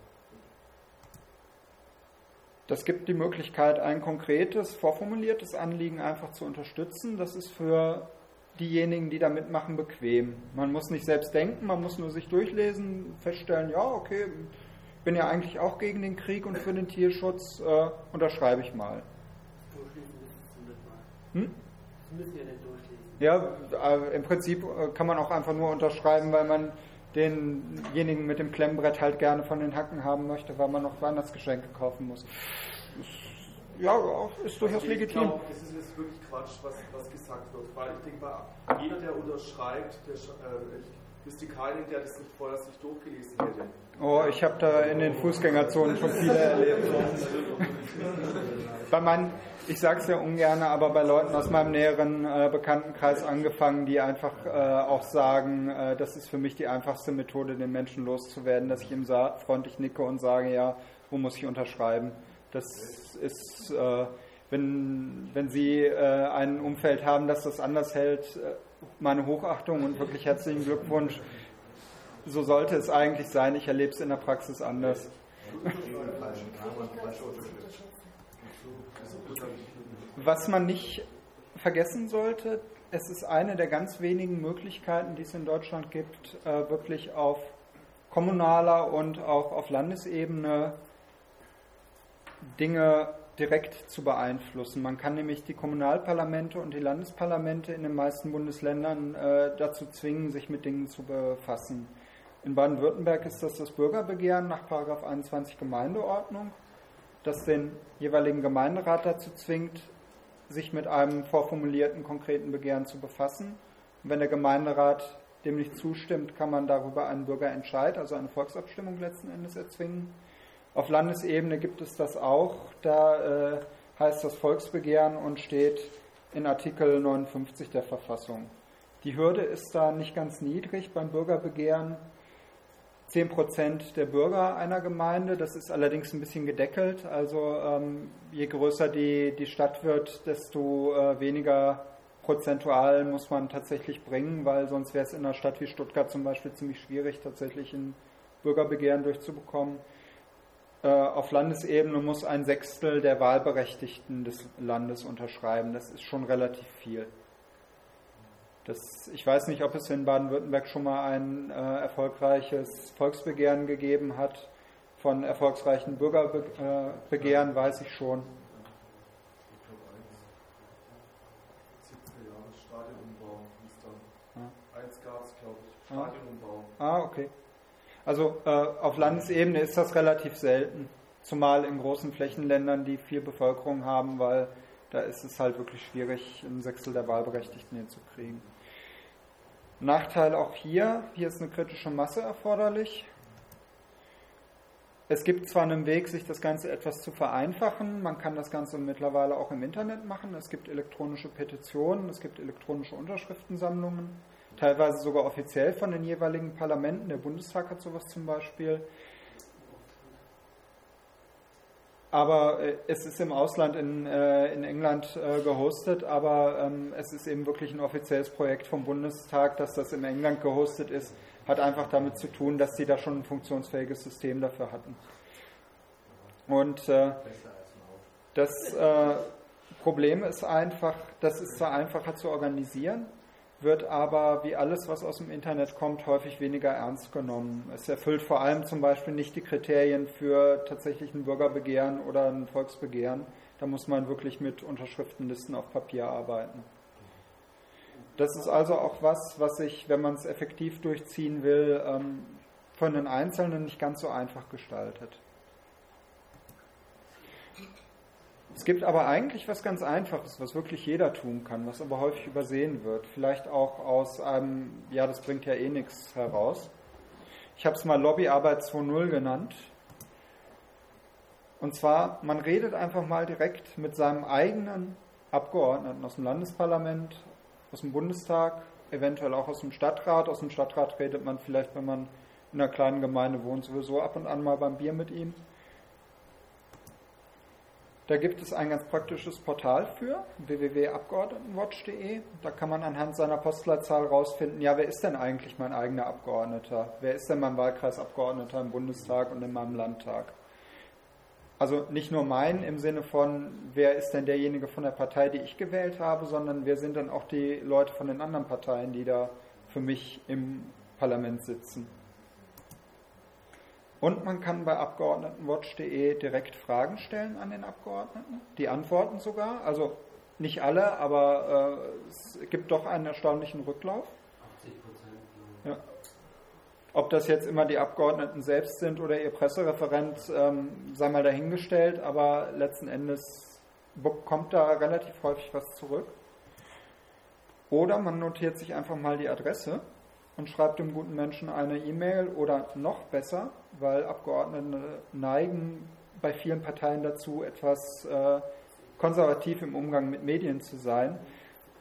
Das gibt die Möglichkeit, ein konkretes, vorformuliertes Anliegen einfach zu unterstützen. Das ist für diejenigen, die da mitmachen, bequem. Man muss nicht selbst denken, man muss nur sich durchlesen, feststellen, ja, okay, bin ja eigentlich auch gegen den Krieg und für den Tierschutz, äh, unterschreibe ich mal. Hm? Ja, äh, im Prinzip äh, kann man auch einfach nur unterschreiben, weil man denjenigen mit dem Klemmbrett halt gerne von den Hacken haben möchte, weil man noch Weihnachtsgeschenke kaufen muss. Ja, ist durchaus also legitim. Ich glaube, es ist jetzt wirklich Quatsch, was, was gesagt wird, weil ich denke mal, jeder, der unterschreibt, der, äh, ich keinen, der das nicht vorher sich durchgelesen hätte. Oh, ich habe da in den Fußgängerzonen schon viele erlebt. Bei meinen, ich sage es ja ungern, aber bei Leuten aus meinem näheren äh, Bekanntenkreis angefangen, die einfach äh, auch sagen, äh, das ist für mich die einfachste Methode, den Menschen loszuwerden, dass ich ihm freundlich nicke und sage, ja, wo muss ich unterschreiben? Das ist, äh, wenn, wenn Sie äh, ein Umfeld haben, das das anders hält, äh, meine Hochachtung und wirklich herzlichen Glückwunsch. So sollte es eigentlich sein. Ich erlebe es in der Praxis anders. Was man nicht vergessen sollte, es ist eine der ganz wenigen Möglichkeiten, die es in Deutschland gibt, äh, wirklich auf kommunaler und auch auf Landesebene Dinge direkt zu beeinflussen. Man kann nämlich die Kommunalparlamente und die Landesparlamente in den meisten Bundesländern äh, dazu zwingen, sich mit Dingen zu befassen. In Baden-Württemberg ist das das Bürgerbegehren nach 21 Gemeindeordnung, das den jeweiligen Gemeinderat dazu zwingt, sich mit einem vorformulierten konkreten Begehren zu befassen. Und wenn der Gemeinderat dem nicht zustimmt, kann man darüber einen Bürgerentscheid, also eine Volksabstimmung letzten Endes erzwingen. Auf Landesebene gibt es das auch. Da äh, heißt das Volksbegehren und steht in Artikel 59 der Verfassung. Die Hürde ist da nicht ganz niedrig beim Bürgerbegehren. 10 Prozent der Bürger einer Gemeinde. Das ist allerdings ein bisschen gedeckelt. Also ähm, je größer die, die Stadt wird, desto äh, weniger prozentual muss man tatsächlich bringen, weil sonst wäre es in einer Stadt wie Stuttgart zum Beispiel ziemlich schwierig, tatsächlich ein Bürgerbegehren durchzubekommen. Äh, auf Landesebene muss ein Sechstel der Wahlberechtigten des Landes unterschreiben. Das ist schon relativ viel. Das, ich weiß nicht, ob es in Baden-Württemberg schon mal ein äh, erfolgreiches Volksbegehren gegeben hat. Von erfolgreichen Bürgerbegehren äh, weiß ich schon. Ja. Eins gab es, glaube ich. Stadionumbau. Ah, okay. Also äh, auf Landesebene ist das relativ selten, zumal in großen Flächenländern, die viel Bevölkerung haben, weil da ist es halt wirklich schwierig, ein Sechstel der Wahlberechtigten hinzukriegen. Nachteil auch hier, hier ist eine kritische Masse erforderlich. Es gibt zwar einen Weg, sich das Ganze etwas zu vereinfachen, man kann das Ganze mittlerweile auch im Internet machen, es gibt elektronische Petitionen, es gibt elektronische Unterschriftensammlungen, teilweise sogar offiziell von den jeweiligen Parlamenten, der Bundestag hat sowas zum Beispiel. Aber äh, es ist im Ausland in, äh, in England äh, gehostet, aber ähm, es ist eben wirklich ein offizielles Projekt vom Bundestag, dass das in England gehostet ist, hat einfach damit zu tun, dass sie da schon ein funktionsfähiges System dafür hatten. Und äh, das äh, Problem ist einfach, das ist zwar einfacher zu organisieren, wird aber wie alles, was aus dem Internet kommt, häufig weniger ernst genommen. Es erfüllt vor allem zum Beispiel nicht die Kriterien für tatsächlich ein Bürgerbegehren oder ein Volksbegehren. Da muss man wirklich mit Unterschriftenlisten auf Papier arbeiten. Das ist also auch was, was sich, wenn man es effektiv durchziehen will, ähm, von den Einzelnen nicht ganz so einfach gestaltet. Es gibt aber eigentlich was ganz Einfaches, was wirklich jeder tun kann, was aber häufig übersehen wird. Vielleicht auch aus einem, ja, das bringt ja eh nichts heraus. Ich habe es mal Lobbyarbeit 2.0 genannt. Und zwar, man redet einfach mal direkt mit seinem eigenen Abgeordneten aus dem Landesparlament, aus dem Bundestag, eventuell auch aus dem Stadtrat. Aus dem Stadtrat redet man vielleicht, wenn man in einer kleinen Gemeinde wohnt, sowieso ab und an mal beim Bier mit ihm. Da gibt es ein ganz praktisches Portal für, www.abgeordnetenwatch.de. Da kann man anhand seiner Postleitzahl rausfinden, ja, wer ist denn eigentlich mein eigener Abgeordneter? Wer ist denn mein Wahlkreisabgeordneter im Bundestag und in meinem Landtag? Also nicht nur mein im Sinne von, wer ist denn derjenige von der Partei, die ich gewählt habe, sondern wer sind dann auch die Leute von den anderen Parteien, die da für mich im Parlament sitzen. Und man kann bei Abgeordnetenwatch.de direkt Fragen stellen an den Abgeordneten. Die antworten sogar. Also nicht alle, aber äh, es gibt doch einen erstaunlichen Rücklauf. 80 Prozent. Ja. Ob das jetzt immer die Abgeordneten selbst sind oder ihr Pressereferent, ähm, sei mal dahingestellt, aber letzten Endes bekommt da relativ häufig was zurück. Oder man notiert sich einfach mal die Adresse und schreibt dem guten Menschen eine E-Mail oder noch besser, weil Abgeordnete neigen bei vielen Parteien dazu, etwas äh, konservativ im Umgang mit Medien zu sein.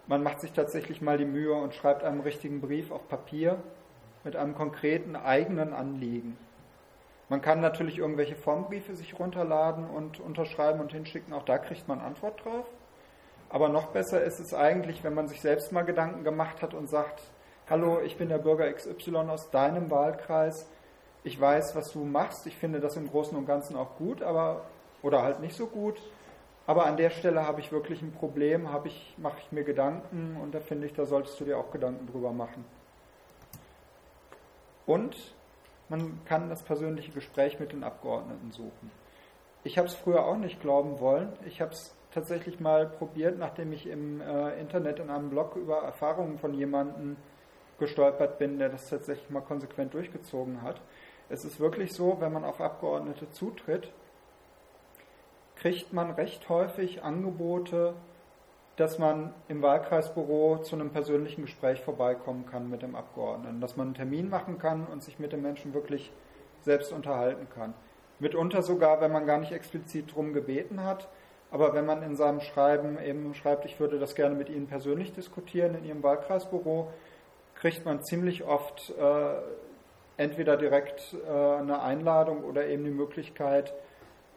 Man macht sich tatsächlich mal die Mühe und schreibt einen richtigen Brief auf Papier mit einem konkreten eigenen Anliegen. Man kann natürlich irgendwelche Formbriefe sich runterladen und unterschreiben und hinschicken, auch da kriegt man Antwort drauf. Aber noch besser ist es eigentlich, wenn man sich selbst mal Gedanken gemacht hat und sagt, hallo, ich bin der Bürger XY aus deinem Wahlkreis, ich weiß, was du machst, ich finde das im Großen und Ganzen auch gut, aber oder halt nicht so gut, aber an der Stelle habe ich wirklich ein Problem, habe ich, mache ich mir Gedanken und da finde ich, da solltest du dir auch Gedanken drüber machen. Und man kann das persönliche Gespräch mit den Abgeordneten suchen. Ich habe es früher auch nicht glauben wollen. Ich habe es tatsächlich mal probiert, nachdem ich im äh, Internet in einem Blog über Erfahrungen von jemandem gestolpert bin, der das tatsächlich mal konsequent durchgezogen hat. Es ist wirklich so, wenn man auf Abgeordnete zutritt, kriegt man recht häufig Angebote, dass man im Wahlkreisbüro zu einem persönlichen Gespräch vorbeikommen kann mit dem Abgeordneten, dass man einen Termin machen kann und sich mit dem Menschen wirklich selbst unterhalten kann. Mitunter sogar, wenn man gar nicht explizit darum gebeten hat, aber wenn man in seinem Schreiben eben schreibt, ich würde das gerne mit Ihnen persönlich diskutieren in Ihrem Wahlkreisbüro, kriegt man ziemlich oft äh, entweder direkt äh, eine Einladung oder eben die Möglichkeit,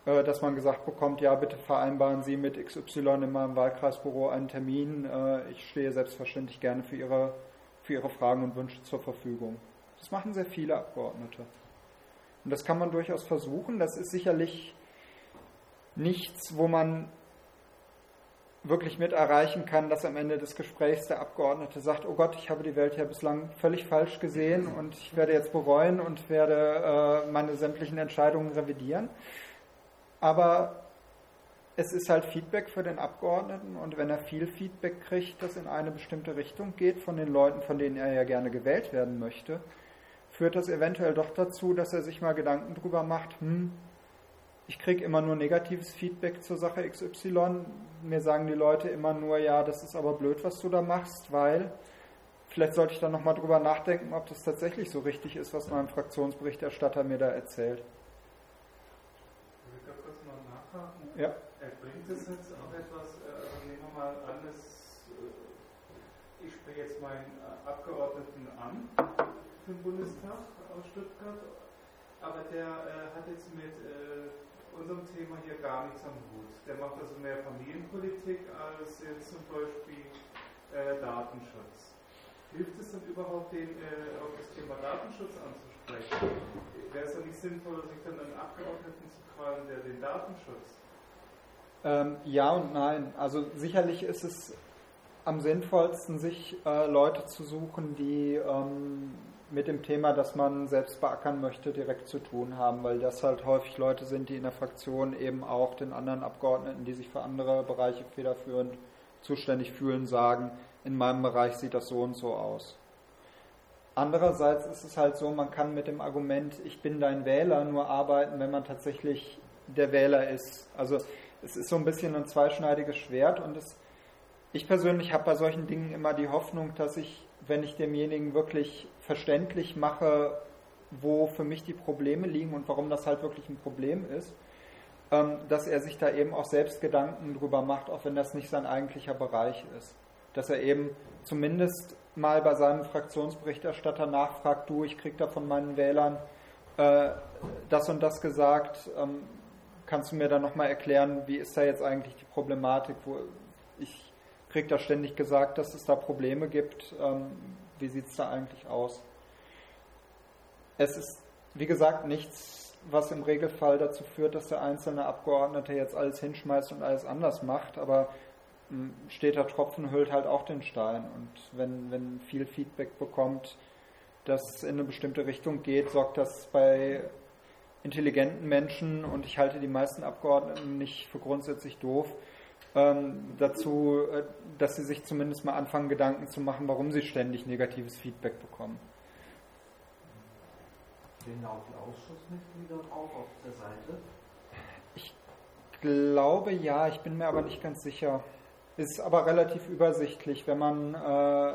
äh, dass man gesagt bekommt, ja, bitte vereinbaren Sie mit XY in meinem Wahlkreisbüro einen Termin. Äh, ich stehe selbstverständlich gerne für Ihre, für Ihre Fragen und Wünsche zur Verfügung. Das machen sehr viele Abgeordnete. Und das kann man durchaus versuchen. Das ist sicherlich nichts, wo man wirklich mit erreichen kann, dass am Ende des Gesprächs der Abgeordnete sagt, oh Gott, ich habe die Welt ja bislang völlig falsch gesehen und ich werde jetzt bereuen und werde äh, meine sämtlichen Entscheidungen revidieren. Aber es ist halt Feedback für den Abgeordneten und wenn er viel Feedback kriegt, das in eine bestimmte Richtung geht von den Leuten, von denen er ja gerne gewählt werden möchte, führt das eventuell doch dazu, dass er sich mal Gedanken drüber macht, hm, ich kriege immer nur negatives Feedback zur Sache XY. Mir sagen die Leute immer nur, ja, das ist aber blöd, was du da machst, weil vielleicht sollte ich dann nochmal drüber nachdenken, ob das tatsächlich so richtig ist, was mein Fraktionsberichterstatter mir da erzählt. Ich will kurz mal nachhaken. Ja. Bringt es jetzt auch etwas, äh, nehmen wir mal an, äh, ich spreche jetzt meinen Abgeordneten an für den Bundestag aus Stuttgart, aber der äh, hat jetzt mit äh, unserem Thema hier gar nichts am Hut. Der macht also mehr Familienpolitik als jetzt zum Beispiel äh, Datenschutz. Hilft es dann überhaupt, den, äh, auf das Thema Datenschutz anzusprechen? Wäre es dann nicht sinnvoll, sich dann einen Abgeordneten zu krallen, der den Datenschutz? Ähm, ja und nein. Also sicherlich ist es am sinnvollsten, sich äh, Leute zu suchen, die ähm, mit dem Thema, das man selbst beackern möchte, direkt zu tun haben, weil das halt häufig Leute sind, die in der Fraktion eben auch den anderen Abgeordneten, die sich für andere Bereiche federführend zuständig fühlen, sagen, in meinem Bereich sieht das so und so aus. Andererseits ist es halt so, man kann mit dem Argument, ich bin dein Wähler, nur arbeiten, wenn man tatsächlich der Wähler ist. Also es ist so ein bisschen ein zweischneidiges Schwert und es, ich persönlich habe bei solchen Dingen immer die Hoffnung, dass ich, wenn ich demjenigen wirklich verständlich mache, wo für mich die Probleme liegen und warum das halt wirklich ein Problem ist, ähm, dass er sich da eben auch selbst Gedanken drüber macht, auch wenn das nicht sein eigentlicher Bereich ist. Dass er eben zumindest mal bei seinem Fraktionsberichterstatter nachfragt, du, ich krieg da von meinen Wählern äh, das und das gesagt, ähm, kannst du mir da nochmal erklären, wie ist da jetzt eigentlich die Problematik, wo ich kriege da ständig gesagt, dass es da Probleme gibt, ähm, wie sieht es da eigentlich aus? Es ist, wie gesagt, nichts, was im Regelfall dazu führt, dass der einzelne Abgeordnete jetzt alles hinschmeißt und alles anders macht, aber hm, steter Tropfen hüllt halt auch den Stein. Und wenn, wenn viel Feedback bekommt, das in eine bestimmte Richtung geht, sorgt das bei intelligenten Menschen, und ich halte die meisten Abgeordneten nicht für grundsätzlich doof, ähm, dazu, äh, dass sie sich zumindest mal anfangen, Gedanken zu machen, warum sie ständig negatives Feedback bekommen. Stehen da auch die Ausschussmitglieder drauf auf der Seite? Ich glaube ja, ich bin mir aber nicht ganz sicher. Ist aber relativ übersichtlich, wenn man, äh,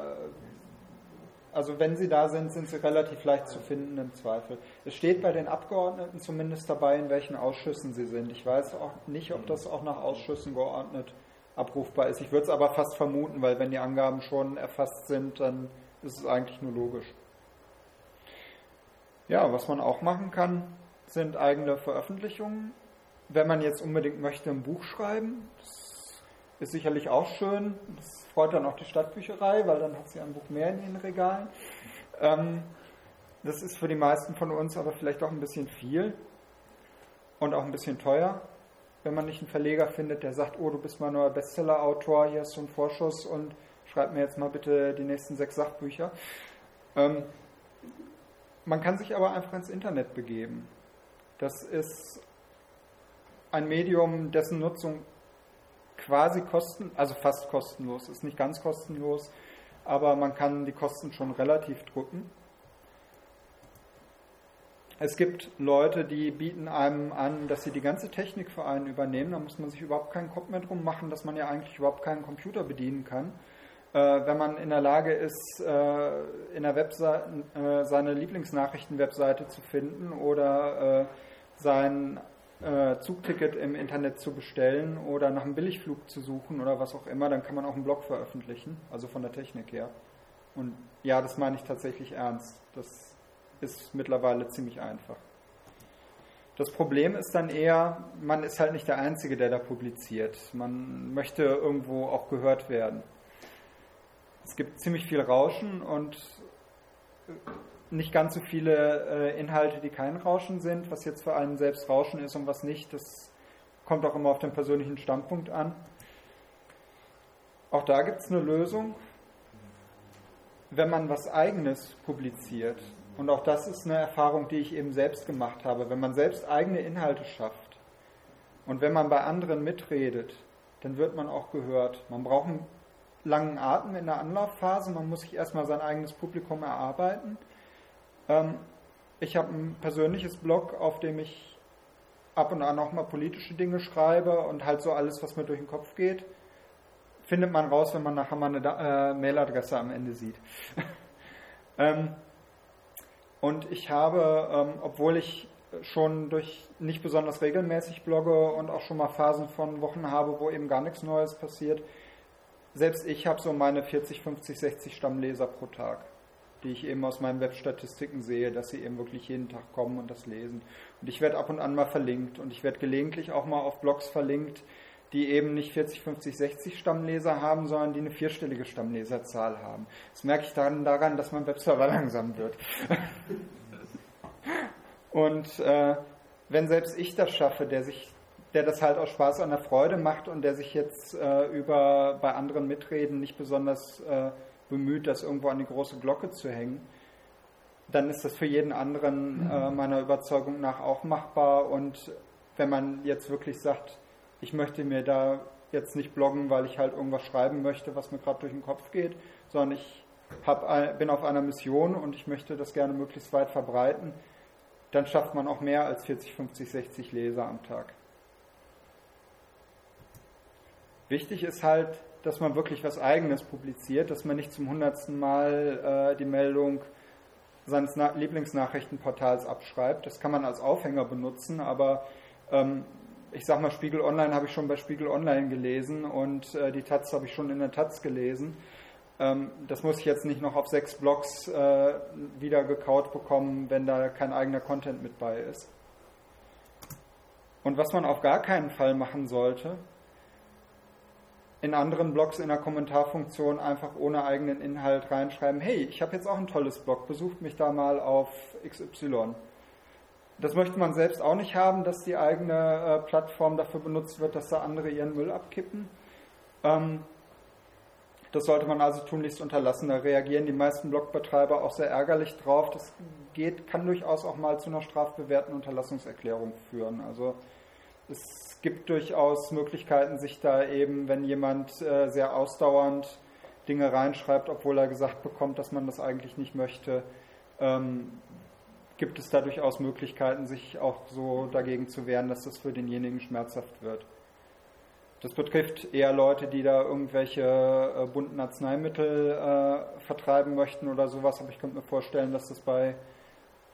also wenn sie da sind, sind sie relativ leicht zu finden im Zweifel. Es steht bei den Abgeordneten zumindest dabei, in welchen Ausschüssen sie sind. Ich weiß auch nicht, ob das auch nach Ausschüssen geordnet abrufbar ist. Ich würde es aber fast vermuten, weil wenn die Angaben schon erfasst sind, dann ist es eigentlich nur logisch. Ja, was man auch machen kann, sind eigene Veröffentlichungen. Wenn man jetzt unbedingt möchte, ein Buch schreiben, das ist sicherlich auch schön. Das freut dann auch die Stadtbücherei, weil dann hat sie ein Buch mehr in ihren Regalen. Ähm, das ist für die meisten von uns aber vielleicht auch ein bisschen viel und auch ein bisschen teuer, wenn man nicht einen Verleger findet, der sagt, oh, du bist mein neuer Bestseller-Autor, hier hast du einen Vorschuss und schreib mir jetzt mal bitte die nächsten sechs Sachbücher. Ähm, man kann sich aber einfach ins Internet begeben. Das ist ein Medium, dessen Nutzung quasi kosten, also fast kostenlos ist, nicht ganz kostenlos, aber man kann die Kosten schon relativ drücken. Es gibt Leute, die bieten einem an, dass sie die ganze Technik für einen übernehmen. Da muss man sich überhaupt keinen Kopf mehr drum machen, dass man ja eigentlich überhaupt keinen Computer bedienen kann. Äh, wenn man in der Lage ist, äh, in der Webseite äh, seine Lieblingsnachrichten-Webseite zu finden oder äh, sein äh, Zugticket im Internet zu bestellen oder nach einem Billigflug zu suchen oder was auch immer, dann kann man auch einen Blog veröffentlichen, also von der Technik her. Und ja, das meine ich tatsächlich ernst. Das ist mittlerweile ziemlich einfach. Das Problem ist dann eher, man ist halt nicht der Einzige, der da publiziert. Man möchte irgendwo auch gehört werden. Es gibt ziemlich viel Rauschen und nicht ganz so viele äh, Inhalte, die kein Rauschen sind. Was jetzt für einen selbst Rauschen ist und was nicht, das kommt auch immer auf den persönlichen Standpunkt an. Auch da gibt es eine Lösung. Wenn man was Eigenes publiziert, und auch das ist eine Erfahrung, die ich eben selbst gemacht habe, wenn man selbst eigene Inhalte schafft, Und wenn man bei anderen mitredet, dann wird man auch gehört. Man braucht einen langen Atem in der Anlaufphase, man muss sich erstmal sein eigenes Publikum erarbeiten. Ähm, ich habe ein persönliches Blog, auf dem ich ab und an auch mal politische Dinge schreibe und halt so alles, was mir durch den Kopf geht. Findet man raus, wenn man nachher mal eine äh, Mailadresse am Ende sieht. ähm, und ich habe, ähm, obwohl ich schon durch nicht besonders regelmäßig blogge und auch schon mal Phasen von Wochen habe, wo eben gar nichts Neues passiert, selbst ich habe so meine 40, 50, 60 Stammleser pro Tag die ich eben aus meinen Webstatistiken sehe, dass sie eben wirklich jeden Tag kommen und das lesen. Und ich werde ab und an mal verlinkt und ich werde gelegentlich auch mal auf Blogs verlinkt, die eben nicht 40, 50, 60 Stammleser haben, sondern die eine vierstellige Stammleserzahl haben. Das merke ich dann daran, dass mein Webserver langsam wird. und äh, wenn selbst ich das schaffe, der sich der das halt aus Spaß an der Freude macht und der sich jetzt äh, über bei anderen Mitreden nicht besonders äh, bemüht, das irgendwo an die große Glocke zu hängen, dann ist das für jeden anderen äh, meiner Überzeugung nach auch machbar. Und wenn man jetzt wirklich sagt, ich möchte mir da jetzt nicht bloggen, weil ich halt irgendwas schreiben möchte, was mir gerade durch den Kopf geht, sondern ich hab, bin auf einer Mission und ich möchte das gerne möglichst weit verbreiten, dann schafft man auch mehr als 40, 50, 60 Leser am Tag. Wichtig ist halt, dass man wirklich was Eigenes publiziert, dass man nicht zum hundertsten Mal äh, die Meldung seines Na Lieblingsnachrichtenportals abschreibt. Das kann man als Aufhänger benutzen, aber ähm, ich sag mal, Spiegel Online habe ich schon bei Spiegel Online gelesen und äh, die Taz habe ich schon in der Taz gelesen. Ähm, das muss ich jetzt nicht noch auf sechs Blogs äh, wieder gekaut bekommen, wenn da kein eigener Content mit bei ist. Und was man auf gar keinen Fall machen sollte, in anderen Blogs in der Kommentarfunktion einfach ohne eigenen Inhalt reinschreiben, hey, ich habe jetzt auch ein tolles Blog, besucht mich da mal auf XY. Das möchte man selbst auch nicht haben, dass die eigene äh, Plattform dafür benutzt wird, dass da andere ihren Müll abkippen. Ähm, das sollte man also tunlichst unterlassen. Da reagieren die meisten Blogbetreiber auch sehr ärgerlich drauf. Das geht, kann durchaus auch mal zu einer strafbewährten Unterlassungserklärung führen. Also es gibt durchaus Möglichkeiten, sich da eben, wenn jemand äh, sehr ausdauernd Dinge reinschreibt, obwohl er gesagt bekommt, dass man das eigentlich nicht möchte, ähm, gibt es da durchaus Möglichkeiten, sich auch so dagegen zu wehren, dass das für denjenigen schmerzhaft wird. Das betrifft eher Leute, die da irgendwelche äh, bunten Arzneimittel äh, vertreiben möchten oder sowas, aber ich könnte mir vorstellen, dass das bei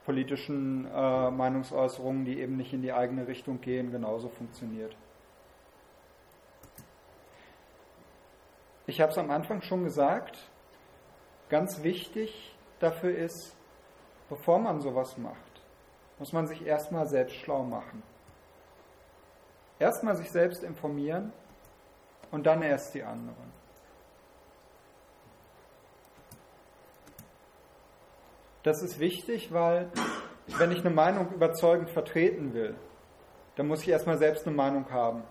politischen äh, Meinungsäußerungen, die eben nicht in die eigene Richtung gehen, genauso funktioniert. Ich habe es am Anfang schon gesagt, ganz wichtig dafür ist, bevor man sowas macht, muss man sich erstmal selbst schlau machen. Erstmal sich selbst informieren und dann erst die anderen. Das ist wichtig, weil wenn ich eine Meinung überzeugend vertreten will, dann muss ich erstmal selbst eine Meinung haben.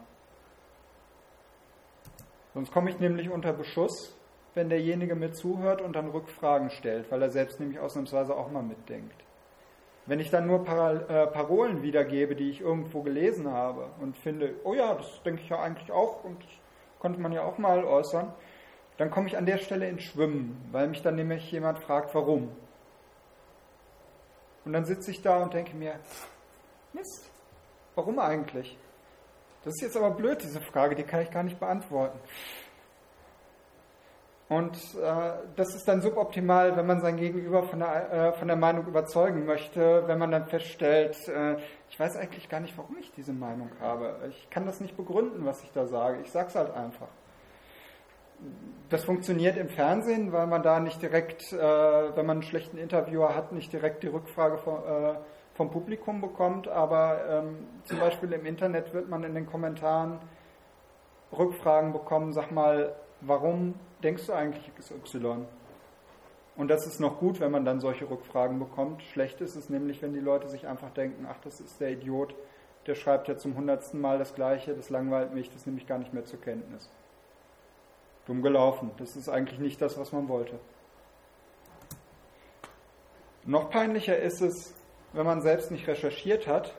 Sonst komme ich nämlich unter Beschuss, wenn derjenige mir zuhört und dann Rückfragen stellt, weil er selbst nämlich ausnahmsweise auch mal mitdenkt. Wenn ich dann nur äh, Parolen wiedergebe, die ich irgendwo gelesen habe und finde, oh ja, das denke ich ja eigentlich auch und konnte man ja auch mal äußern, dann komme ich an der Stelle ins Schwimmen, weil mich dann nämlich jemand fragt, warum. Und dann sitze ich da und denke mir, Mist, warum eigentlich? Das ist jetzt aber blöd, diese Frage, die kann ich gar nicht beantworten. Und äh, das ist dann suboptimal, wenn man sein Gegenüber von der, äh, von der Meinung überzeugen möchte, wenn man dann feststellt, äh, ich weiß eigentlich gar nicht, warum ich diese Meinung habe. Ich kann das nicht begründen, was ich da sage. Ich sage es halt einfach das funktioniert im Fernsehen, weil man da nicht direkt, äh, wenn man einen schlechten Interviewer hat, nicht direkt die Rückfrage vom, äh, vom Publikum bekommt. Aber ähm, zum Beispiel im Internet wird man in den Kommentaren Rückfragen bekommen, sag mal, warum denkst du eigentlich XY? Und das ist noch gut, wenn man dann solche Rückfragen bekommt. Schlecht ist es nämlich, wenn die Leute sich einfach denken, ach, das ist der Idiot, der schreibt ja zum hundertsten Mal das Gleiche, das langweilt mich, das nehme ich gar nicht mehr zur Kenntnis. Dumm gelaufen. Das ist eigentlich nicht das, was man wollte. Noch peinlicher ist es, wenn man selbst nicht recherchiert hat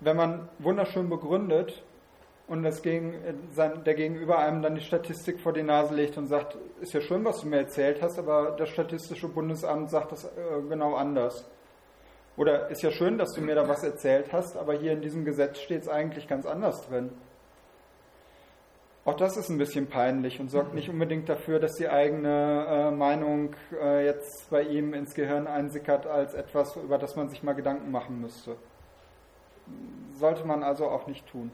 wenn man wunderschön begründet und das gegen, der Gegenüber einem dann die Statistik vor die Nase legt und sagt, ist ja schön, was du mir erzählt hast, aber das Statistische Bundesamt sagt das äh, genau anders. Oder ist ja schön, dass du mir da was erzählt hast, aber hier in diesem Gesetz steht es eigentlich ganz anders drin. Auch das ist ein bisschen peinlich und sorgt nicht unbedingt dafür, dass die eigene äh, Meinung äh, jetzt bei ihm ins Gehirn einsickert als etwas, über das man sich mal Gedanken machen müsste. Sollte man also auch nicht tun.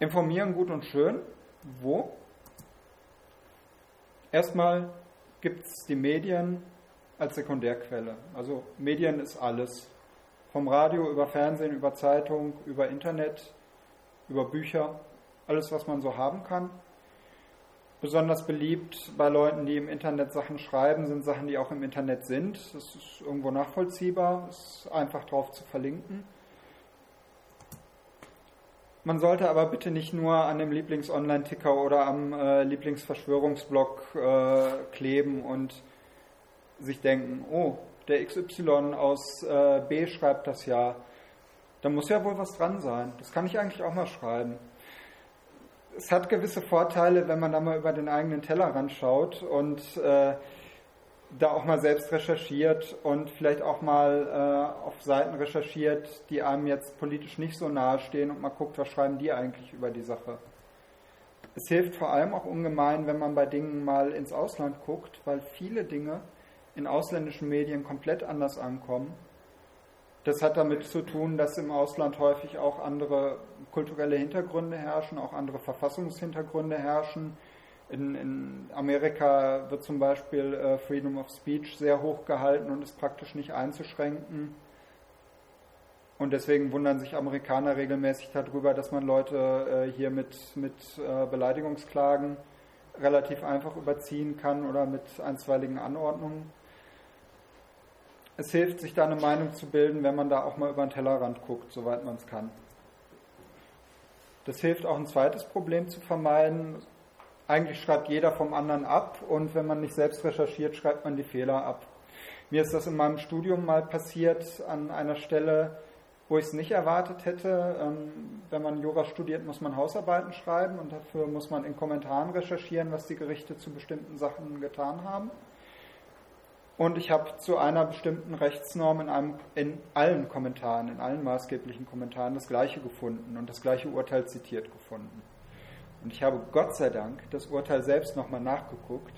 Informieren gut und schön. Wo? Erstmal gibt es die Medien als Sekundärquelle. Also Medien ist alles. Vom Radio über Fernsehen, über Zeitung, über Internet, über Bücher, alles, was man so haben kann. Besonders beliebt bei Leuten, die im Internet Sachen schreiben, sind Sachen, die auch im Internet sind. Das ist irgendwo nachvollziehbar, ist einfach drauf zu verlinken. Man sollte aber bitte nicht nur an dem Lieblings-Online-Ticker oder am äh, Lieblingsverschwörungsblog äh, kleben und sich denken, oh, der XY aus äh, B schreibt das ja. Da muss ja wohl was dran sein. Das kann ich eigentlich auch mal schreiben. Es hat gewisse Vorteile, wenn man da mal über den eigenen Tellerrand schaut und äh, da auch mal selbst recherchiert und vielleicht auch mal äh, auf Seiten recherchiert, die einem jetzt politisch nicht so nahe stehen und mal guckt, was schreiben die eigentlich über die Sache. Es hilft vor allem auch ungemein, wenn man bei Dingen mal ins Ausland guckt, weil viele Dinge in ausländischen Medien komplett anders ankommen. Das hat damit zu tun, dass im Ausland häufig auch andere kulturelle Hintergründe herrschen, auch andere Verfassungshintergründe herrschen in, in Amerika wird zum Beispiel äh, Freedom of Speech sehr hoch gehalten und ist praktisch nicht einzuschränken. Und deswegen wundern sich Amerikaner regelmäßig darüber, dass man Leute äh, hier mit, mit äh, Beleidigungsklagen relativ einfach überziehen kann oder mit einstweiligen Anordnungen. Es hilft, sich da eine Meinung zu bilden, wenn man da auch mal über den Tellerrand guckt, soweit man es kann. Das hilft auch ein zweites Problem zu vermeiden, eigentlich schreibt jeder vom anderen ab und wenn man nicht selbst recherchiert, schreibt man die Fehler ab. Mir ist das in meinem Studium mal passiert an einer Stelle, wo ich es nicht erwartet hätte. Ähm, wenn man Jura studiert, muss man Hausarbeiten schreiben und dafür muss man in Kommentaren recherchieren, was die Gerichte zu bestimmten Sachen getan haben. Und ich habe zu einer bestimmten Rechtsnorm in, einem, in allen Kommentaren, in allen maßgeblichen Kommentaren das gleiche gefunden und das gleiche Urteil zitiert gefunden. Und ich habe Gott sei Dank das Urteil selbst nochmal nachgeguckt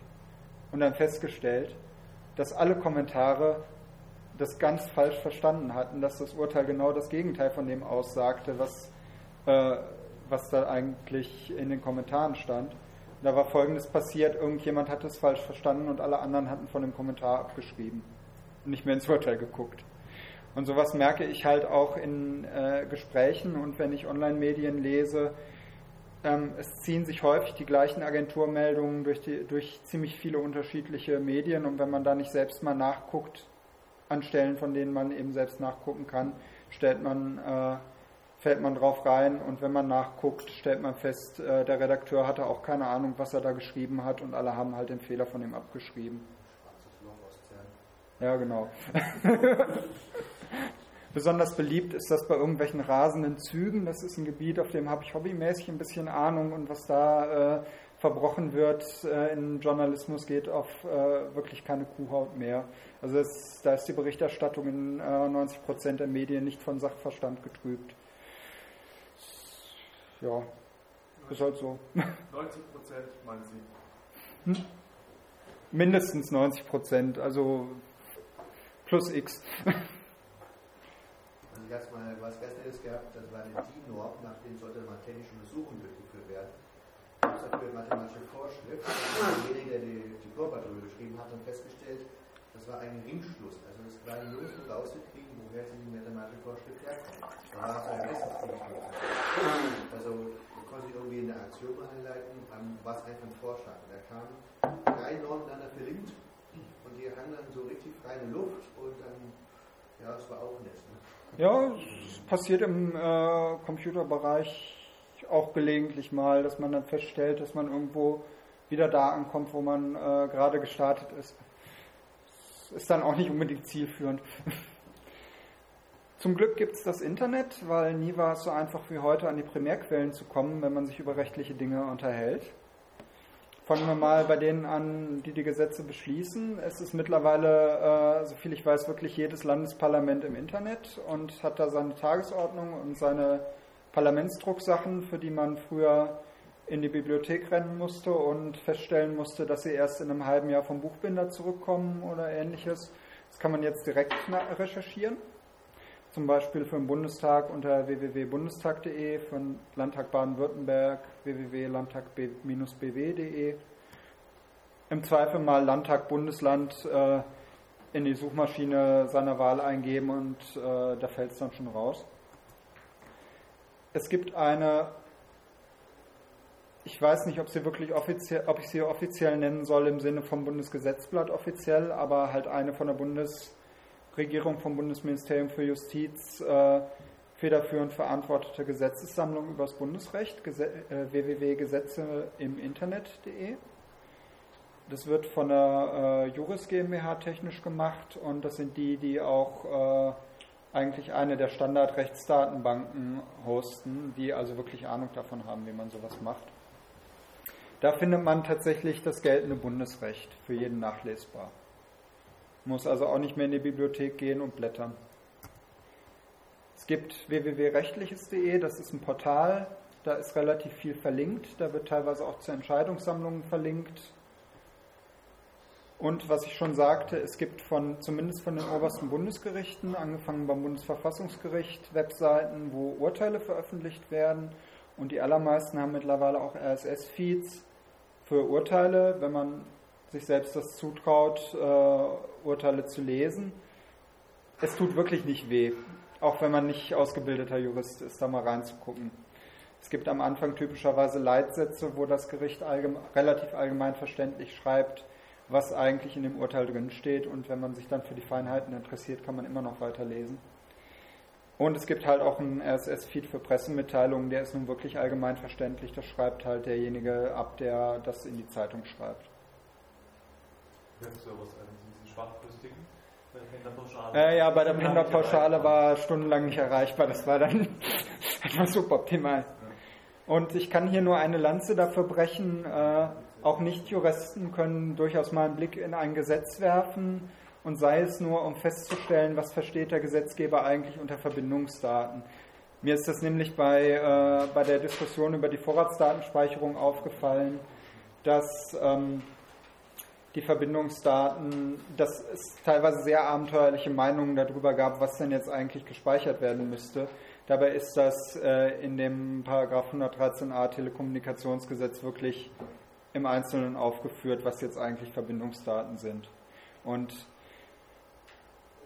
und dann festgestellt, dass alle Kommentare das ganz falsch verstanden hatten, dass das Urteil genau das Gegenteil von dem aussagte, was, äh, was da eigentlich in den Kommentaren stand. Da war Folgendes passiert, irgendjemand hat es falsch verstanden und alle anderen hatten von dem Kommentar abgeschrieben. Und nicht mehr ins Urteil geguckt. Und sowas merke ich halt auch in äh, Gesprächen und wenn ich Online-Medien lese, ähm, es ziehen sich häufig die gleichen Agenturmeldungen durch, die, durch ziemlich viele unterschiedliche Medien. Und wenn man da nicht selbst mal nachguckt, an Stellen, von denen man eben selbst nachgucken kann, stellt man, äh, fällt man drauf rein und wenn man nachguckt, stellt man fest, äh, der Redakteur hatte auch keine Ahnung, was er da geschrieben hat und alle haben halt den Fehler von ihm abgeschrieben. Ja, genau. Besonders beliebt ist das bei irgendwelchen rasenden Zügen. Das ist ein Gebiet, auf dem habe ich hobbymäßig ein bisschen Ahnung und was da äh, verbrochen wird äh, in Journalismus geht auf äh, wirklich keine Kuhhaut mehr. Also es, da ist die Berichterstattung in 90 äh, Prozent der Medien nicht von Sachverstand getrübt. Ja, ist halt so. 90 Prozent meinen Sie? Hm? Mindestens 90 Prozent, also plus X. ich hatte mal was ganz Nettes gehabt, das war eine DIN-Norm, nach dem sollte man technische Untersuchungen durchgeführt werden. Das hat für mathematische Vorschrift. Derjenige, der die, die Körperprobe geschrieben hat, dann festgestellt, das war ein Ringschluss. Also es war nur so rauszukriegen, woher sie die mathematische Vorschrift herkommt. Da war es ein Messungsziel. Also man konnte irgendwie eine Aktion einleiten, was einfach ein Vorschlag. Da kamen drei Normen miteinander verlinkt und die hangen dann so richtig frei in der Luft und dann, ja, es war auch nett. Ne? Ja, es passiert im äh, Computerbereich auch gelegentlich mal, dass man dann feststellt, dass man irgendwo wieder da ankommt, wo man äh, gerade gestartet ist. Ist dann auch nicht unbedingt zielführend. Zum Glück gibt es das Internet, weil nie war es so einfach wie heute an die Primärquellen zu kommen, wenn man sich über rechtliche Dinge unterhält. Fangen wir mal bei denen an, die die Gesetze beschließen. Es ist mittlerweile, äh, soviel ich weiß, wirklich jedes Landesparlament im Internet und hat da seine Tagesordnung und seine Parlamentsdrucksachen, für die man früher in die Bibliothek rennen musste und feststellen musste, dass sie erst in einem halben Jahr vom Buchbinder zurückkommen oder ähnliches. Das kann man jetzt direkt recherchieren. Zum Beispiel für den Bundestag unter www.bundestag.de, für den Landtag Baden-Württemberg www.landtag-bw.de. Im Zweifel mal Landtag, Bundesland äh, in die Suchmaschine seiner Wahl eingeben und äh, da fällt es dann schon raus. Es gibt eine ich weiß nicht, ob, sie wirklich offiziell, ob ich sie offiziell nennen soll im Sinne vom Bundesgesetzblatt offiziell, aber halt eine von der Bundesregierung, vom Bundesministerium für Justiz äh, federführend verantwortete Gesetzessammlung über das Bundesrecht, Gese äh, www.gesetze im Internet.de. Das wird von der äh, Juris GmbH technisch gemacht und das sind die, die auch äh, eigentlich eine der Standardrechtsdatenbanken hosten, die also wirklich Ahnung davon haben, wie man sowas macht. Da findet man tatsächlich das geltende Bundesrecht für jeden nachlesbar. Muss also auch nicht mehr in die Bibliothek gehen und blättern. Es gibt www.rechtliches.de, das ist ein Portal, da ist relativ viel verlinkt, da wird teilweise auch zu Entscheidungssammlungen verlinkt. Und was ich schon sagte, es gibt von, zumindest von den obersten Bundesgerichten, angefangen beim Bundesverfassungsgericht, Webseiten, wo Urteile veröffentlicht werden. Und die allermeisten haben mittlerweile auch RSS-Feeds, für Urteile, wenn man sich selbst das zutraut, äh, Urteile zu lesen. Es tut wirklich nicht weh, auch wenn man nicht ausgebildeter Jurist ist, da mal reinzugucken. Es gibt am Anfang typischerweise Leitsätze, wo das Gericht allgeme relativ allgemein verständlich schreibt, was eigentlich in dem Urteil drin steht. Und wenn man sich dann für die Feinheiten interessiert, kann man immer noch weiterlesen. Und es gibt halt auch einen RSS-Feed für Pressemitteilungen, der ist nun wirklich allgemein verständlich. Das schreibt halt derjenige ab, der das in die Zeitung schreibt. Was an diesen Schwachbrüstigen? Äh, ja, bei der Penderpauschale war stundenlang nicht erreichbar. Das war dann etwas suboptimal. Und ich kann hier nur eine Lanze dafür brechen. Äh, auch Nichtjuristen können durchaus mal einen Blick in ein Gesetz werfen und sei es nur, um festzustellen, was versteht der Gesetzgeber eigentlich unter Verbindungsdaten. Mir ist das nämlich bei, äh, bei der Diskussion über die Vorratsdatenspeicherung aufgefallen, dass ähm, die Verbindungsdaten, dass es teilweise sehr abenteuerliche Meinungen darüber gab, was denn jetzt eigentlich gespeichert werden müsste. Dabei ist das äh, in dem Paragraph 113a Telekommunikationsgesetz wirklich im Einzelnen aufgeführt, was jetzt eigentlich Verbindungsdaten sind. Und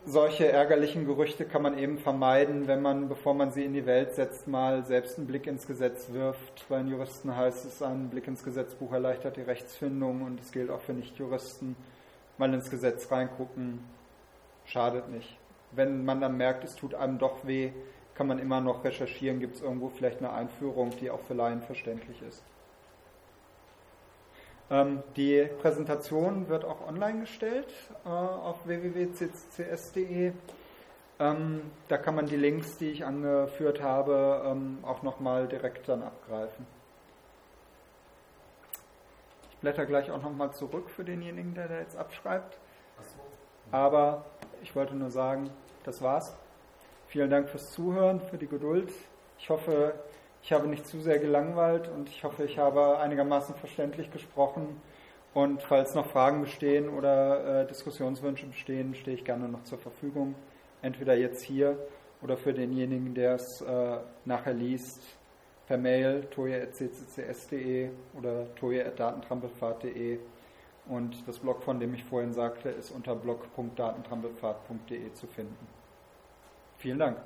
solche ärgerlichen Gerüchte kann man eben vermeiden, wenn man, bevor man sie in die Welt setzt, mal selbst einen Blick ins Gesetz wirft. Bei den Juristen heißt es, ein Blick ins Gesetzbuch erleichtert die Rechtsfindung und es gilt auch für Nichtjuristen. Mal ins Gesetz reingucken, schadet nicht. Wenn man dann merkt, es tut einem doch weh, kann man immer noch recherchieren, gibt es irgendwo vielleicht eine Einführung, die auch für Laien verständlich ist. Ähm, die Präsentation wird auch online gestellt äh, auf www.ccs.de. Ähm, da kann man die Links, die ich angeführt habe, ähm, auch nochmal direkt dann abgreifen. Ich blätter gleich auch nochmal zurück für denjenigen, der da jetzt abschreibt. Aber ich wollte nur sagen, das war's. Vielen Dank fürs Zuhören, für die Geduld. Ich hoffe, ich habe nicht zu sehr gelangweilt und ich hoffe, ich habe einigermaßen verständlich gesprochen. Und falls noch Fragen bestehen oder äh, Diskussionswünsche bestehen, stehe ich gerne noch zur Verfügung. Entweder jetzt hier oder für denjenigen, der es äh, nachher liest, per Mail toje.cccs.de oder toje.datentrampelfahrt.de. Und das Blog, von dem ich vorhin sagte, ist unter blog.datentrampelfahrt.de zu finden. Vielen Dank.